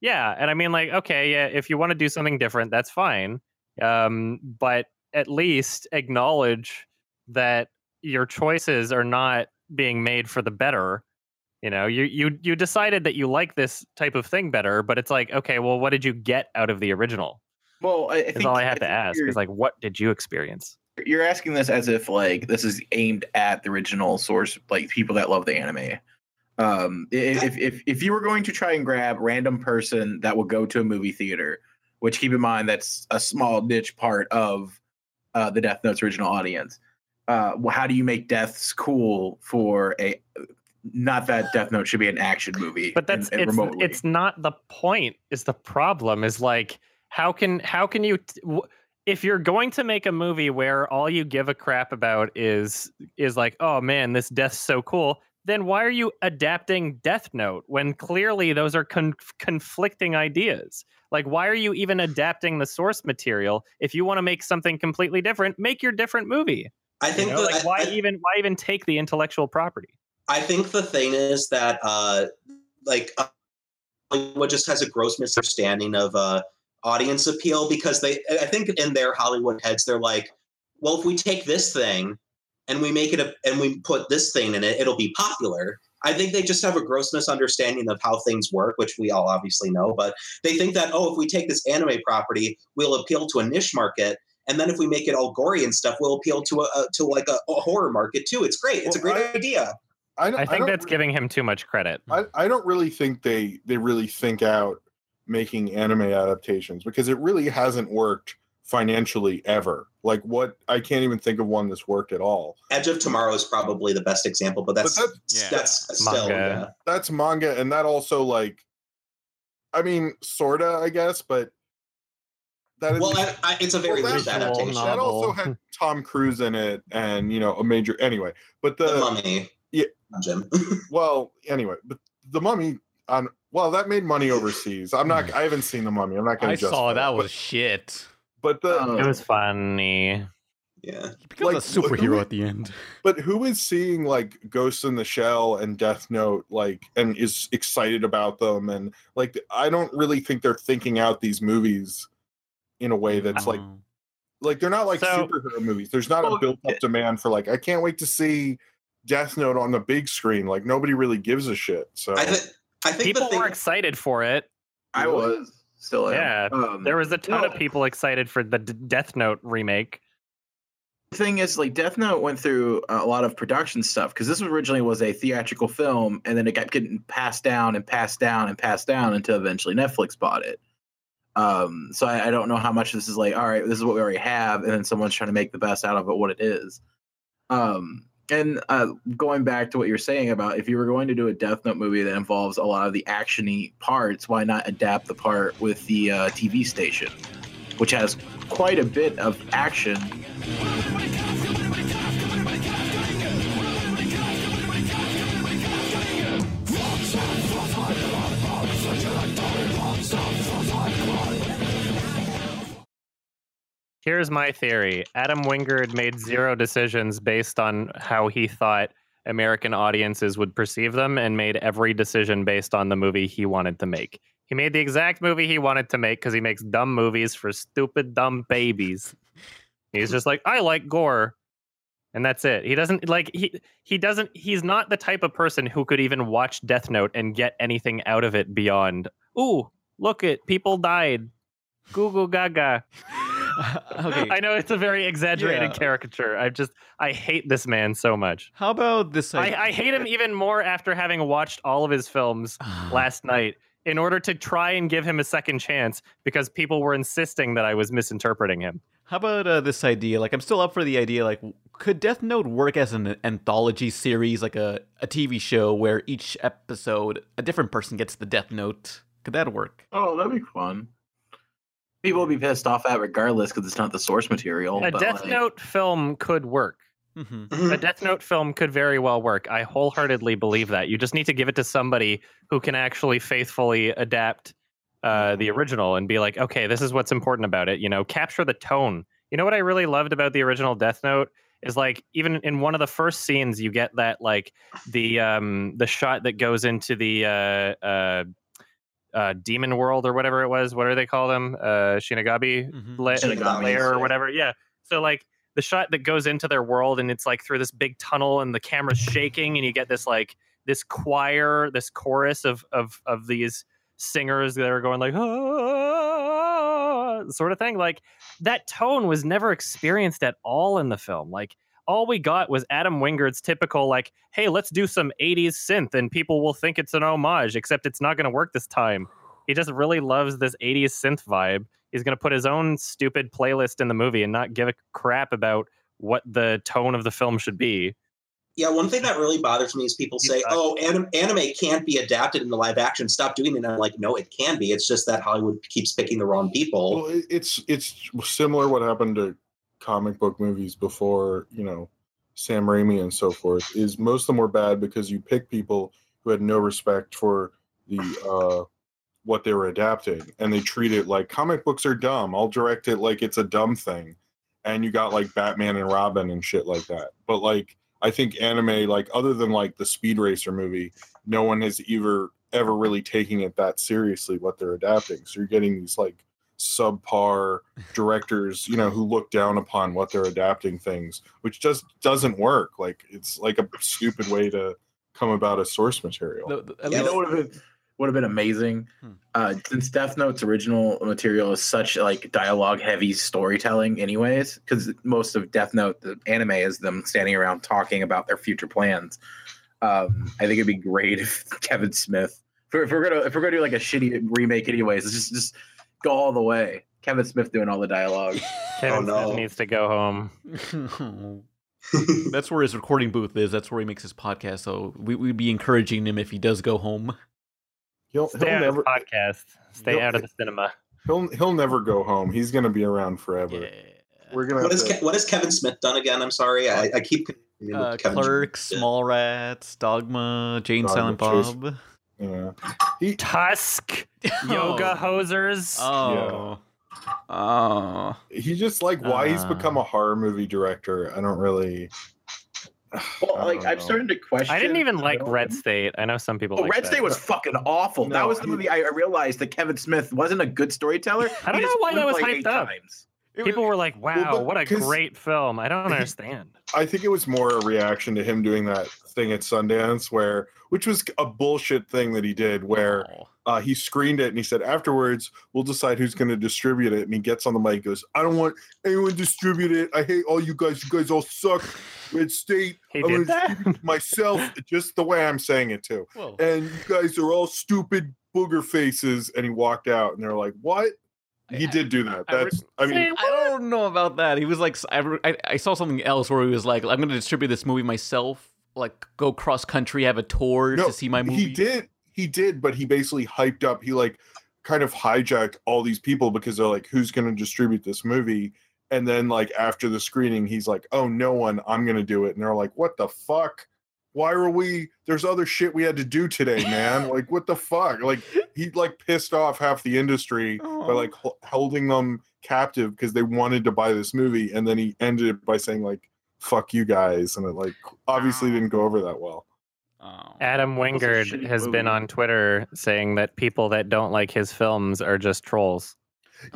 C: Yeah, and I mean like okay, yeah, if you want to do something different, that's fine. Um but at least acknowledge that your choices are not being made for the better. You know, you you you decided that you like this type of thing better, but it's like, okay, well, what did you get out of the original?
G: Well, I, I think
C: all I have to ask. Is like, what did you experience?
G: you're asking this as if like this is aimed at the original source, like people that love the anime. Um, if if if you were going to try and grab random person that will go to a movie theater, which keep in mind that's a small niche part of uh, the Death Note's original audience. Uh, well, how do you make deaths cool for a? Not that Death Note should be an action movie,
C: But that's
G: and- and
C: it's
G: remotely.
C: it's not the point. Is the problem? Is like how can how can you if you're going to make a movie where all you give a crap about is is like oh man this death's so cool then why are you adapting death note when clearly those are con- conflicting ideas like why are you even adapting the source material if you want to make something completely different make your different movie
D: I
C: you
D: think
C: know?
D: that
C: like why
D: I-
C: even why even take the intellectual property
D: I think the thing is that uh like uh, Hollywood just has a gross misunderstanding of uh audience appeal because they I think in their Hollywood heads they're like, well, if we take this thing and we make it a and we put this thing in it, it'll be popular. I think they just have a gross misunderstanding of how things work, which we all obviously know. But they think that oh, if we take this anime property, we'll appeal to a niche market, and then if we make it all gory and stuff, we'll appeal to a, a to like a, a horror market too. It's great. It's a great
E: I-
D: idea.
E: I, don't-
C: I think
E: don't
C: that's
E: re-
C: giving him too much credit.
E: I, I don't really think they they really think out making anime adaptations because it really hasn't worked financially ever. Like what I can't even think of one that's worked at all.
D: Edge of Tomorrow is probably the best example, but that's
E: But
B: Yeah.
D: that's still
C: Manga.
D: yeah.
E: That's manga, and that also like, I mean, sorta, I guess, but that
D: Well, I, I, it's a very
E: Well,
D: loose adaptation.
C: Well,
E: that also had Tom Cruise in it, and you know a major anyway. But
D: The
E: the
D: Mummy.
E: yeah.
D: Jim.
E: well, anyway, but the Mummy on well that made money overseas. I'm not. Hmm. I haven't seen the Mummy. I'm not going to. I
B: saw that
E: it,
B: was shit.
E: But, but the
G: Oh.
C: It was funny.
D: yeah.
B: He becomes
E: Like,
B: a superhero
E: who-
B: at the end.
E: But who is seeing like Ghost in the Shell and Death Note like and is excited about them and like I don't really think they're thinking out these movies in a way that's like
B: Oh.
E: like they're not like
C: So-
E: superhero movies. There's not
G: Well,
E: a built up demand for like I can't wait to see Death Note on the big screen. Like nobody really gives a shit. So
D: I, th- I think
C: People
D: thing,
C: were excited for it.
G: I was still am.
C: Yeah,
G: Um,
C: There was a ton of people excited for the D- Death Note remake.
G: the thing is like death note went through a lot of production stuff because this originally was a theatrical film and then it kept getting passed down and passed down and passed down until eventually netflix bought it um so I, I don't know how much this is like all right this is what we already have and then someone's trying to make the best out of it what it is. Um and uh, going back to what you're saying about if you were going to do a Death Note movie that involves a lot of the actiony parts, why not adapt the part with the uh, TV station, which has quite a bit of action
C: Here's my theory Adam Wingard made zero decisions based on how he thought American audiences would perceive them and made every decision based on the movie he wanted to make. He made the exact movie he wanted to make because he makes dumb movies for stupid, dumb babies. He's just like, I like gore. And that's it. He doesn't like he he doesn't he's not the type of person who could even watch Death Note and get anything out of it beyond, ooh, look it, people died. Goo goo gaga.
B: okay.
C: I know it's a very exaggerated
B: Yeah.
C: caricature. I just I hate this man so much.
B: How about this?
C: I, I hate him even more after having watched all of his films last night in order to try and give him a second chance because people were insisting that I was misinterpreting him.
B: How about uh, this idea? Like, I'm still up for the idea. Like, could Death Note work as an anthology series, like a, a TV show where each episode a different person gets the Death Note? Could that work?
G: Oh, that'd be fun. People will be pissed off at regardless because it's not the source material.
C: A
G: but,
C: Death
G: like,
C: Note film could work.
B: Mm-hmm.
C: A Death Note film could very well work. I wholeheartedly believe that. You just need to give it to somebody who can actually faithfully adapt uh, the original and be like, okay, this is what's important about it. You know, capture the tone. You know what I really loved about the original Death Note is like even in one of the first scenes, you get that like the um the shot that goes into the uh uh. Uh, demon world or whatever it was. What do they call them? Uh, Shinigami
B: Mhm.
C: la-
D: Shinigami,
C: layer or whatever. Yeah. So like the shot that goes into their world and it's like through this big tunnel and the camera's shaking and you get this like this choir, this chorus of of of these singers that are going like ah, sort of thing. Like that tone was never experienced at all in the film. Like all we got was Adam Wingard's typical like, hey, let's do some 80s synth and people will think it's an homage, except it's not going to work this time. He just really loves this 80s synth vibe. He's going to put his own stupid playlist in the movie and not give a crap about what the tone of the film should be.
D: Yeah, one thing that really bothers me is people say,
C: Exactly.
D: "Oh, anim- anime can't be adapted into live action. Stop doing it." And I'm like, "No, it can be. It's just that Hollywood keeps picking the wrong people."
E: Well, it's it's similar what happened to comic book movies before, you know, Sam Raimi and so forth. Is most of them were bad because you pick people who had no respect for the uh what they were adapting and they treat it like comic books are dumb. I'll direct it like it's a dumb thing. And you got like Batman and Robin and shit like that. But like I think anime, like other than like the Speed Racer movie, no one has ever ever really taking it that seriously what they're adapting. So you're getting these like subpar directors, you know, who look down upon what they're adapting things, which just doesn't work. Like it's like a stupid way to come about a source material.
B: The- the- at
G: You know what would have been, would have been amazing?
B: Hmm.
G: Uh, since Death Note's original material is such like dialogue heavy storytelling, anyways, because most of Death Note, the anime, is them standing around talking about their future plans. Um, I think it'd be great if Kevin Smith, if we're, if we're gonna if we're gonna do like a shitty remake, anyways, let's just just go all the way. Kevin Smith doing all the dialogue.
C: Kevin
D: no.
C: Smith needs to go home.
B: That's where his recording booth is. That's where he makes his podcast. So we, we'd be encouraging him if he does go home.
E: He'll
C: Stay
E: he'll
C: out
E: never
C: of the podcast. Stay out of the cinema.
E: he'll he'll never go home. He's gonna be around forever.
B: Yeah.
E: We're gonna
D: What
E: have
D: has
E: to,
D: Ke- what has Kevin Smith done again? I'm sorry, I, I keep
B: Uh, Clerks, Mallrats, Dogma, Jane
E: Dogma,
B: Silent
E: Chase-
B: Bob.
E: yeah. He
C: Tusk, yoga hosers.
B: Oh. Oh.
E: he just like why he's
B: Uh.
E: become a horror movie director. I don't really.
G: Well,
E: I
G: like
E: don't
G: I'm
E: know.
G: starting to question.
C: I didn't even like
G: don't-
C: Red State. I know some people.
G: Oh,
C: like
G: Red
C: that.
G: State was fucking awful. that was the movie I I realized that Kevin Smith wasn't a good storyteller.
C: I don't know why that was
G: like,
C: hyped up.
G: times.
C: People were like, "Wow,
E: but
C: what a great film!" I don't understand.
E: I think it was more a reaction to him doing that thing at Sundance, where which was a bullshit thing that he did, where uh, he screened it and he said afterwards we'll decide who's going to distribute it. And he gets on the mic, and goes, "I don't want anyone to distribute it. I hate all you guys. You guys all suck. Red State.
C: He
E: I'm
C: did
E: gonna
C: that.
E: distribute myself, just the way I'm saying it too.
B: Whoa.
E: And you guys are all stupid booger faces." And he walked out, and they're like, "What?" He did do that.
B: I re-
E: That's. I mean,
B: I don't know about that. He was like, I, re- I, I saw something else where he was like, I'm going to distribute this movie myself, like go cross country, have a tour
E: No,
B: to see my movie.
E: He did. He did, but he basically hyped up. He like kind of hijacked all these people because they're like, "Who's going to distribute this movie?" And then like after the screening, he's like, "Oh, no one. I'm going to do it." And they're like, "What the fuck? Why were we? There's other shit we had to do today, man. like, what the fuck? Like, he like pissed off half the industry by like h- holding them captive because they wanted to buy this movie, and then he ended it by saying like, "Fuck you guys," and it like obviously didn't go over that well.
B: Oh.
C: Adam Wingard
G: shitty
C: has been on Twitter saying that people that don't like his films are just trolls.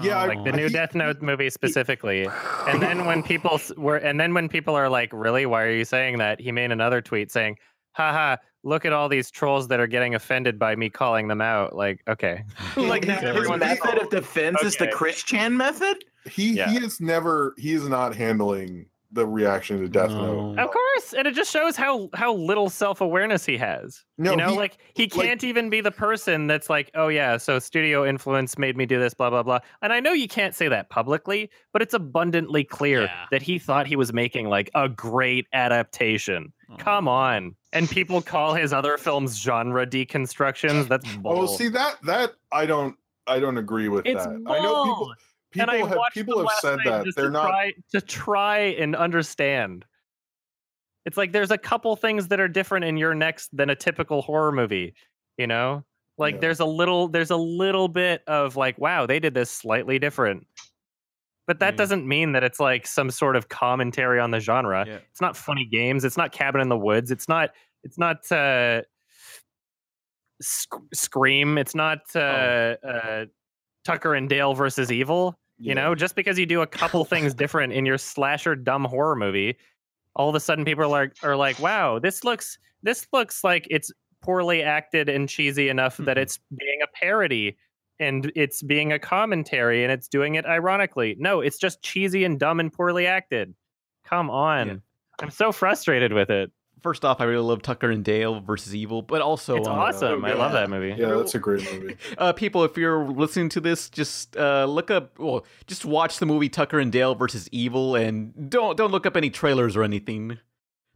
E: Yeah, I-
C: Like the
E: I-
C: new
E: he-
C: Death Note movie specifically. And then when people were, and then when people are like, "Really? Why are you saying that?" He made another tweet saying, "Haha, look at all these trolls that are getting offended by me calling them out." Like, okay,
G: Like his, his method of defense is the
C: Okay.
G: Chris Chan method.
E: he
C: Yeah.
E: he is never he is not handling the reaction to Death
B: No.
E: Note.
C: of course, and it just shows how how little self awareness he has.
E: No,
C: you know,
E: he-
C: like he can't even be the person that's like, "Oh yeah, so studio influence made me do this," blah blah blah. And I know you can't say that publicly, but it's abundantly clear
B: Yeah.
C: that he thought he was making like a great adaptation.
B: Oh.
C: Come on. And people call his other films genre deconstructions. That's
E: oh,
C: bull.
E: Oh, see that that I don't I don't agree with
C: it's
E: that. I know people
C: bull.
E: People
C: and I
E: have
C: watched
E: people have said that they're
C: to
E: not
C: try, to try and understand. It's like there's a couple things that are different in You're Next than a typical horror movie. You know, like
E: Yeah.
C: there's a little there's a little bit of like, wow, they did this slightly different. But that
B: Mm.
C: doesn't mean that it's like some sort of commentary on the genre.
B: Yeah.
C: It's not funny games. It's not Cabin in the Woods. It's not. It's not. uh Sc- Scream. It's not uh, uh, Tucker and Dale versus Evil. You
E: Yeah.
C: know, just because you do a couple things different in your slasher dumb horror movie, all of a sudden people are like, are like, wow, this looks this looks like it's poorly acted and cheesy enough that
B: Mhm.
C: it's being a parody and it's being a commentary and it's doing it ironically. No, it's just cheesy and dumb and poorly acted. Come on.
B: Yeah.
C: I'm so frustrated with it.
B: First off, I really love Tucker and Dale versus Evil, but also
C: it's
B: um,
C: awesome. I love that movie.
E: Yeah, that's a great movie.
B: Uh, people, if you're listening to this, just uh, look up. Well, just watch the movie Tucker and Dale versus Evil, and don't don't look up any trailers or anything.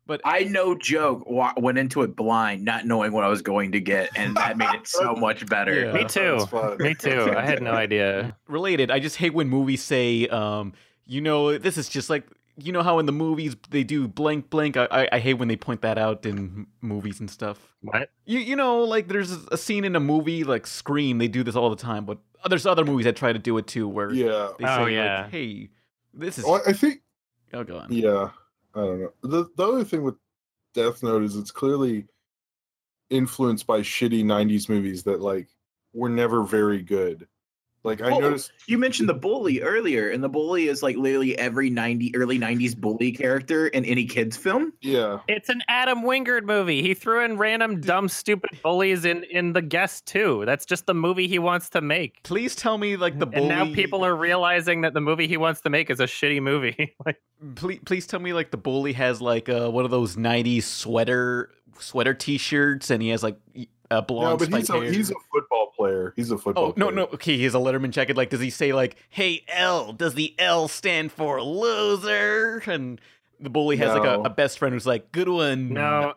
B: But
G: I no joke wa- went into it blind, not knowing what I was going to get, and that made it so much better.
B: Yeah.
C: Me too. Me too. I had no idea.
B: related, I just hate when movies say, um, you know, this is just like you know how in the movies they do blank blank. I I, I hate when they point that out in movies and stuff.
C: What?
B: You you know like there's a scene in a movie like Scream. They do this all the time, but there's other movies that try to do it too, where
E: Yeah.
B: they
C: Oh, yeah.
B: like, hey, this is.
E: Oh, well, I think
B: Oh, go on.
E: yeah. I don't know. The the other thing with Death Note is it's clearly influenced by shitty '90s movies that like were never very good, Like I
G: Well,
E: noticed
G: You mentioned the bully earlier, and the bully is like literally every 90 early 90s bully character in any kids film.
E: Yeah.
C: It's an Adam Wingard movie. He threw in random dumb stupid bullies in in the guest too. That's just the movie he wants to make.
B: Please tell me like the bully.
C: And now people are realizing that the movie he wants to make is a shitty movie. like
B: please, please tell me like the bully has like uh, one of those '90s sweater sweater T-shirts, and he has like y- uh,
E: No,
B: blonde
E: but he's a,
B: hair.
E: he's a football player. He's a football
B: Oh no
E: player.
B: no okay he has a Letterman jacket like does he say like hey L does the L stand for loser and the bully has like a, a best friend who's like good one
C: no.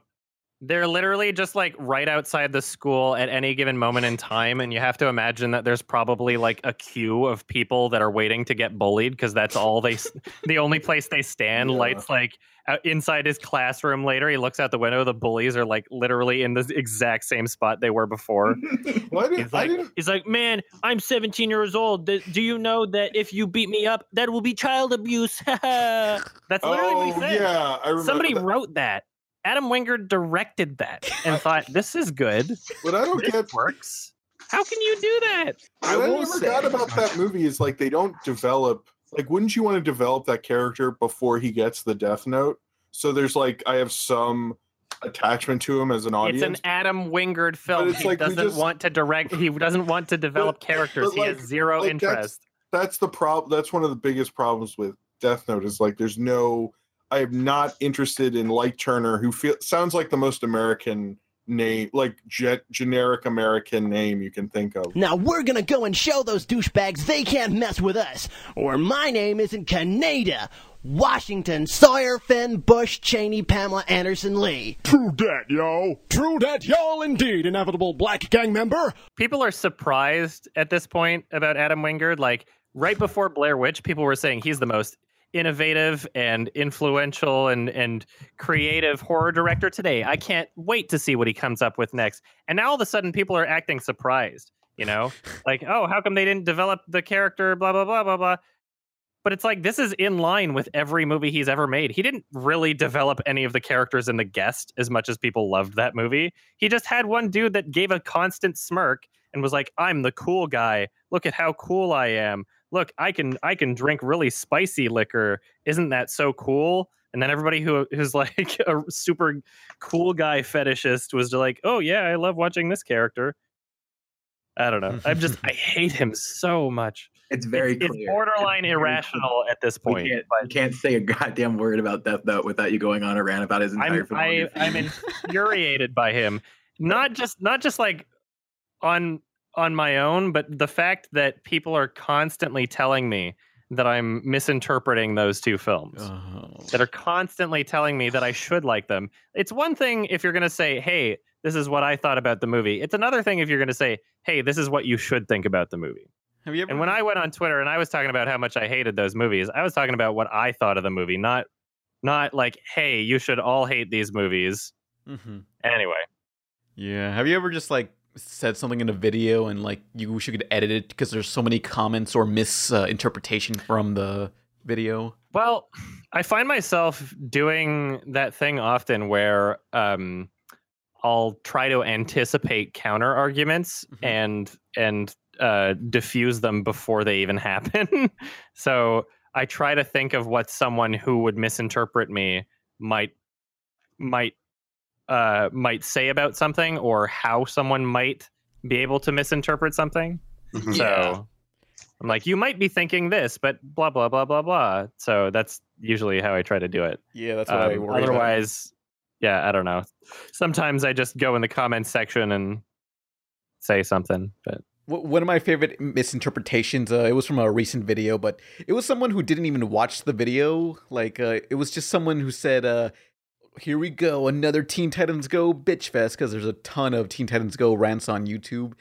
C: They're literally just like right outside the school at any given moment in time, and you have to imagine that there's probably like a queue of people that are waiting to get bullied because that's all they, the only place they stand.
E: Yeah.
C: Lights like inside his classroom. Later, he looks out the window. The bullies are like literally in the exact same spot they were before.
E: Didn't,
C: He's like, he's like, man, I'm 17 years old. Do you know that if you beat me up, that will be child abuse? That's literally what he
E: Oh
C: said.
E: yeah, I remember.
C: Somebody
E: that.
C: wrote that. Adam Wingard directed that and thought, this is good.
E: But I don't
C: This
E: get.
C: works. How can you do that?
G: I
E: What I
G: will
E: never
G: say-
E: got about that movie is like they don't develop. Like, wouldn't you want to develop that character before he gets the Death Note? So there's like I have some attachment to him as an audience.
C: It's an Adam Wingard film.
E: it's
C: He
E: like
C: doesn't
E: just-
C: want to direct. He doesn't want to develop characters.
E: but
C: he
E: like-
C: has zero
E: like that's-
C: interest.
E: that's the problem. That's one of the biggest problems with Death Note is like there's no. I am not interested in Light Turner, who feel sounds like the most American name, like jet, generic American name you can think of.
K: Now we're gonna go and show those douchebags they can't mess with us, or my name isn't Canada. Washington, Sawyer, Finn, Bush, Cheney, Pamela Anderson, Lee.
L: True dat, yo. True dat, y'all indeed, inevitable black gang member.
C: people are surprised at this point about Adam Wingard. Like right before Blair Witch, people were saying he's the most innovative and influential and and creative horror director today. I can't wait to see what he comes up with next. And now all of a sudden people are acting surprised, you know? like, "Oh, how come they didn't develop the character blah blah blah blah blah." But it's like this is in line with every movie he's ever made. He didn't really develop any of the characters in The Guest as much as people loved that movie. He just had one dude that gave a constant smirk and was like, "I'm the cool guy. Look at how cool I am. Look, I can I can drink really spicy liquor. Isn't that so cool?" And then everybody who who's like a super cool guy fetishist was like, "Oh yeah, I love watching this character." I don't know. I'm just I hate him so much.
G: It's very
C: it's,
G: clear.
C: it's borderline
G: It's
C: irrational at this point.
G: can't,
C: but
G: you can't say a goddamn word about Death Note without you going on a rant about his entire
C: I'm I. I'm infuriated by him. Not just not just like on on my own, but the fact that people are constantly telling me that I'm misinterpreting those two films.
B: Oh.
C: That are constantly telling me that I should like them. It's one thing if you're going to say, "Hey, this is what I thought about the movie." It's another thing if you're going to say, "Hey, this is what you should think about the movie."
B: have you ever
C: And when I went on Twitter and I was talking about how much I hated those movies, I was talking about what I thought of the movie, not not like, hey, you should all hate these movies.
B: hmm
C: Anyway,
B: yeah have you ever just like said something in a video and like you wish you could edit it because there's so many comments or misinterpretation from the video
C: well, I find myself doing that thing often where um, I'll try to anticipate counter arguments
B: Mhm.
C: and and uh, diffuse them before they even happen. so I try to think of what someone who would misinterpret me might might uh, might say about something or how someone might be able to misinterpret something.
D: Mhm.
C: So I'm like, you might be thinking this, but blah blah blah blah blah. So that's usually how I try to do it.
B: yeah that's what i
C: Um,
B: worry about.
C: otherwise, yeah, I don't know. Sometimes I just go in the comments section and say something, but
B: One of my favorite misinterpretations. Uh, it was from a recent video, but it was someone who didn't even watch the video. Like, uh, it was just someone who said, uh, "Here we go, another Teen Titans Go bitch fest," because there's a ton of Teen Titans Go rants on YouTube.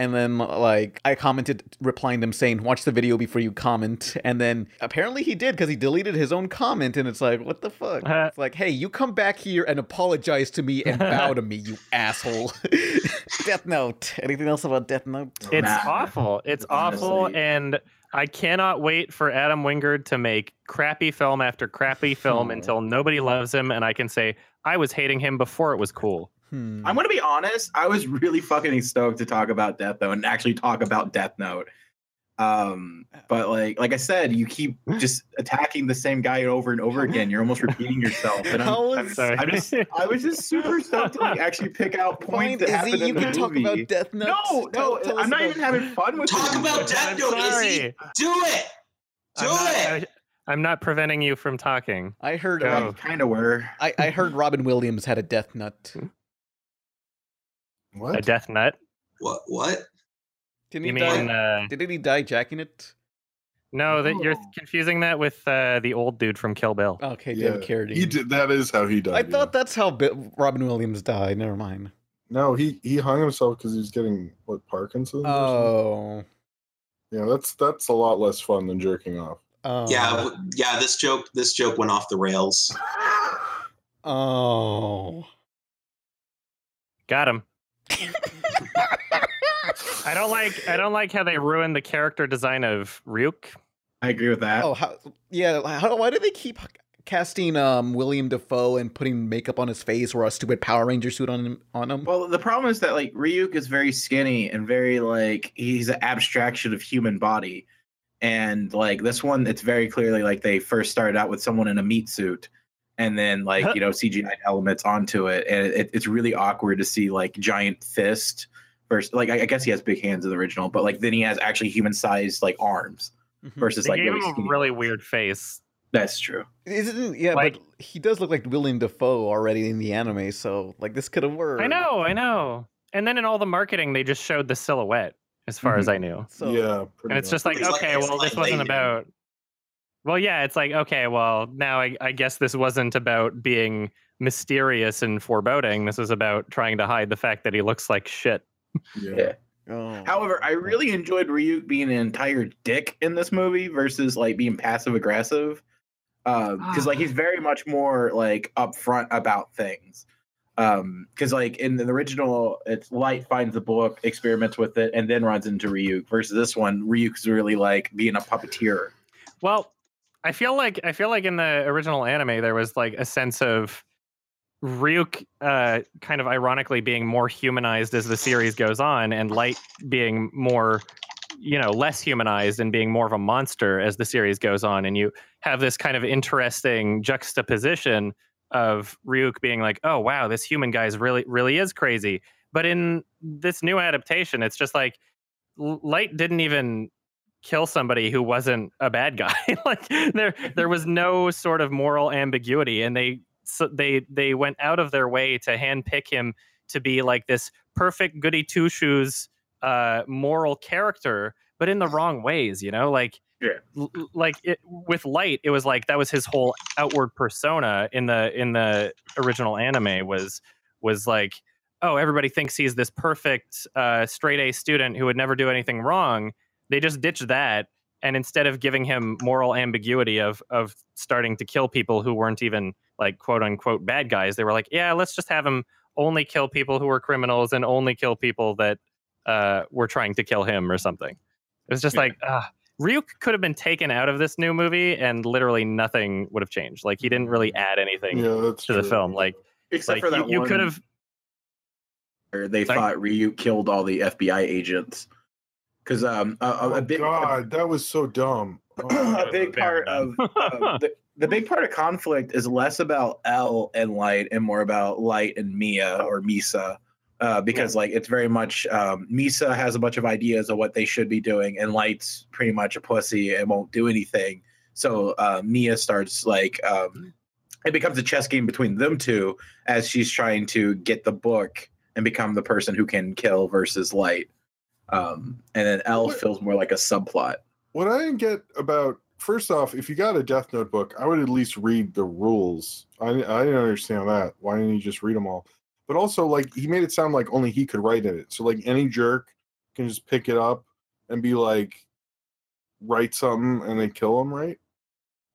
B: And then, like, I commented, replying them saying, "Watch the video before you comment." And then apparently he did because he deleted his own comment. And it's like, what the fuck? Uh-huh. it's like, hey, you come back here and apologize to me and bow to me, you asshole. Death Note. Anything else about Death Note?
C: it's
G: Nah.
C: awful. It's
G: Honestly.
C: awful, and I cannot wait for Adam Wingard to make crappy film after crappy film
B: Oh.
C: until nobody loves him, and I can say I was hating him before it was cool.
B: Hmm.
G: I'm gonna be honest. I was really fucking stoked to talk about Death Note and actually talk about Death Note. Um, but like like I said, you keep just attacking the same guy over and over again. You're almost repeating yourself. And I'm,
B: How
G: I'm,
C: sorry.
G: I'm just I was just super stoked to like actually pick out points
B: Fine,
G: that
B: Izzy,
G: happen
B: you
G: in the
B: can talk
G: movie.
B: about Death Note.
G: No, no,
B: Tell- tell
G: I'm not even having fun with
D: Talk
G: it.
D: about Death
C: I'm
D: Note, Izzy.
C: sorry.
D: Do it. Do
C: I'm not,
D: it.
C: I, am not preventing you from talking.
B: I heard.
C: Go.
G: Kind of were.
B: I, I heard Robin Williams had a Death Nut.
E: What?
C: A death nut?
D: What? What?
B: Didn't
C: You
B: he die?
C: uh,
B: Didn't he die jacking it?
C: no? That you're confusing that with uh, the old dude from Kill Bill.
B: Okay,
E: Yeah,
B: David Carradine.
E: He did. That is how he died.
B: I
E: yeah.
B: thought that's how Bi- Robin Williams died. Never mind.
E: No, he he hung himself because he was getting what Parkinson's.
B: Oh.
E: something? yeah, that's that's a lot less fun than jerking off.
B: oh.
D: Yeah, yeah. This joke, this joke went off the rails.
B: Oh.
C: Got him. I don't like. I don't like how they ruined the character design of Ryuk.
G: I agree with that.
B: Oh, how, yeah. How, why do they keep casting um Willem Dafoe and putting makeup on his face or a stupid Power Ranger suit on him? On him?
G: Well, the problem is that like Ryuk is very skinny and very like he's an abstraction of human body. And like this one, it's very clearly like they first started out with someone in a meat suit and then like, you know, CGI elements onto it. And it, it's really awkward to see like giant fist versus like I, I guess he has big hands in the original, but like then he has actually human sized like arms
B: Mhm.
G: versus
C: They
G: like
C: gave
G: really
C: him
G: skinny.
C: really weird face.
G: That's true.
B: Isn't yeah?
C: Like-
B: but he does look like Willem Dafoe already in the anime, so like this could have worked.
C: I know. I know. And then in all the marketing, they just showed the silhouette, as far as I knew.
B: So
E: yeah, pretty
C: And it's
E: much.
C: just like,
D: It's like-
C: okay,
D: it's
C: well,
D: like
C: this wasn't
D: Layton.
C: about. Well, yeah, it's like, okay, well, now I, I guess this wasn't about being mysterious and foreboding. This was about trying to hide the fact that he looks like shit.
E: Yeah.
G: Yeah.
B: Oh.
G: However, I really enjoyed Ryuk being an entire dick in this movie versus like being passive aggressive. Because like he's very much more like upfront about things. Um, because like in the original, it's Light finds the book, experiments with it, and then runs into Ryuk. Versus this one, Ryuk's really like being a puppeteer.
C: Well, I feel like I feel like in the original anime there was like a sense of Ryuk uh, kind of ironically being more humanized as the series goes on, and Light being more, you know, less humanized and being more of a monster as the series goes on. And you have this kind of interesting juxtaposition of Ryuk being like, "Oh wow, this human guy is really really is crazy." But in this new adaptation, it's just like Light didn't even kill somebody who wasn't a bad guy. like there there was no sort of moral ambiguity, and they so they they went out of their way to handpick him to be like this perfect goody two shoes uh, moral character, but in the wrong ways. You know, like
G: Yeah.
C: l- like it, with light it was like that was his whole outward persona in the in the original anime was was like oh everybody thinks he's this perfect uh, straight a student who would never do anything wrong they just ditched that and instead of giving him moral ambiguity of of starting to kill people who weren't even like quote unquote bad guys they were like yeah let's just have him only kill people who were criminals and only kill people that uh, were trying to kill him or something it was just
G: Yeah.
C: like ah Ryuk could have been taken out of this new movie and literally nothing would have changed. Like he didn't really add anything
E: Yeah, that's
C: to the film. Like,
G: Except
C: like
G: for that
C: you, you could have
G: where they
C: Sorry?
G: thought Ryuk killed all the FBI agents. Because um, a, a, a
E: Oh,
G: big
E: God, that was so dumb. Oh,
G: a big part of
C: enough.
G: uh, the, the big part of conflict is less about L and Light and more about Light and Mia or Misa. Uh, because like it's very much um, Misa has a bunch of ideas of what they should be doing, and Light's pretty much a pussy and won't do anything. So uh, Mia starts like um, it becomes a chess game between them two as she's trying to get the book and become the person who can kill versus Light. Um, and then L
E: What-
G: feels more like a subplot.
E: What I didn't get about first off, if you got a Death Note book, I would at least read the rules. I I didn't understand that. Why didn't you just read them all? But also, like he made it sound like only he could write in it. So like any jerk can just pick it up and be like, write something and then kill him, right?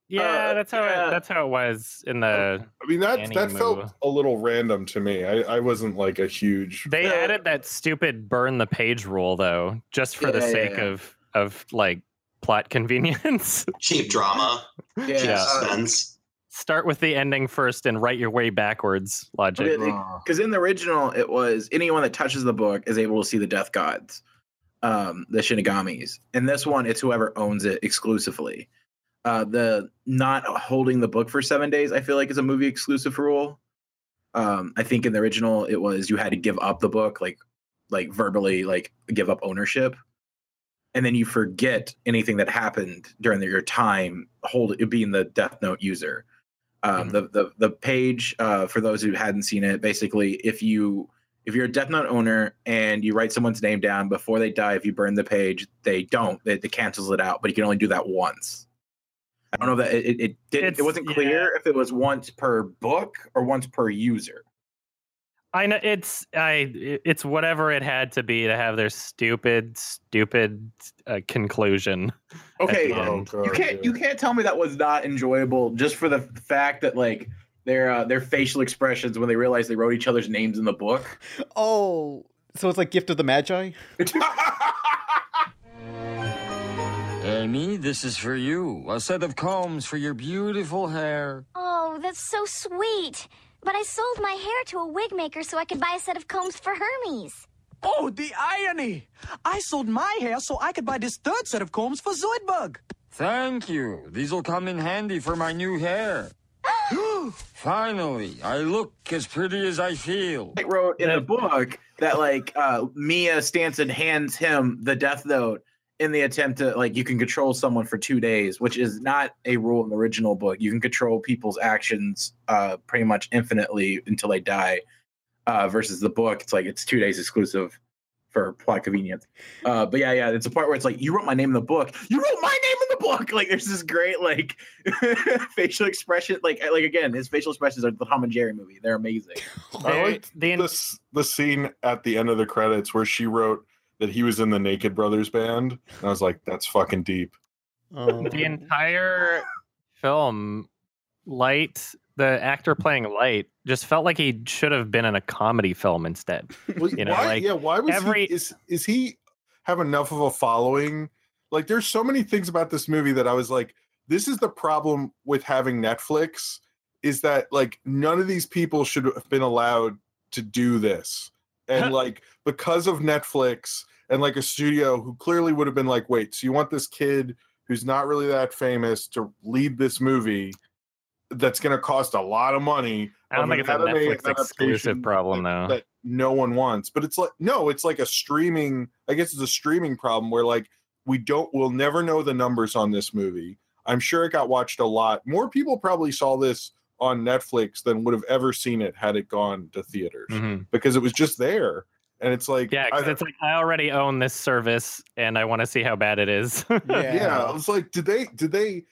C: yeah,
G: Uh,
C: that's how
G: yeah.
C: it, that's how it was in the.
E: I mean that that
C: Anime.
E: felt a little random to me. I, I wasn't like a huge
C: They
G: Yeah.
C: added that stupid burn the page rule though, just for the
G: Yeah, yeah,
C: sake
G: yeah.
C: of of like plot convenience.
D: Cheap drama. Cheap
C: Yeah.
D: suspense.
C: Start with the ending first and write your way backwards. Logic.
G: Because in the original, it was anyone that touches the book is able to see the death gods. um, the Shinigamis. In this one, it's whoever owns it exclusively. Uh, the not holding the book for seven days, I feel like, is a movie exclusive rule. Um, I think in the original, it was you had to give up the book, like, like verbally, like give up ownership, and then you forget anything that happened during your time hold being the Death Note user. Um, the, the the page uh, for those who hadn't seen it, basically, if you if you're a Death Note owner and you write someone's name down before they die, if you burn the page, they don't. It, it cancels it out, but you can only do that once. I don't know that it, it, it didn't.
C: It's-
G: It wasn't clear if it was once per book or once per user.
C: I know it's I it's whatever it had to be to have their stupid stupid uh, conclusion.
G: Okay,
C: the end.
G: you can't you can't tell me that was not enjoyable just for the fact that like their uh, their facial expressions when they realized they wrote each other's names in the book.
B: Oh, so it's like Gift of the Magi?
M: Amy, this is for you. A set of combs for your beautiful hair.
N: Oh, that's so sweet. But I sold my hair to a wig maker so I could buy a set of combs for Hermes.
J: Oh, the irony! I sold my hair so I could buy this third set of combs for Zoidberg.
M: Thank you. These will come in handy for my new hair. Finally, I look as pretty as I feel.
G: It wrote in a book that like uh, Mia Sutton hands him the Death Note in the attempt to like you can control someone for two days, which is not a rule in the original book. You can control people's actions uh, pretty much infinitely until they die. Uh, versus the book, it's like it's two days exclusive for plot convenience. Uh, but yeah, yeah, it's a part where it's like you wrote my name in the book. You wrote my name in the book. Like there's this great like facial expression. Like like again, his facial expressions are the Tom and Jerry movie. They're amazing.
E: I liked this the scene at the end of the credits where she wrote that he was in the Naked Brothers band. And I was like, that's fucking deep. Oh.
C: the entire film, Light, the actor playing Light, just felt like he should have been in a comedy film instead. You know,
E: why,
C: like
E: yeah, why was
C: every
E: he? Is is he have enough of a following? Like, there's so many things about this movie that I was like, this is the problem with having Netflix, is that like none of these people should have been allowed to do this, and like because of Netflix and like a studio who clearly would have been like, wait, so you want this kid who's not really that famous to lead this movie? That's going to cost a lot of money.
C: I don't think it's a Netflix exclusive problem though.
E: that no one wants. But it's like no, it's like a streaming. I guess it's a streaming problem where like we don't, we'll never know the numbers on this movie. I'm sure it got watched a lot. More people probably saw this on Netflix than would have ever seen it had it gone to theaters
C: Mhm.
E: because it was just there. And it's like,
C: Yeah, because
E: I-
C: it's like I already own this service and I want to see how bad it is.
E: yeah, I was like, did they? Did they?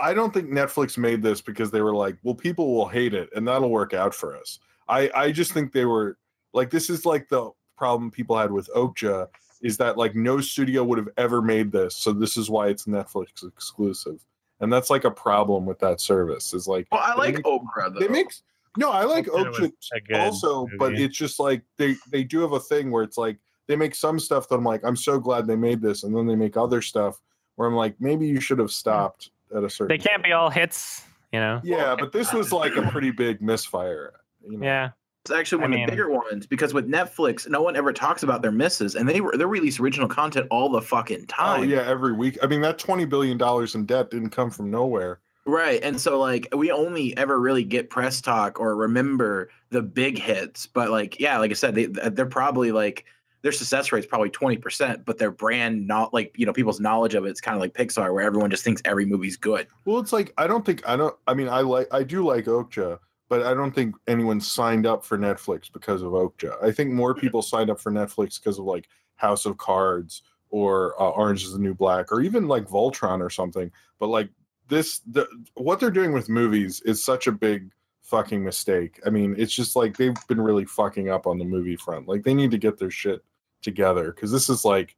E: I don't think Netflix made this because they were like, well, people will hate it, and that'll work out for us. I I just think they were like, this is like the problem people had with Okja is that like no studio would have ever made this, so this is why it's Netflix exclusive, and that's like a problem with that service. Is like,
G: Well, I like
E: make-
G: Okra though.
E: They make no, I like
C: Okja was
E: Okja
C: a good
E: also, but it's just like they they do have a thing where it's like they make some stuff that I'm like, I'm so glad they made this, and then they make other stuff where I'm like, maybe you should have stopped at a certain.
C: they can't be all hits, you know.
E: Yeah, but this was like a pretty big misfire. You know?
C: Yeah.
G: It's actually
C: I
G: one
C: mean-
G: of the bigger ones because with Netflix, no one ever talks about their misses, and they they release original content all the fucking time.
E: Oh
G: time.
E: yeah, every week. I mean, that twenty billion dollars in debt didn't come from nowhere.
G: Right. And so like we only ever really get press talk or remember the big hits. But like, yeah, like I said, they they're probably like their success rate's probably 20%, but their brand not like, you know, people's knowledge of it's kind of like Pixar where everyone just thinks every movie's good.
E: Well, it's like I don't think I don't. I mean, I like I do like Okja, but I don't think anyone signed up for Netflix because of Okja. I think more people signed up for Netflix because of like House of Cards or uh, Orange Is the New Black or even like Voltron or something. But like this, the what they're doing with movies is such a big fucking mistake. I mean, it's just like they've been really fucking up on the movie front. Like they need to get their shit together because this is like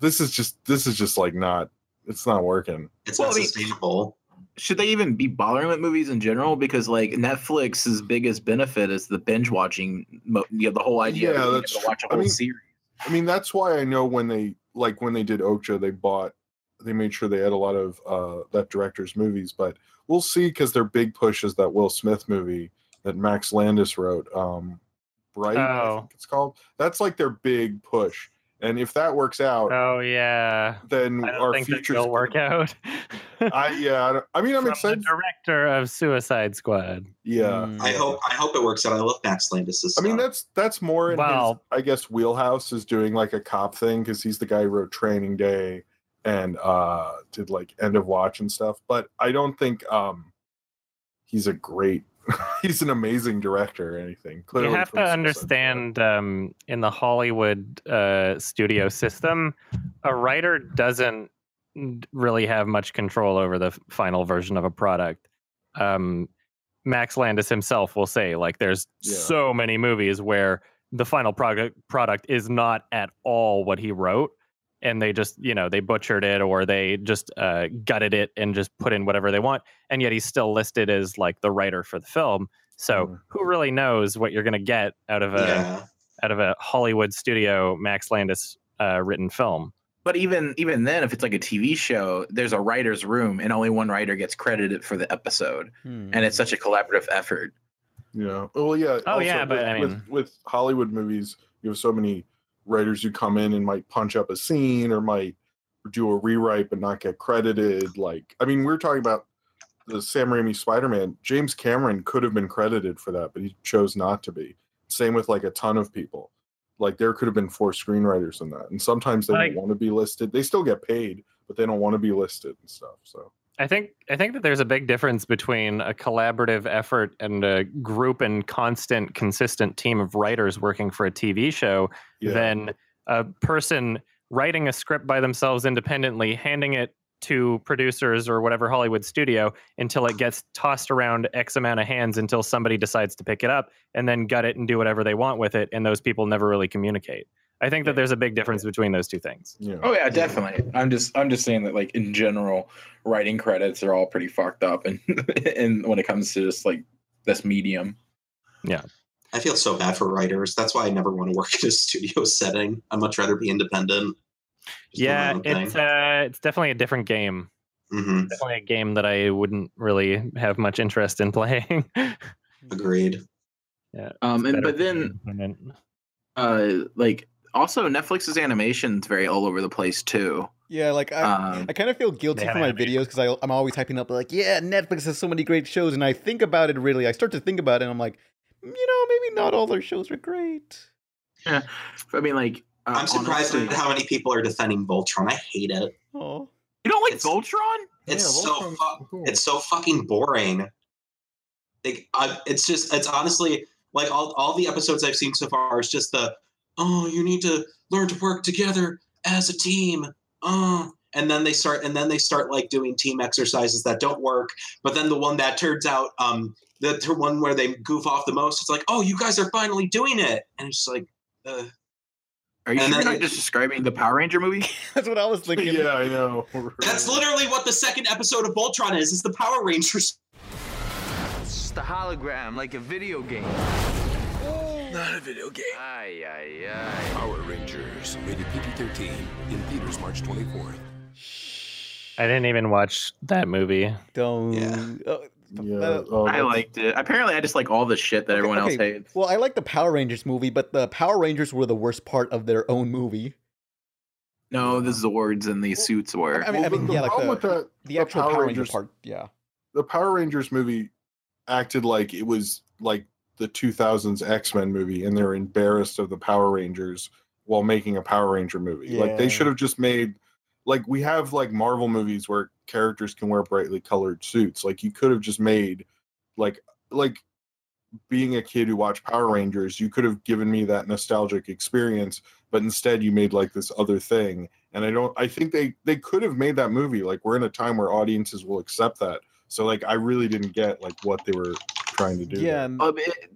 E: this is just this is just like not it's not working.
D: It's
G: Well,
D: not
G: I mean-
D: sustainable.
G: Should they even be bothering with movies in general? Because like Netflix's biggest benefit is the binge watching, mo- you know, the whole idea
E: Yeah,
G: of
E: that's
G: able to watch a
E: true. I mean,
G: series.
E: I mean, that's why I know when they like when they did Okja, they bought, they made sure they had a lot of uh, that director's movies. But we'll see because their big push is that Will Smith movie that Max Landis wrote, um, Bright, I
C: Oh.
E: think it's called. That's like their big push, And if that works out,
C: Oh yeah.
E: then
C: I don't
E: our future
C: will work out.
E: I yeah. I, I mean, I'm
C: From
E: excited.
C: The director of Suicide Squad.
E: Yeah.
D: I hope I hope it works out. I love Max Landis'
E: I mean, that's that's more in his, I guess, wheelhouse is doing like a cop thing because he's the guy who wrote Training Day and uh did like End of Watch and stuff. But I don't think um he's a great, he's an amazing director or anything. Clearly
C: you have to understand um, in the Hollywood uh, studio system, a writer doesn't really have much control over the final version of a product. Um, Max Landis himself will say, like, there's
E: Yeah.
C: so many movies where the final product product is not at all what he wrote, and they just, you know, they butchered it or they just uh, gutted it and just put in whatever they want, and yet he's still listed as like the writer for the film. So
E: Mm.
C: who really knows what you're going to get out of a
D: yeah.
C: out of a Hollywood studio Max Landis uh, written film?
G: But even even then, if it's like a TV show, there's a writer's room, and only one writer gets credited for the episode,
B: Hmm.
G: and it's such a collaborative effort.
E: Yeah. Well, yeah.
C: Oh, yeah,
E: with,
C: but I
E: with,
C: mean-
E: with Hollywood movies, you have so many writers who come in and might punch up a scene or might do a rewrite but not get credited. Like, I mean, we are talking about the Sam Raimi Spider-Man. James Cameron could have been credited for that, but he chose not to be. Same with like a ton of people. Like, there could have been four screenwriters in that, and sometimes they don't want to be listed. They still get paid, but they don't want to be listed and stuff. So.
C: I think I think that there's a big difference between a collaborative effort and a group and constant, consistent team of writers working for a TV show
E: Yeah.
C: than a person writing a script by themselves independently, handing it to producers or whatever Hollywood studio until it gets tossed around X amount of hands until somebody decides to pick it up and then gut it and do whatever they want with it. And those people never really communicate. I think that there's a big difference between those two things.
E: Yeah.
G: Oh yeah, definitely. I'm just I'm just saying that like in general, writing credits are all pretty fucked up, and and when it comes to just like this medium. Yeah.
D: I feel so bad for writers. That's why I never want to work in a studio setting. I'd much rather be independent. Just do my
C: yeah, it's uh, it's definitely a different game.
D: Mhm.
C: Definitely a game that I wouldn't really have much interest in playing.
D: Agreed.
C: yeah.
G: Um, and but then uh, like also Netflix's animation's very all over the place too.
B: Yeah, like I,
G: Um,
B: I kind of feel guilty for my
C: anime.
B: videos because I'm always typing up like, yeah, Netflix has so many great shows, and I think about it really. I start to think about it, and I'm like, you know, maybe not all their shows are great.
G: Yeah, I mean like uh,
D: I'm surprised
G: honestly-
D: at how many people are defending Voltron. I hate it.
B: Oh,
G: you don't like
D: It's-
G: Voltron.
D: It's
E: Yeah,
D: so fu-
E: cool.
D: it's so fucking boring. Like, I, it's just it's honestly like all all the episodes I've seen so far is just the oh you need to learn to work together as a team. Oh, and then they start and then they start like doing team exercises that don't work. But then the one that turns out um the, the one where they goof off the most, it's like oh you guys are finally doing it, and it's just like. Uh,
G: Are you
D: And
G: sure you're not just describing the Power Ranger movie?
B: that's what I was thinking.
E: yeah, I know.
D: that's literally what the second episode of Voltron is. Is the Power Rangers
O: It's just a hologram, like a video game.
I: Not a video game.
O: Ay, ay, ay.
I: Power Rangers, rated PG-13, in theaters March 24th.
C: I didn't even watch that movie.
B: Don't.
D: Yeah.
B: uh,
E: Yeah.
B: uh,
E: oh,
G: I liked it. Apparently, I just like all the shit that everyone else
B: okay,
G: hates.
B: Well, I like the Power Rangers movie, but the Power Rangers were the worst part of their own movie.
G: No, the Zords and the suits were.
B: I mean, I mean
E: the
B: yeah, like
E: problem with
B: the,
E: that-
B: the
E: the
B: actual
E: Power
B: Power, Ranger
E: Rangers-
B: part. Yeah.
E: the Power Rangers movie acted like it was like the 2000s X-Men movie and they're embarrassed of the Power Rangers while making a Power Ranger movie. Like they should have just made like we have like Marvel movies where characters can wear brightly colored suits. Like you could have just made like like being a kid who watched Power Rangers, you could have given me that nostalgic experience, but instead you made like this other thing. And I don't I think they they could have made that movie. Like we're in a time where audiences will accept that. So like I really didn't get like what they were trying to do.
B: Yeah.
E: there.
B: and
G: Um, it-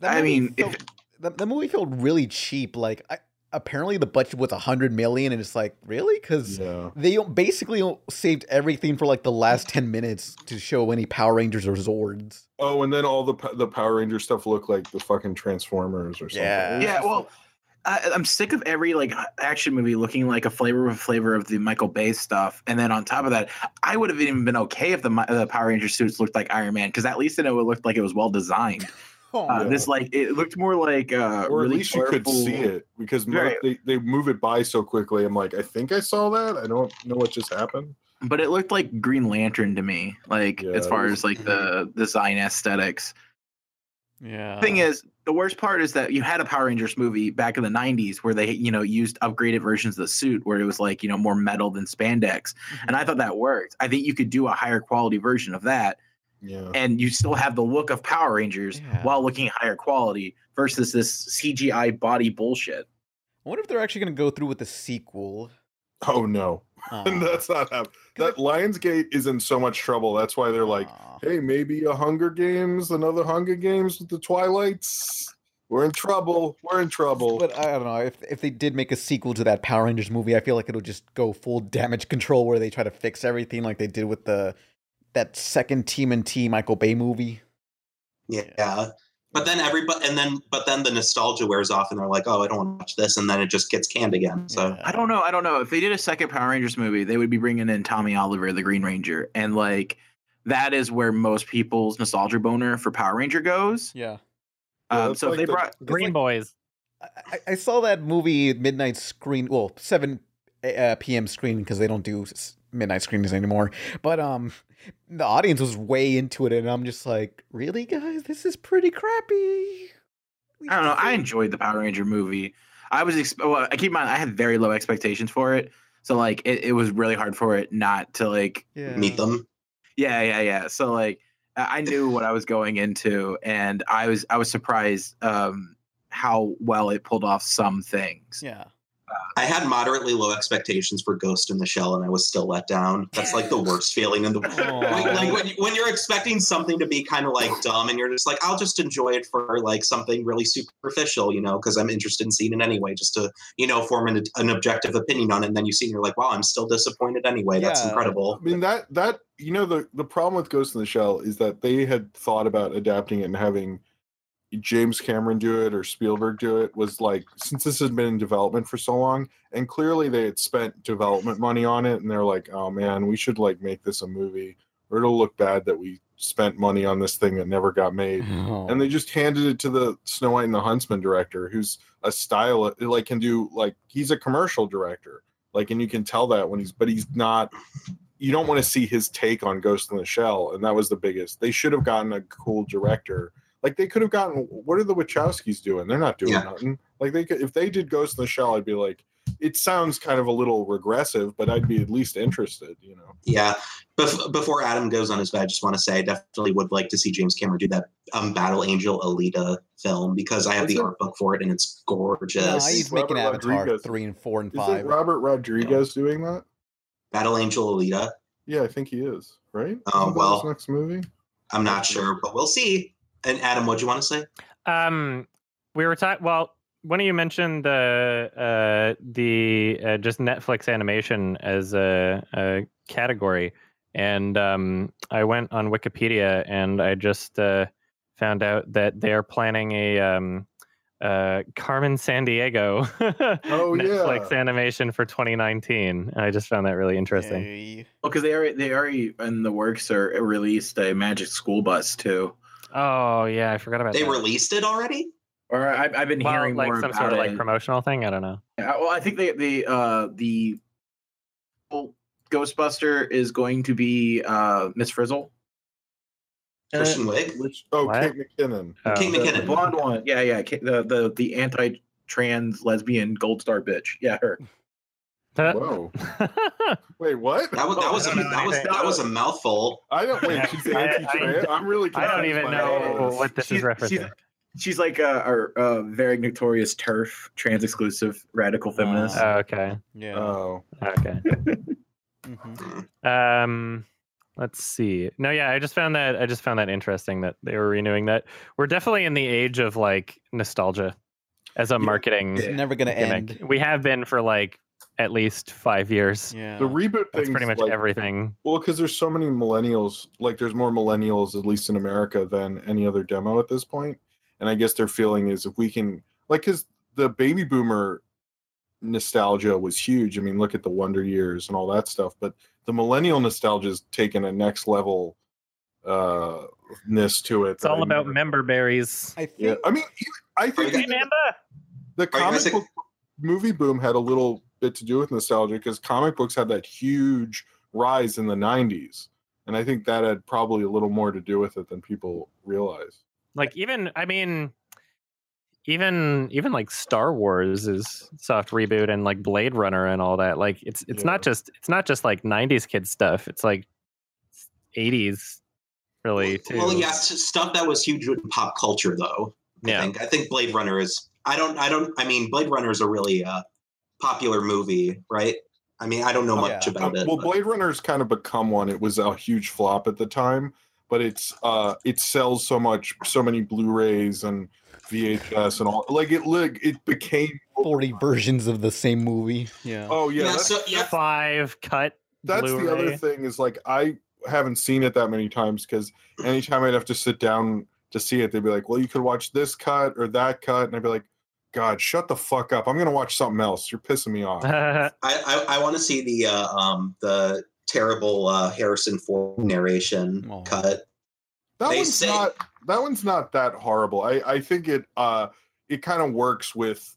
B: that
G: I
B: movie
G: mean, if-
B: felt, the, the movie felt really cheap. Like, I, apparently the budget was a hundred million, and it's like, really? Because
E: Yeah.
B: they basically saved everything for like the last ten minutes to show any Power Rangers or Zords.
E: Oh, and then all the the Power Ranger stuff looked like the fucking Transformers or something.
B: Yeah.
G: Yeah, well, I, I'm sick of every like action movie looking like a flavor of flavor of the Michael Bay stuff, and then on top of that, I would have even been okay if the the Power Ranger suits looked like Iron Man because at least then it would look like it was well designed. Uh, This like it looked more like uh,
E: or at
G: really
E: least you could see it because
G: Right.
E: they, they move it by so quickly. I'm like, I think I saw that. I don't know what just happened.
G: but it looked like Green Lantern to me, like
E: Yeah,
G: as far
E: was-
G: as like the design aesthetics.
B: Yeah.
G: thing is, the worst part is that you had a Power Rangers movie back in the '90s where they, you know, used upgraded versions of the suit where it was like, you know, more metal than spandex, mm-hmm. and I thought that worked. I think you could do a higher quality version of that,
E: Yeah.
G: and you still have the look of Power Rangers
B: Yeah.
G: while looking higher quality versus this CGI body bullshit.
B: I wonder if they're actually going to go through with the sequel.
E: Oh no,
B: Aw.
E: that's not happening. That Lionsgate is in so much trouble. That's why they're like,
B: Aw.
E: hey, maybe a Hunger Games, another Hunger Games with the Twilights. We're in trouble. We're in trouble.
B: But I don't know if if they did make a sequel to that Power Rangers movie, I feel like it'll just go full damage control where they try to fix everything like they did with the that second Team and T Michael Bay movie.
D: Yeah. But then everybody, and then, but then the nostalgia wears off, and they're like, "Oh, I don't want to watch this," and then it just gets canned again. So
G: I don't know. I don't know. If they did a second Power Rangers movie, they would be bringing in Tommy Oliver, the Green Ranger, and like that is where most people's nostalgia boner for Power Ranger goes.
B: Yeah.
E: Yeah,
G: Um,
E: that's
G: so
E: like
G: they
E: the-
G: brought
C: Green Boys.
B: I, I saw that movie midnight screen, well, seven uh, p.m. screen because they don't do midnight screenings anymore. But um, the audience was way into it, and I'm just like, really, guys, this is pretty crappy.
G: I don't know. I enjoyed the Power Ranger movie. I was, exp- well, I keep in mind, I had very low expectations for it. So like, it, it was really hard for it not to like,
B: Yeah.
D: meet them.
G: yeah, yeah, yeah. So like, I I knew what I was going into, and I was, I was surprised um how well it pulled off some things.
B: Yeah.
D: I had moderately low expectations for Ghost in the Shell, and I was still let down. That's like the worst feeling in the world. Like, like when, you- when you're expecting something to be kind of like dumb, and you're just like, I'll just enjoy it for like something really superficial, you know, because I'm interested in seeing it anyway, just to you know form an, an objective opinion on it. And then you see, and you're like, wow, I'm still disappointed anyway. That's incredible.
E: I mean that that you know the the problem with Ghost in the Shell is that they had thought about adapting it and having James Cameron do it or Spielberg do it was like since this has been in development for so long and clearly they had spent development money on it and they're like oh man we should like make this a movie or it'll look bad that we spent money on this thing that never got made and they just handed it to the Snow White and the Huntsman director, who's a style like can do like he's a commercial director, like and you can tell that when he's but he's not. You don't want to see his take on Ghost in the Shell, and that was the biggest. They should have gotten a cool director. Like they could have gotten. What are the Wachowskis doing? They're not doing
D: Yeah.
E: nothing. Like they could if they did Ghost in the Shell, I'd be like, it sounds kind of a little regressive, but I'd be at least interested. You know.
D: Yeah. Bef- before Adam goes on his bed, I just want to say I definitely would like to see James Cameron do that um, Battle Angel Alita film because I have
E: Is
D: the
E: it-
D: art book for it and it's gorgeous.
B: No, he's making
E: Robert
B: Avatar
E: Rodriguez.
B: three and four and
E: Is
B: five.
E: it Robert Rodriguez doing that?
D: Battle Angel Alita.
E: Yeah, I think he is. Right?
D: Oh, well.
E: next movie.
D: I'm not sure, but we'll see. And Adam, what do you want to say?
C: Um, we were talking. Well, when you mentioned the uh, the uh, just Netflix animation as a, a category, and um, I went on Wikipedia and I just uh, found out that they are planning a um, uh, Carmen Sandiego
E: Oh,
C: Netflix
E: yeah.
C: animation for 2019. And I just found that really interesting.
B: Yay.
G: Well, because they already, they already in the works are released a Magic School Bus too.
C: Oh yeah, I forgot about it.
D: They
C: that.
D: released it already?
G: Or I, I've been
C: well,
G: hearing
C: like
G: more
C: some
G: about
C: sort of
G: it.
C: like promotional thing. I don't know.
G: Yeah, well, I think they the uh the well, Ghostbuster is going to be uh Miss Frizzle.
D: Kristen Wiig?
E: Which oh,
C: What?
E: Kate McKinnon.
C: Oh.
D: Kate
G: The, the
D: McKinnon.
G: blonde one. Yeah, yeah. The the the anti-trans lesbian gold star bitch. Yeah, her.
E: Whoa. Wait, what?
D: That was that was a,
C: I
D: that was that was a mouthful.
E: I don't wait. She's
C: I- I-
E: anti-trans. I'm really.
C: I don't even know
E: this.
C: what this is
G: She's-
C: referencing.
G: she's- She's like a, a, a very notorious turf, trans exclusive, radical feminist.
C: Oh, okay.
B: Yeah.
E: Oh,
C: Okay.
B: Mhm.
C: Um, let's see. No, yeah, I just found that I just found that interesting that they were renewing that. We're definitely in the age of like nostalgia as a marketing
B: It's never gonna end.
C: We have been for like at least five years.
B: Yeah.
E: the reboot
C: That's
E: thing.
C: pretty much everything.
E: Well, because there's so many millennials. Like, there's more millennials, at least in America, than any other demo at this point. And I guess their feeling is if we can, like, because the baby boomer nostalgia was huge. I mean, look at the Wonder Years and all that stuff. But the millennial nostalgia is taken a next level uh to it.
C: It's all about member berries.
B: I think.
E: Yeah, I mean, I think
C: Hey,
E: even
C: Mamba.
E: the
D: Are you guys
E: comic book movie boom had a little bit to do with nostalgia because comic books had that huge rise in the 90s and i think that had probably a little more to do with it than people realize
C: Like even I mean, even even like Star Wars is soft reboot and like Blade Runner and all that. Like it's it's not just it's not just like '90s kid stuff. It's like '80s really too.
D: Well, yes, stuff that was huge in pop culture, though. I
C: Yeah.
D: think I think Blade Runner is. I don't. I don't. I mean, Blade Runner is a really uh, popular movie, right? I mean, I don't know much about it.
E: well
D: but-
E: blade runner's kind of become one it was a huge flop at the time but it's uh it sells so much so many blu-rays and vhs and all like it like it became
B: 40 versions of the same movie. Yeah.
E: oh yeah,
D: Yeah, so yeah,
C: Five cut.
E: that's the other thing is like I haven't seen it that many times because anytime I'd have to sit down to see it, they'd be like, "Well, you could watch this cut or that cut," and I'd be like, "God, shut the fuck up! I'm gonna watch something else. You're pissing me off."
D: I I, I want to see the uh, um the terrible uh, Harrison Ford narration
B: Oh.
D: cut.
E: That
D: They
E: one's
D: say-
E: not that one's not that horrible. I I think it uh it kind of works with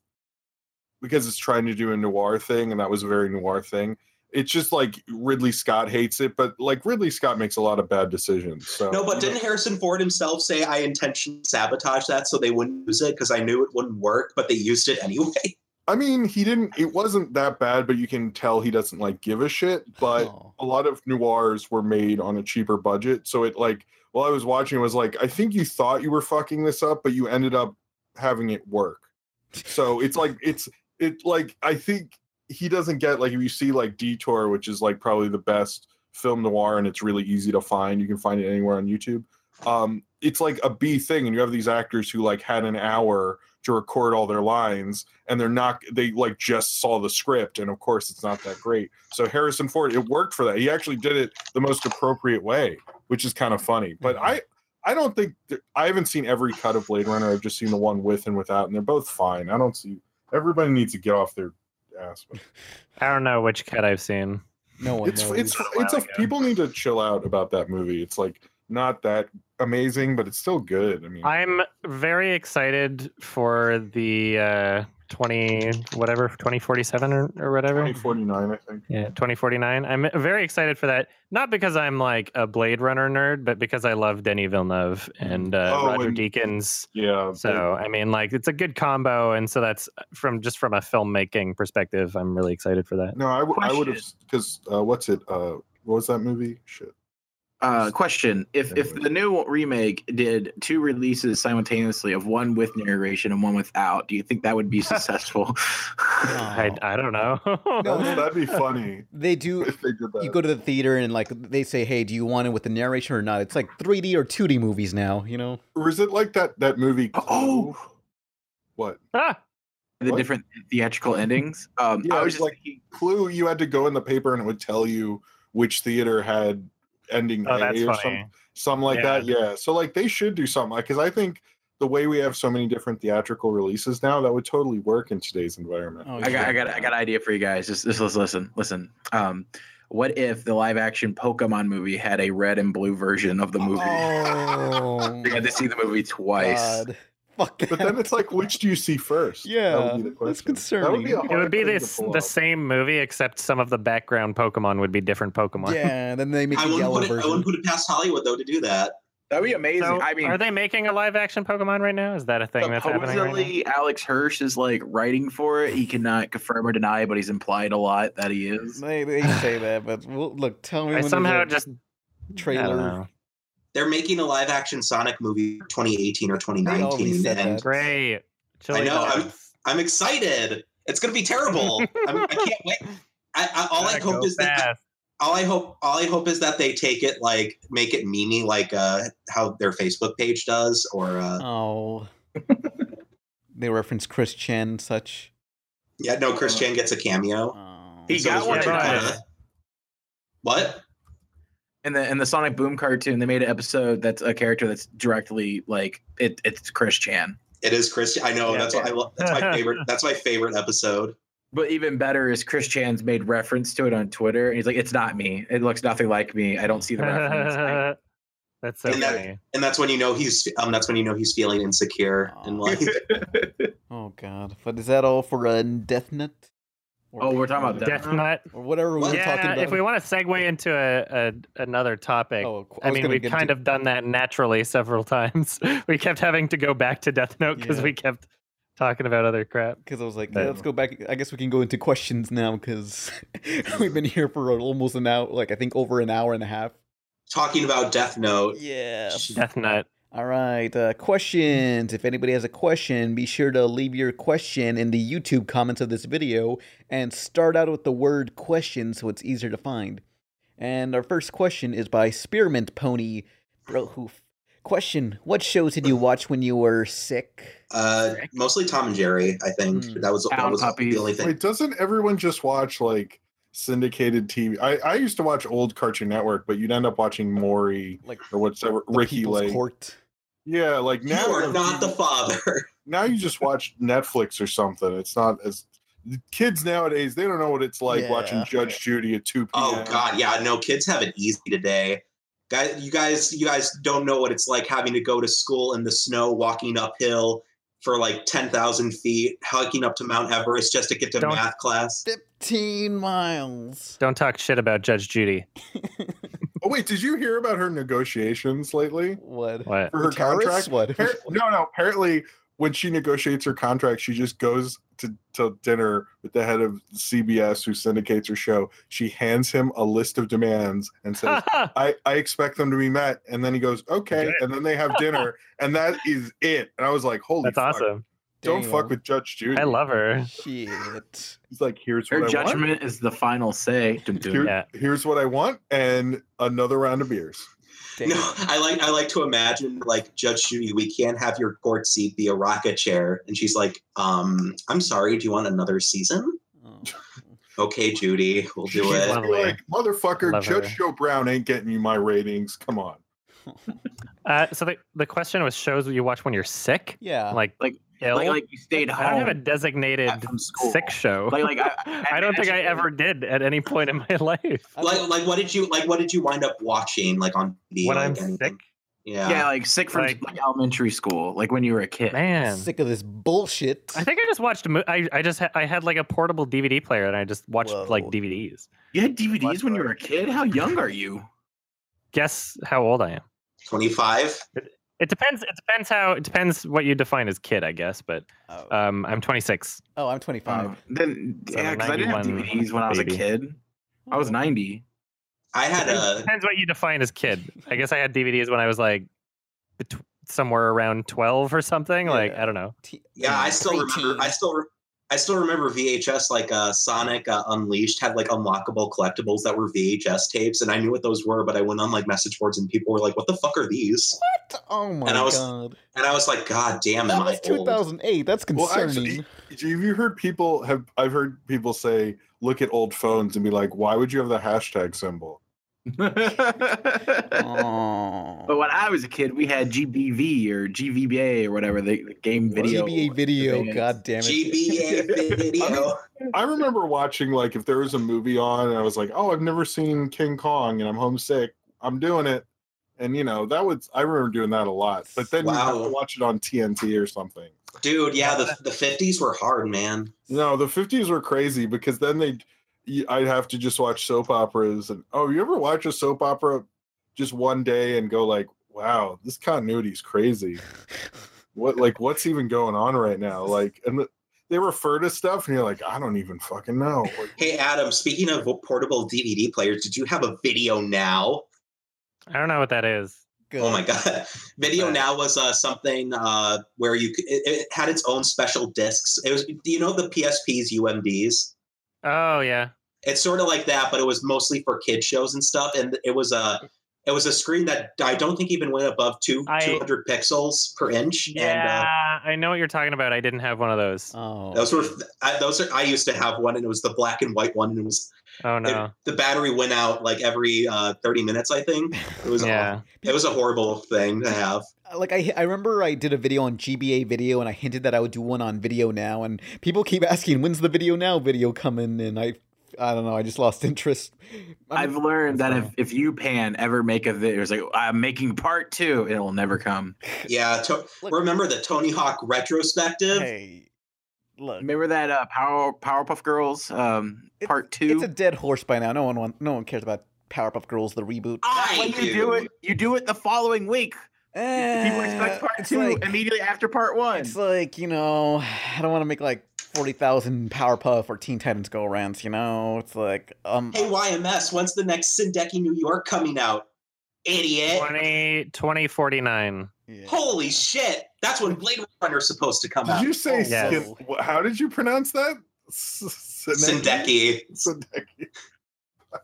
E: because it's trying to do a noir thing, and that was a very noir thing. It's just like Ridley Scott hates it, but like Ridley Scott makes a lot of bad decisions. So
D: No, but didn't Harrison Ford himself say I intentionally sabotaged that so they wouldn't use it because I knew it wouldn't work, but they used it anyway.
E: I mean, he didn't. It wasn't that bad, but you can tell he doesn't like give a shit. But
B: Oh.
E: a lot of noirs were made on a cheaper budget, so it like while I was watching, it was like I think you thought you were fucking this up, but you ended up having it work. So it's like it's it like I think he doesn't get like if you see like Detour, which is like probably the best film noir, and it's really easy to find. You can find it anywhere on YouTube. Um, it's like a B thing, and you have these actors who like had an hour to record all their lines, and they're not they like just saw the script, and of course it's not that great. So Harrison Ford, it worked for that. He actually did it the most appropriate way, which is kind of funny. But I I don't think that, I haven't seen every cut of Blade Runner. I've just seen the one with and without, and they're both fine. I don't see everybody needs to get off their ass. But
C: I don't know which cut I've seen.
B: No one
E: it's
B: knows.
E: it's it's a people need to chill out about that movie. It's like not that amazing, but it's still good. I mean,
C: I'm very excited for the uh, 20 whatever 2047 or, or whatever.
E: 2049, I think.
C: Yeah, 2049. I'm very excited for that. Not because I'm like a Blade Runner nerd, but because I love Denis Villeneuve and uh,
E: Oh,
C: Roger
E: and-
C: Deakins.
E: Yeah.
C: So I mean, like it's a good combo, and so that's from just from a filmmaking perspective. I'm really excited for that.
E: No, I, w- I would have because uh, what's it? Uh, what was that movie? Shit.
G: Uh, question: If if the new remake did two releases simultaneously of one with narration and one without, do you think that would be successful?
C: I, I don't know.
B: No,
E: That'd be funny.
B: They do.
E: they.
B: You go to the theater and like they say, "Hey, do you want it with the narration or not?" It's like 3D or 2D movies now. You know.
E: Or is it like that that movie? Oh, what?
C: Ah,
G: the
E: What?
G: different theatrical endings. Um,
E: Yeah,
G: I
E: it
G: was
E: was
G: just
E: like Clue. You had to go in the paper and it would tell you which theater had ending
C: Oh,
E: A
C: that's
E: or
C: funny.
E: something, something like
C: Yeah.
E: that. Yeah. So like they should do something because I think the way we have so many different theatrical releases now, that would totally work in today's environment.
B: Oh,
G: I got, I got, I got an idea for you guys. Just, just let's listen, listen. Um, what if the live action Pokemon movie had a red and blue version of the movie?
B: Oh,
G: You had to see the movie twice.
B: God. Fuck.
E: But then it's like, which do you see first?
B: Yeah,
E: that would be the
B: that's
E: question. That would be
B: concerning.
C: it would be this the same movie, except some of the background Pokemon would be different Pokemon.
B: Yeah, and then they make
D: I
B: a yellow
D: put it, I
B: version.
D: wouldn't put it past Hollywood though to do that.
G: That'd be amazing.
C: So,
G: I mean,
C: are they making a live action Pokemon right now? Is that a thing that's happening right
G: Alex Hirsch is like writing for it. He cannot confirm or deny, but he's implied a lot that he is.
B: They, they say that, but well, look, tell me.
C: I
B: when there's
C: somehow
B: a
C: just I don't
B: trailer.
C: Know.
D: They're making a live action Sonic movie 2018 or 2019.
B: always said
D: and.
C: Great. Chili
D: I know. I'm. I'm excited. It's gonna be terrible. I'm, I can't wait. I, I, all I
C: Gotta
D: hope
C: go
D: is that all I hope all I hope is that they take it like make it memey like uh how their Facebook page does or uh
B: Oh. they reference Chris Chan and such.
D: yeah no Chris Chan gets a cameo.
B: Oh.
G: He
D: So
G: got one
D: Richard
C: in
D: Donner.
C: that.
D: What?
G: In the in the Sonic Boom cartoon, they made an episode that's a character that's directly like it, it's Chris Chan.
D: It is Chris. I know
C: Yeah.
D: that's what I love. That's my favorite. That's my favorite episode.
G: But even better is Chris Chan's made reference to it on Twitter, and he's like, "It's not me. It looks nothing like me. I don't see the reference." I-
C: That's so
D: and,
C: funny.
D: that, and that's when you know he's um that's when you know he's feeling insecure in life.
B: Oh god. But is that all for a Death Nut?
G: Oh, we're talking about
C: Death
G: Death
C: Nut.
B: Or whatever we were
C: yeah,
B: talking about.
C: if we want to segue into a, a another topic,
B: Oh, I
C: I, mean, we've kind
B: to-
C: of done that naturally several times. we kept having to go back to Death Note because
B: Yeah.
C: we kept talking about other crap.
B: Because I was like, yeah, let's go back. I guess we can go into questions now because we've been here for almost an hour, like I think over an hour and a half.
D: Talking about Death Note.
B: Yeah.
C: Death Nut.
B: All right, uh, questions. If anybody has a question, be sure to leave your question in the YouTube comments of this video and start out with the word question so it's easier to find. And our first question is by Spearmint Pony. Bro, who? Question: What shows did you watch when you were sick?
D: Uh, mostly Tom and Jerry. I think
B: Hmm.
D: that was that was
G: puppies.
D: the only thing.
E: Wait, doesn't everyone just watch like syndicated TV? I, I used to watch old Cartoon Network, but you'd end up watching Maury
B: Like
E: or whatever Ricky
B: People's
E: Lake.
B: Court.
E: Yeah, like now
D: you are not the father.
E: now you just watch Netflix or something. It's not as kids nowadays they don't know what it's like
B: Yeah.
E: watching Judge Judy at two p.m.
D: Oh God, yeah, no, kids have it easy today. Guys, you guys, you guys don't know what it's like having to go to school in the snow, walking uphill for like ten thousand feet, hiking up to Mount Everest just to get to
C: Don't-
D: math class.
B: Fifteen miles.
C: Don't talk shit about Judge Judy.
E: Oh wait, did you hear about her negotiations lately
B: What?
C: What?
E: for her
B: The
E: contract?
B: What?
E: Appar- no, no. Apparently, when she negotiates her contract, she just goes to, to dinner with the head of CBS who syndicates her show. She hands him a list of demands and says, I, I expect them to be met. And then he goes, okay. And then they have dinner, and that is it. And I was like, holy
C: That's
E: fuck.
C: awesome.
E: Don't
B: Damn.
E: fuck with Judge Judy.
C: I love her.
B: Shit.
E: He's like, here's
G: Her
E: what I want.
G: judgment is the final say. Dun, dun.
E: Here-
C: Yeah.
E: Here's what I want, and another round of beers.
B: Damn.
D: No, I like I like to imagine like Judge Judy, we can't have your court seat be a rocket chair, and she's like, um, I'm sorry, do you want another season?
B: Oh.
D: Okay, Judy, we'll do
E: She's
D: it.
C: Lovely.
E: like, motherfucker,
C: Love
E: Judge
C: her.
E: Joe Brown ain't getting you my ratings. Come on.
C: Uh, so the, the question was shows you watch when you're sick?
B: Yeah.
C: Like,
G: Like-
C: ill?
G: Like, like you stayed home.
C: I don't have a designated
G: at- from school.
C: sick show.
G: Like, like I,
C: I don't think I ever did at any point in my life.
D: Like like what did you like what did you wind up watching like on TV?
C: When
D: like,
C: I'm
D: anything?
C: sick,
D: Yeah.
G: Yeah, like sick from
C: Like-
G: like, elementary school, like when you were a kid.
C: man.
B: sick of this bullshit.
C: I think I just watched. mo- I I just ha- I had like a portable DVD player and I just watched like DVDs.
G: You had DVDs when you were a kid. How young are you?
C: Guess how old I am.
D: 25.
C: It depends. It depends how. It depends what you define as kid, I guess. But
B: Oh,
C: um, I'm 26.
B: oh I'm 25.
G: Uh, then
C: So
G: yeah, because I didn't have DVDs when I was a kid. I was ninety.
D: I had
C: Depends,
D: a
C: depends what you define as kid. I guess I had DVDs when I was like bet- somewhere around 12 or something. Like I don't know.
D: Yeah, I still remember. I still re- I still remember VHS like uh Sonic uh, Unleashed had like unlockable collectibles that were VHS tapes and I knew what those were but I went on like message boards and people were like what the fuck are these? What?
B: Oh my
D: And I was-
B: god.
D: And I was like god damn
B: That
D: am
B: was
D: I old?
B: 2008. That's
E: Well,
B: concerning.
E: actually, have you heard people have? I've heard people say, look at old phones and be like, why would you have the hashtag symbol?
B: Oh.
G: But when I was a kid, we had GBV or GVBA or whatever the, the game video.
B: GBA video.
G: advance.
B: God damn it.
D: GBA video.
E: I remember watching like if there was a movie on and I was like, oh, I've never seen King Kong and I'm homesick. I'm doing it. And you know that was I remember doing that a lot. But then you have to watch it on TNT or something.
D: Dude, yeah, the the 50s were hard, man.
E: No, the 50s were crazy because then they I'd have to just watch soap operas and oh, you ever watch a soap opera just one day and go like, wow, this continuity is crazy. What like what's even going on right now? Like and the, they refer to stuff and you're like, I don't even fucking know. Like,
D: Hey Adam, speaking of portable DVD players, did you have a video now?
C: I don't know what that is.
B: Good.
D: Oh my god! Video Now was uh, something uh, where you it, it had its own special discs. It was, do you know the PSP's UMDs?
C: Oh yeah.
D: It's sort of like that, but it was mostly for kid shows and stuff. And it was a it was a screen that I don't think even went above two two hundred pixels per inch. And
C: Yeah,
D: uh,
C: I know what you're talking about. I didn't have one of those.
B: Oh.
D: those were I, those are I used to have one, and it was the black and white one, and it was
C: Oh
D: it-
C: no.
D: the battery went out like every uh, thirty minutes. I think it was
C: Yeah.
D: it was a horrible thing to have.
B: like I, I remember I did a video on GBA video and I hinted that I would do one on video now and people keep asking when's the video now video coming and I I don't know. I just lost interest. I
G: I've learned that if, if you pan ever make a video, it's like I'm making part two, it will never come.
D: Yeah, to- remember the Tony Hawk retrospective?
B: Hey, look,
G: Remember that uh, Power Powerpuff Girls um, part two?
B: it's a dead horse by now. No one want, no one cares about Powerpuff Girls the reboot.
D: I
G: when you do it, you do it the following week. People expect part
B: Eh,
G: two
B: like-
G: immediately after part one.
B: It's like you know, I don't want to make like forty thousand Powerpuff or Teen Titans go arounds. You know, it's like um.
D: Hey YMS, when's the next Sindeki New York coming out? Idiot!
C: 20, 2049.
D: Holy shit! That's when Blade Runner is supposed to come
E: Did
D: out.
E: you say?
C: Yes.
E: skin- How did you pronounce that? S-
D: Sindeki.
E: Sindeki.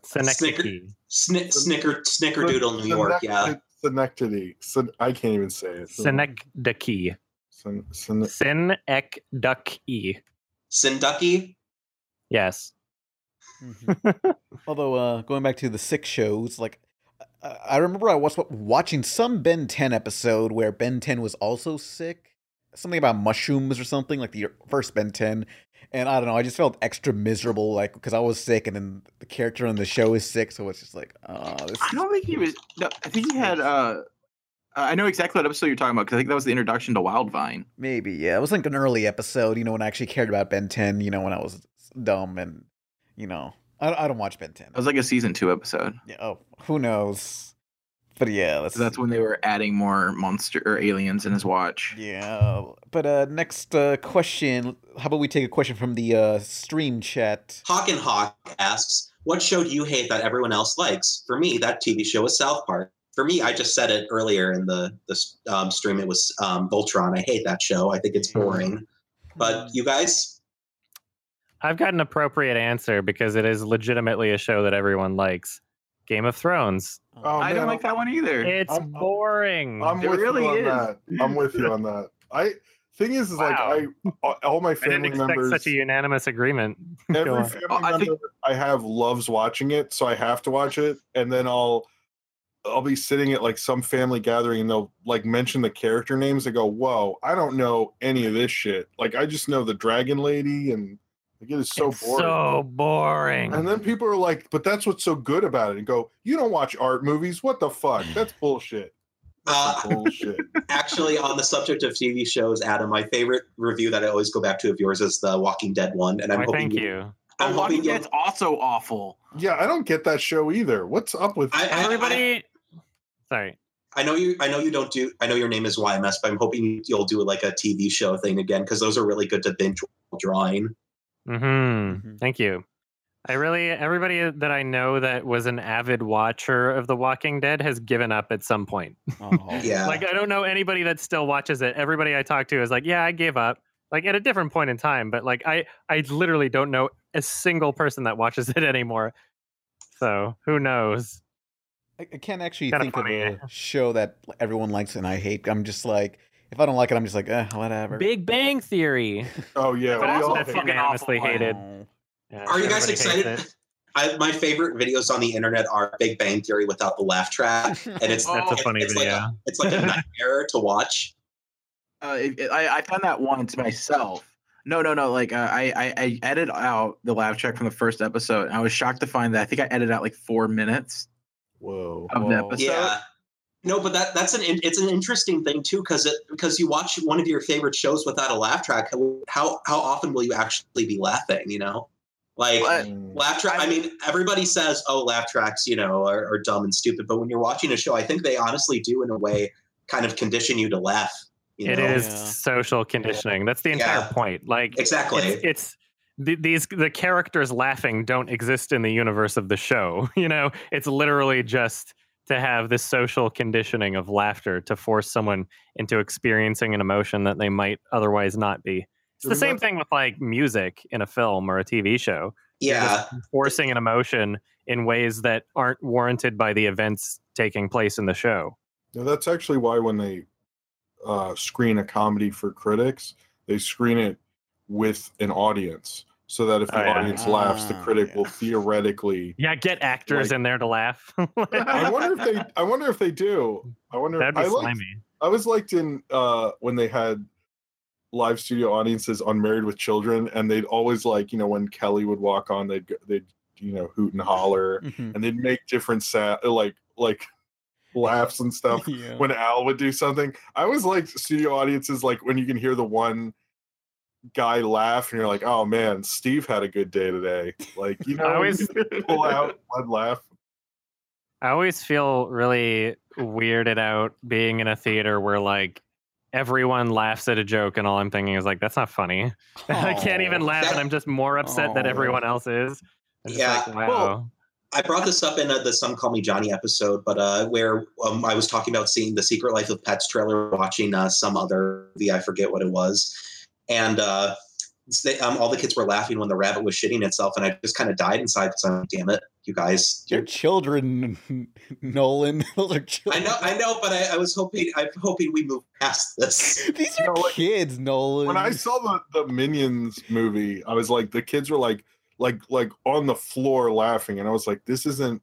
C: Synecdoche.
D: Snick, snicker, Snickerdoodle, New York. Yeah.
E: Synecdoche. Syn- I can't even say it.
C: Synecdoche.
E: Syn- syn-
C: Synecdoche.
D: Sinducky.
C: Yes.
B: Although uh, going back to the six shows, like I, remember I was watching some Ben Ten episode where Ben Ten was also sick, something about mushrooms or something, like the first Ben Ten. And I don't know, I just felt extra miserable, like because I was sick, and then the character on the show is sick, so it's just like, oh, this.
G: I don't think he was. No, I think he had. uh I know exactly what episode you're talking about because I think that was the introduction to Wildvine.
B: Maybe, yeah. It was like an early episode, you know, when I actually cared about Ben 10, you know, when I was dumb and, you know, I, I don't watch Ben 10.
G: That was like a season two episode.
B: Yeah, oh, who knows? But yeah, that's,
G: So that's when they were adding more monster or aliens in his watch.
B: yeah. But uh next uh question, how about we take a question from the uh stream chat?
D: Hawk and Hawk asks, "What show do you hate that everyone else likes?" For me, that TV show is South Park. For me, I just said it earlier in the the um, stream. It was um, Voltron. I hate that show. I think it's boring. But you guys,
C: I've got an appropriate answer because it is legitimately a show that everyone likes. Game of Thrones.
E: Oh,
G: I
E: man,
G: don't like that one either.
C: It's
E: I'm-
C: boring.
E: I'm
G: It
E: with
G: really
E: you on
G: is.
E: that. I'm with you on that. I thing is, is like I all my
C: I didn't
E: family
C: expect
E: members.
C: such a unanimous agreement. Go
E: Every family
G: Oh, I
E: member
G: think-
E: I have loves watching it, so I have to watch it, and then I'll I'll be sitting at like some family gathering, and they'll like mention the character names. and go, "Whoa, I don't know any of this shit. Like I just know the Dragon Lady, and like it is so
C: It's
E: boring."
C: so boring.
E: and then people are like, "But that's what's so good about it." And go, "You don't watch art movies? What the fuck? That's bullshit."
D: uh,
E: Bullshit.
D: actually, on the subject of TV shows, Adam, my favorite review that I always go back to of yours is the Walking Dead one, and I'm
C: Why,
D: hoping
C: thank you.
D: I'm
G: Walking
D: hoping you'll-
G: Dead's also awful.
E: yeah, I don't get that show either. What's up with?
D: I, I, I,
C: Everybody. Sorry.
D: I know you. I know you don't do. I know your name is YMS, but I'm hoping you'll do like a TV show thing again because those are really good to binge while drawing.
C: Hmm
B: Mhm.
C: Thank you. I really, everybody that I know that was an avid watcher of The Walking Dead has given up at some point.
B: Oh.
D: Yeah.
C: Like, I don't know anybody that still watches it. Everybody I talk to is like, yeah, I gave up. Like at a different point in time, but like I, I literally don't know a single person that watches it anymore. So who knows?
B: I, I can't actually
C: Kinda
B: think
C: funny.
B: of a show that everyone likes and I hate. I'm just like, if I don't like it, I'm just like, eh, whatever.
C: Big Bang Theory.
E: oh yeah,
C: But
E: we
C: also
E: all
C: that's fucking honestly hated.
B: Oh.
C: Yeah,
D: Are you guys excited? I, my favorite videos on the internet are Big Bang Theory without the laugh track, and it's
C: That's a funny
D: it's
C: video.
D: Like a, it's like a nightmare to watch.
G: Uh, it, it- I, I found that once myself. No, no, no. Like uh, I, I, I edited out the laugh track from the first episode. And I was shocked to find that I think I edited out like four minutes
E: Whoa.
G: of the episode.
D: Yeah. No, but that that's an it's an interesting thing too because it because you watch one of your favorite shows without a laugh track. How how often will you actually be laughing? You know, like
G: But-
E: Mm.
D: laugh track. I mean, everybody says, "Oh, laugh tracks," you know, are, are dumb and stupid. But when you're watching a show, I think they honestly do, in a way, kind of condition you to laugh. You
C: It
D: know?
C: is
B: Yeah.
C: social conditioning. That's the entire
D: Yeah.
C: point. Like
D: Exactly.
C: it's, it's th- these the characters laughing don't exist in the universe of the show. You know, it's literally just to have this social conditioning of laughter to force someone into experiencing an emotion that they might otherwise not be. It's the same thing with like music in a film or a TV show.
D: Yeah.
C: forcing an emotion in ways that aren't warranted by the events taking place in the show.
E: No, that's actually why when they uh, screen a comedy for critics, they screen it with an audience, so that if the
C: Oh, yeah.
E: audience laughs, the
B: Ah,
E: critic will theoretically.
C: Yeah, get actors
E: Like-
C: in there to laugh.
E: I wonder if they. I wonder if they do. I wonder.
C: That'd be
E: I liked,
C: slimy.
E: I was liked in uh, when they had live studio audiences on Married with Children, and they'd always like you know when Kelly would walk on, they'd they'd you know hoot and holler,
B: Mhm.
E: and they'd make different sa- like like laughs and stuff
B: Yeah.
E: when Al would do something. I was like studio audiences like when you can hear the one guy laugh and you're like, oh man, Steve had a good day today. Like you know,
C: I always-
E: pull out one laugh.
C: I always feel really weirded out being in a theater where like everyone laughs at a joke and all I'm thinking is like that's not funny. I can't even
B: Aw.
C: laugh and I'm just more upset that everyone else is. I'm just
D: Yeah,
C: like, wow.
D: well, I brought this up in uh, the "Some Call Me Johnny" episode, but uh, where um, I was talking about seeing the Secret Life of Pets trailer, watching uh, some other movie, I forget what it was, and uh, they, um, all the kids were laughing when the rabbit was shitting itself, and I just kind of died inside because I'm, like, damn it, you guys,
B: They're children, Nolan. Those are children.
D: I know, I know, but I, I was hoping, I'm hoping we move past this.
B: These are kids, Nolan.
E: When I saw the the Minions movie, I was like, the kids were like like like on the floor laughing, and I was like, this isn't.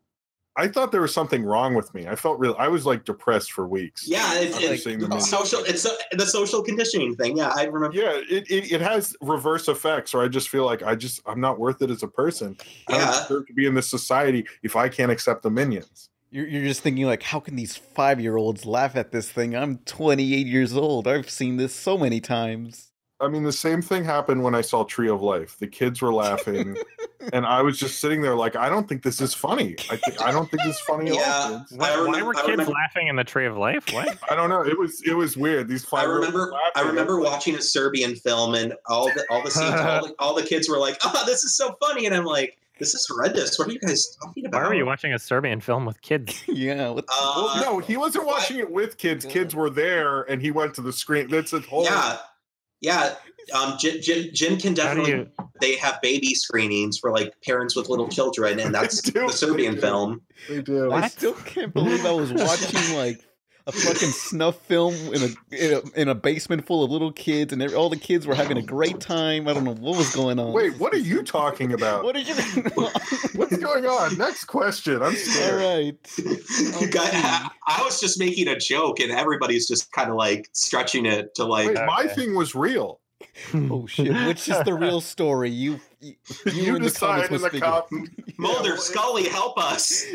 E: I thought there was something wrong with me. I felt real. I was like depressed for weeks.
D: Yeah, it's,
E: after
D: it's
E: the
D: social. It's a, the social conditioning thing. Yeah, I remember.
E: Yeah, it, it, it has reverse effects, or I just feel like I just I'm not worth it as a person. I don't deserve to be in this society if I can't accept the minions.
B: You're, you're just thinking like, how can these five year olds laugh at this thing? I'm 28 years old. I've seen this so many times.
E: I mean, the same thing happened when I saw Tree of Life. The kids were laughing, and I was just sitting there like, I don't think this is funny. I think I don't think this is funny at all.
D: Yeah.
C: Why,
D: I
C: why were kids
D: remember-
C: laughing in the Tree of Life? What?
E: I don't know. It was it was weird. These
D: I remember. I remember watching a Serbian film, and all the all the scenes, all, the, all the kids were like, "Oh, this is so funny," and I'm like, "This is horrendous. What are you guys talking about?
C: Why
D: about?"
C: were you watching a Serbian film with kids?
B: yeah. What the-
D: Uh,
E: Well, no, he wasn't watching it with kids. Kids were there, and he went to the screen. That's a whole.
D: yeah, yeah. Um, Jim, Jim, Jim can definitely.
C: you?
D: They have baby screenings for like parents with little children, and that's
E: do,
D: the Serbian
E: they
D: film.
E: They do.
B: I still can't believe I was watching like a fucking snuff film in a, in a in a basement full of little kids, and all the kids were having a great time. I don't know what was going on.
E: Wait, what are you talking about?
B: what are you?
E: What's going on? Next question. I'm scared.
B: All right.
D: You guys, I, I was just making a joke, and everybody's just kind of like stretching it to like.
E: Wait, my
C: Okay.
E: thing was real.
B: Oh shit! Which is the real story? You you,
E: You,
B: in the
E: decide
B: comments
E: in
B: must
E: the
B: figure.
E: com-
D: Mulder, Scully, help us!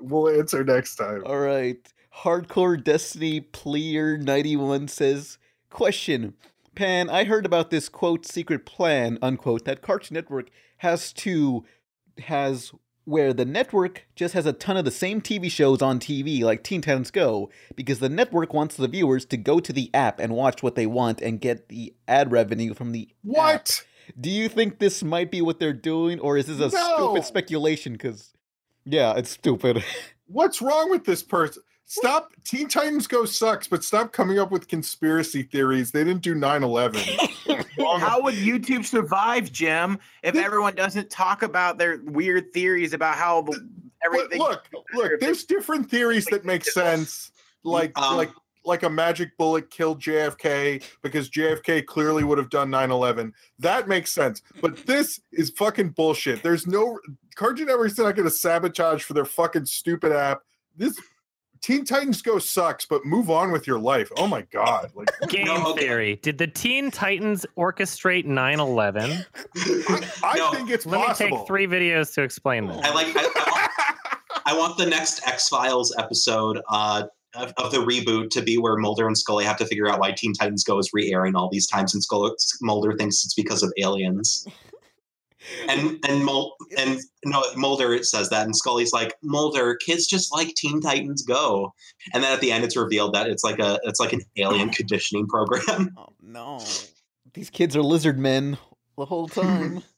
E: We'll answer next time.
B: All right. Hardcore Destiny Player 91 says, Question. Pan, I heard about this quote secret plan, unquote, that Cartoon Network has to has where the network just has a ton of the same TV shows on TV like Teen Titans Go because the network wants the viewers to go to the app and watch what they want and get the ad revenue from the app.
E: What?
B: Do you think this might be what they're doing or is this a
E: No.
B: stupid speculation cuz yeah, it's stupid.
E: What's wrong with this person? Stop. Teen Titans Go sucks, but stop coming up with conspiracy theories. They didn't do 9 11.
G: How would YouTube survive, Jim, if everyone doesn't talk about their weird theories about how the, everything?
E: look, look, there's different theories that make sense. Like,
D: Um,
E: like, like a magic bullet killed JFK because JFK clearly would have done 9 11. That makes sense. But this is fucking bullshit. There's no. Cartoon Network's not going to sabotage for their fucking stupid app. This. Teen Titans Go sucks, but move on with your life. Oh my god! Like
C: Game
D: No, okay.
C: theory. Did the Teen Titans orchestrate 9 11?
E: I
D: No,
E: think it's
C: Let
E: possible.
C: me take three videos to explain this.
D: I like. I, I, want, I want the next X Files episode uh, of, of the reboot to be where Mulder and Scully have to figure out why Teen Titans Go is re-airing all these times, and Scully, Mulder thinks it's because of aliens. And and Mul- and no Mulder it says that, and Scully's like Mulder, kids just like Teen Titans Go, and then at the end it's revealed that it's like a it's like an alien conditioning program.
B: Oh no. These kids are lizard men the whole time.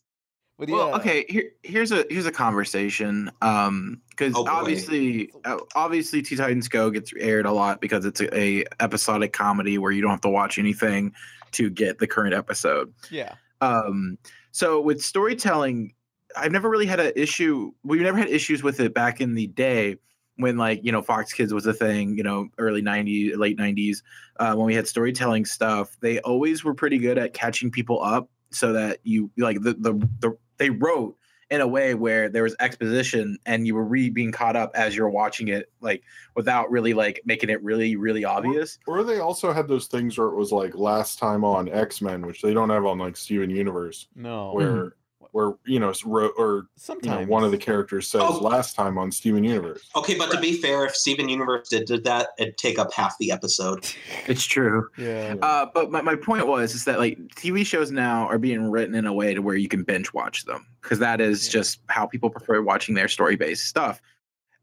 B: But yeah.
G: Well, okay. Here, here's a here's a conversation. Um, because
D: Oh,
G: obviously, uh, obviously, Teen Titans Go gets aired a lot because it's a, a episodic comedy where you don't have to watch anything to get the current episode.
B: Yeah.
G: Um, so with storytelling, I've never really had an issue. We've never had issues with it back in the day when like you know Fox Kids was a thing. You know, early '90s, late '90s, uh, when we had storytelling stuff. They always were pretty good at catching people up so that you like the the, the they wrote in a way where there was exposition and you were really being caught up as you're watching it like without really like making it really really obvious.
E: Or they also had those things where it was like last time on X Men, which they don't have on like Steven Universe,
B: No.
E: where mm-hmm. Where you know, s- ro- or you know,
B: Sometimes.
E: one of the characters says
D: Oh.
E: last time on Steven Universe.
D: Okay, but to be fair, if Steven Universe did, did that, it'd take up half the episode.
G: It's true.
B: Yeah.
G: Uh, but my, my point was is that like TV shows now are being written in a way to where you can binge watch them because that is just how people prefer watching their story based stuff.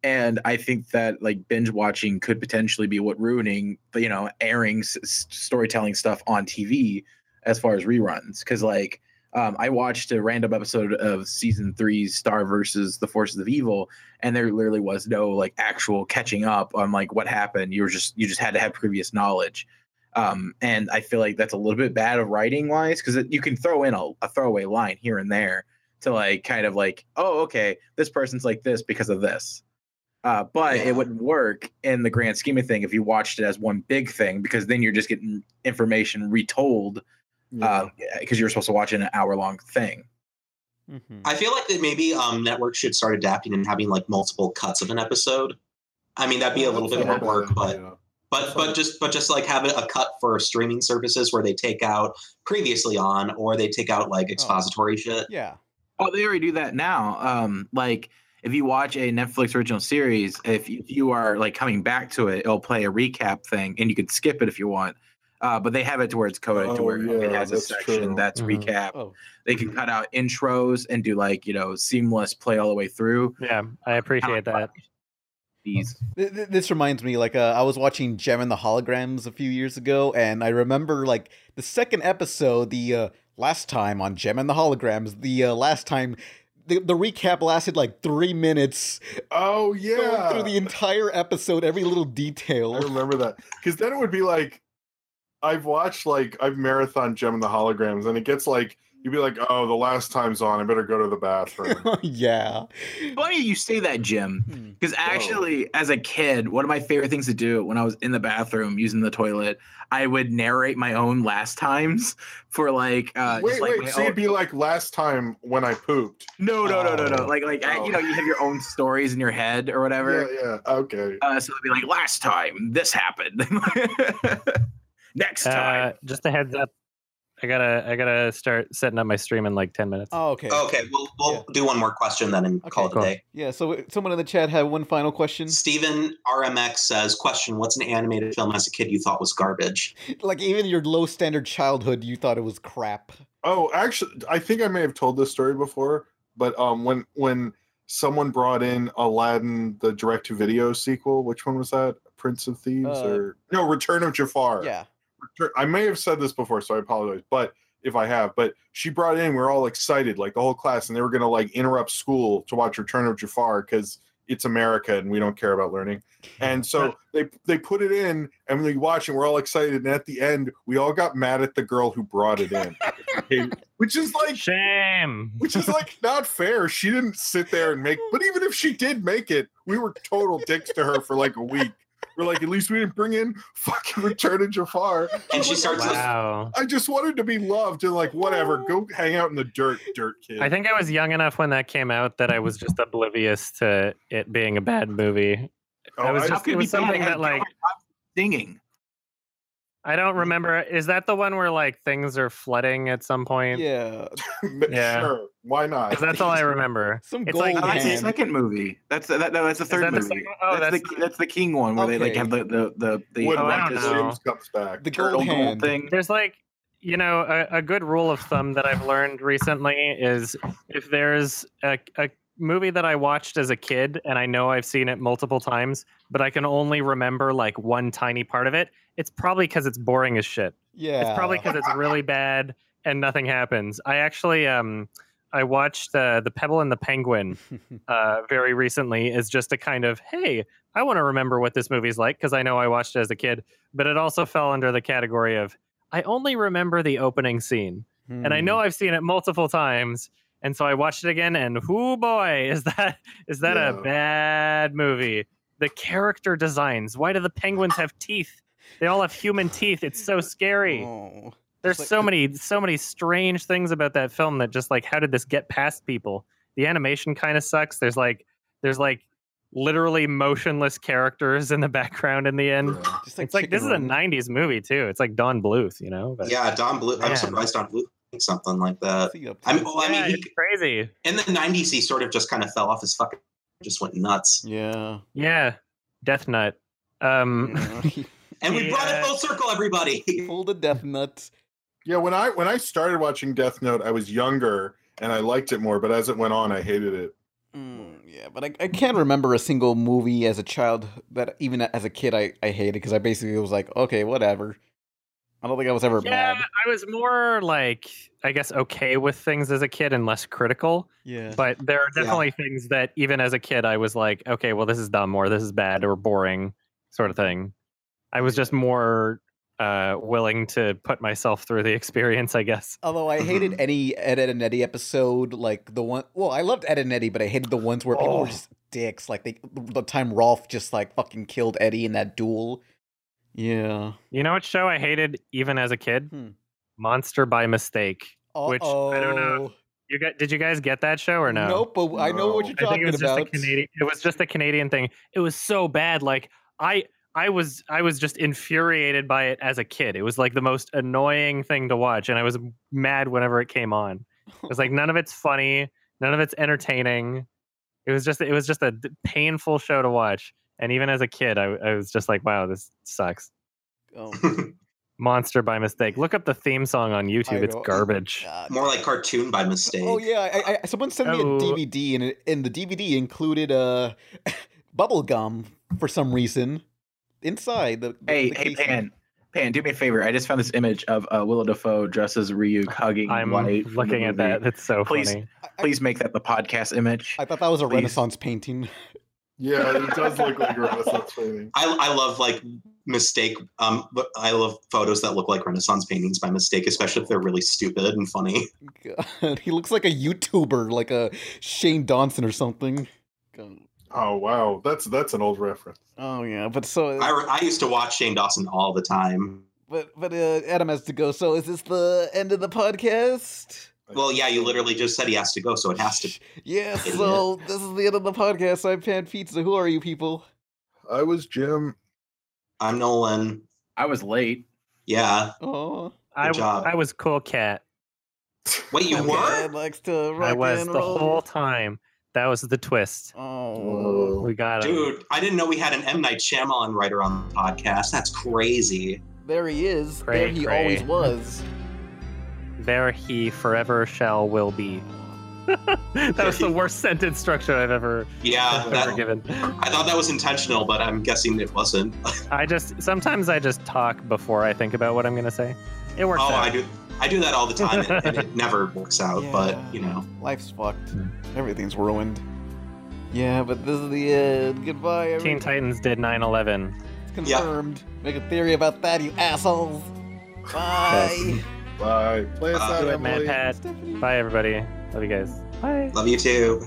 G: And I think that like binge watching could potentially be what ruining the you know airing s- s- storytelling stuff on TV as far as reruns because like um, I watched a random episode of season three's Star versus the Forces of Evil, and there literally was no like actual catching up on like what happened. You were just you just had to have previous knowledge, um, and I feel like that's a little bit bad of writing wise because you can throw in a, a throwaway line here and there to like kind of like oh okay this person's like this because of this. Uh, but
D: Yeah.
G: it wouldn't work in the grand scheme of thing if you watched it as one big thing because then you're just getting information retold because you're supposed to watch an hour long thing.
B: Mhm.
D: I feel like that maybe um, networks should start adapting and having like multiple cuts of an episode. I mean, that'd be a little bit more work, but but but just but just like have a a cut for streaming services where they take out previously on, or they take out like expository shit.
B: Yeah.
G: Oh, they already do that now. Um, like if you watch a Netflix original series, if you, if you are like coming back to it, it'll play a recap thing, and you could skip it if you want. Uh, but they have it to where it's coded to
E: Oh,
G: where it has a section
E: true.
G: that's
C: Mhm.
G: recap.
B: Oh.
G: They can cut out intros and do like you know seamless play all the way through.
C: Yeah, I appreciate that.
G: These
B: Th- th- This reminds me, like, uh, I was watching Jem and the Holograms a few years ago, and I remember, like, the second episode, the uh, last time on Jem and the Holograms, the uh, last time, the, the recap lasted like three minutes.
E: Oh
B: Going
E: yeah,
B: through the entire episode, every little detail.
E: I remember that because then it would be like I've watched like I've marathon Jem and the Holograms, and it gets like you'd be like, oh, the last time's on, I better go to the bathroom.
B: yeah.
G: funny you say that, Jim,
B: Hmm.
G: because actually, as a kid, one of my favorite things to do when I was in the bathroom using the toilet, I would narrate my own last times for like, Uh,
E: wait,
G: just, like,
E: wait. So
G: own...
E: it'd be like last time when I pooped.
G: No, no, no, no, no.
E: Oh.
G: Like, like I- you know, you have your own stories in your head or whatever.
E: Yeah, yeah, okay.
G: Uh, so it'd be like, last time this happened. Next
C: Uh,
G: time.
C: just a heads up. I gotta I gotta start setting up my stream in like ten minutes.
B: Oh, okay.
D: Okay, we'll we'll do one more question then and call it a day.
B: Yeah, so uh, someone in the chat had one final question.
D: Steven RMX says, "Question: What's an animated film as a kid you thought was garbage?"
B: Like, even your low standard childhood, you thought it was crap.
E: Oh, actually, I think I may have told this story before, but um, when when someone brought in Aladdin, the direct to video sequel, which one was that? Prince of Thieves
B: Uh,
E: or no, Return of Jafar.
B: Yeah.
E: I may have said this before, so I apologize. But if I have, but she brought in, we are all excited, like the whole class, and they were gonna like interrupt school to watch Return of Jafar because it's America and we don't care about learning. And so they they put it in, and we watch, and we're all excited. And at the end, we all got mad at the girl who brought it in, Okay, which is like
C: shame.
E: which is like not fair. She didn't sit there and make, but even if she did make it, we were total dicks to her for like a week. We're like, at least we didn't bring in fucking Return of Jafar.
D: And she starts to-
C: Wow.
E: I just wanted to be loved and like whatever. Go hang out in the dirt, dirt kid.
C: I think I was young enough when that came out that I was just oblivious to it being a bad movie.
E: Oh,
C: I was
E: I-
C: just it
G: it
C: was something
G: It had
C: that like
G: singing.
C: I don't mm. remember. Is that the one where like things are flooding at some point?
B: Yeah.
C: Yeah.
E: Sure, why not?
C: 'Cause that's all I remember.
B: Some
C: It's
B: gold
C: like-
G: No, that's the second movie. That's that, no, that's the third
C: that
G: movie.
C: second- oh,
G: that's,
C: that's
G: the that's the King one where they like have the the the, the
E: when
C: Oh, I don't know.
E: Comes back.
B: The
G: turtle
B: gold
G: gold
B: hand.
G: thing.
C: There's like, you know, a, a good rule of thumb that I've learned recently is if there's a, a movie that I watched as a kid and I know I've seen it multiple times, but I can only remember like one tiny part of it, it's probably because it's boring as shit.
B: Yeah.
C: It's probably because it's really bad and nothing happens. I actually um I watched uh, the Pebble and the Penguin uh, very recently as just a kind of hey, I want to remember what this movie's like because I know I watched it as a kid, but it also fell under the category of I only remember the opening scene, and I
B: Hmm.
C: know I've seen it multiple times. And so I watched it again, and whoo boy, is that is that a bad movie? The character designs. Why do the penguins have teeth? They all have human teeth. It's so scary.
B: Oh.
C: There's
B: like-
C: so many so many strange things about that film that just like how did this get past people? The animation kind of sucks. There's like there's like literally motionless characters in the background in the end.
B: Just like
C: It's like this is a 90s movie too. It's like Don Bluth, you know? But
D: Yeah, Don Bluth. I'm surprised Don Bluth something like that. I mean, well, I
C: Yeah,
D: mean,
C: it's crazy.
D: in the '90s, he sort of just kind of fell off his fucking, just went nuts.
B: Yeah.
C: Yeah, Death Nut. Um,
D: And we brought it full circle, everybody.
B: Pull the death nuts.
E: Yeah, when I when I started watching Death Note, I was younger and I liked it more, but as it went on, I hated it.
B: Mm, yeah, but I, I can't remember a single movie as a child that even as a kid I, I hated because I basically was like, okay, whatever. I don't think I was ever
C: yeah,
B: mad.
C: I was more like, I guess, okay with things as a kid and less critical.
B: Yeah.
C: But there are
D: Yeah.
C: definitely things that even as a kid, I was like, okay, well, this is dumb or this is bad or boring, sort of thing. I was just more uh, willing to put myself through the experience, I guess.
B: Although I hated any Ed, Ed and Eddy episode, like the one. Well, I loved Ed and Eddy, but I hated the ones where people were
C: Oh.
B: just dicks. Like they, the time Rolf just like fucking killed Eddy in that duel. Yeah.
C: You know what show I hated even as a kid?
B: Hmm.
C: Monster by Mistake. Which I don't know. You got? Did you guys get that show or no?
B: Nope, but I know what you're talking
C: it was
B: about.
C: just a Canadian. It was just a Canadian thing. It was so bad. Like I, I was, I was just infuriated by it as a kid. It was like the most annoying thing to watch, and I was mad whenever it came on. It was like none of it's funny, none of it's entertaining. It was just, it was just a painful show to watch. And even as a kid, I, I was just like, wow, this sucks.
B: Oh,
C: Monster by mistake. Look up the theme song on YouTube. It's
B: know.
C: garbage.
D: More like cartoon by mistake.
B: Oh yeah, I, I, someone sent me
C: Oh.
B: a DVD, and it, and the DVD included uh, bubble gum for some reason inside the. the
G: Hey,
B: the
G: hey. Pan. Pan, do me a favor. I just found this image of uh, Willem Dafoe dressed as Ryuk hugging
C: I'm
G: White.
C: looking at that. It's so
G: please,
C: funny.
G: please make that the podcast image.
B: I thought that was a
G: Please.
B: Renaissance painting.
E: Yeah, it does look like a Renaissance painting.
D: I, I love like mistake. Um, but I love photos that look like Renaissance paintings by mistake, especially if they're really stupid and funny.
B: God, he looks like a YouTuber, like a Shane Dawson or something. God.
E: Oh wow, that's that's an old reference.
B: Oh yeah, but so
D: I, I used to watch Shane Dawson all the time.
B: but but uh, Adam has to go. So is this the end of the podcast?
D: Well, yeah, you literally just said he has to go, so it has to.
B: Yeah.
D: Idiot.
B: So this is the end of the podcast. I'm Pan Pizza. Who are you people?
E: I was Jim.
D: I'm Nolan.
G: I was late.
D: Yeah.
B: Oh,
C: I,
D: job.
C: I was cool cat.
D: Wait, you were?
B: Likes to rock
C: I was
B: and
C: the
B: roll.
C: whole time. That was the twist.
B: Oh,
C: We got him.
D: Dude, I didn't know we had an M Night Shyamalan writer on the podcast. That's crazy.
B: there he is.
C: Cray,
B: there he
C: cray.
B: always was.
C: There he forever shall will be. that was the worst sentence structure I've ever,
D: Yeah,
C: ever
D: that,
C: given.
D: I thought that was intentional, but I'm guessing it wasn't.
C: I just sometimes I just talk before I think about what I'm gonna say. It works
D: oh,
C: out.
D: I do. I do that all the time, and, and it never works out. But you know,
B: Life's fucked. Everything's ruined. Yeah, but this is the end. Goodbye.
C: Teen. Titans did 9/11.
B: It's confirmed. Make a theory about that, you assholes. Bye.
E: Bye. Play us
D: Uh,
E: out,
C: Do it, MatPat. Bye, everybody. Love you guys. Bye.
D: love you too.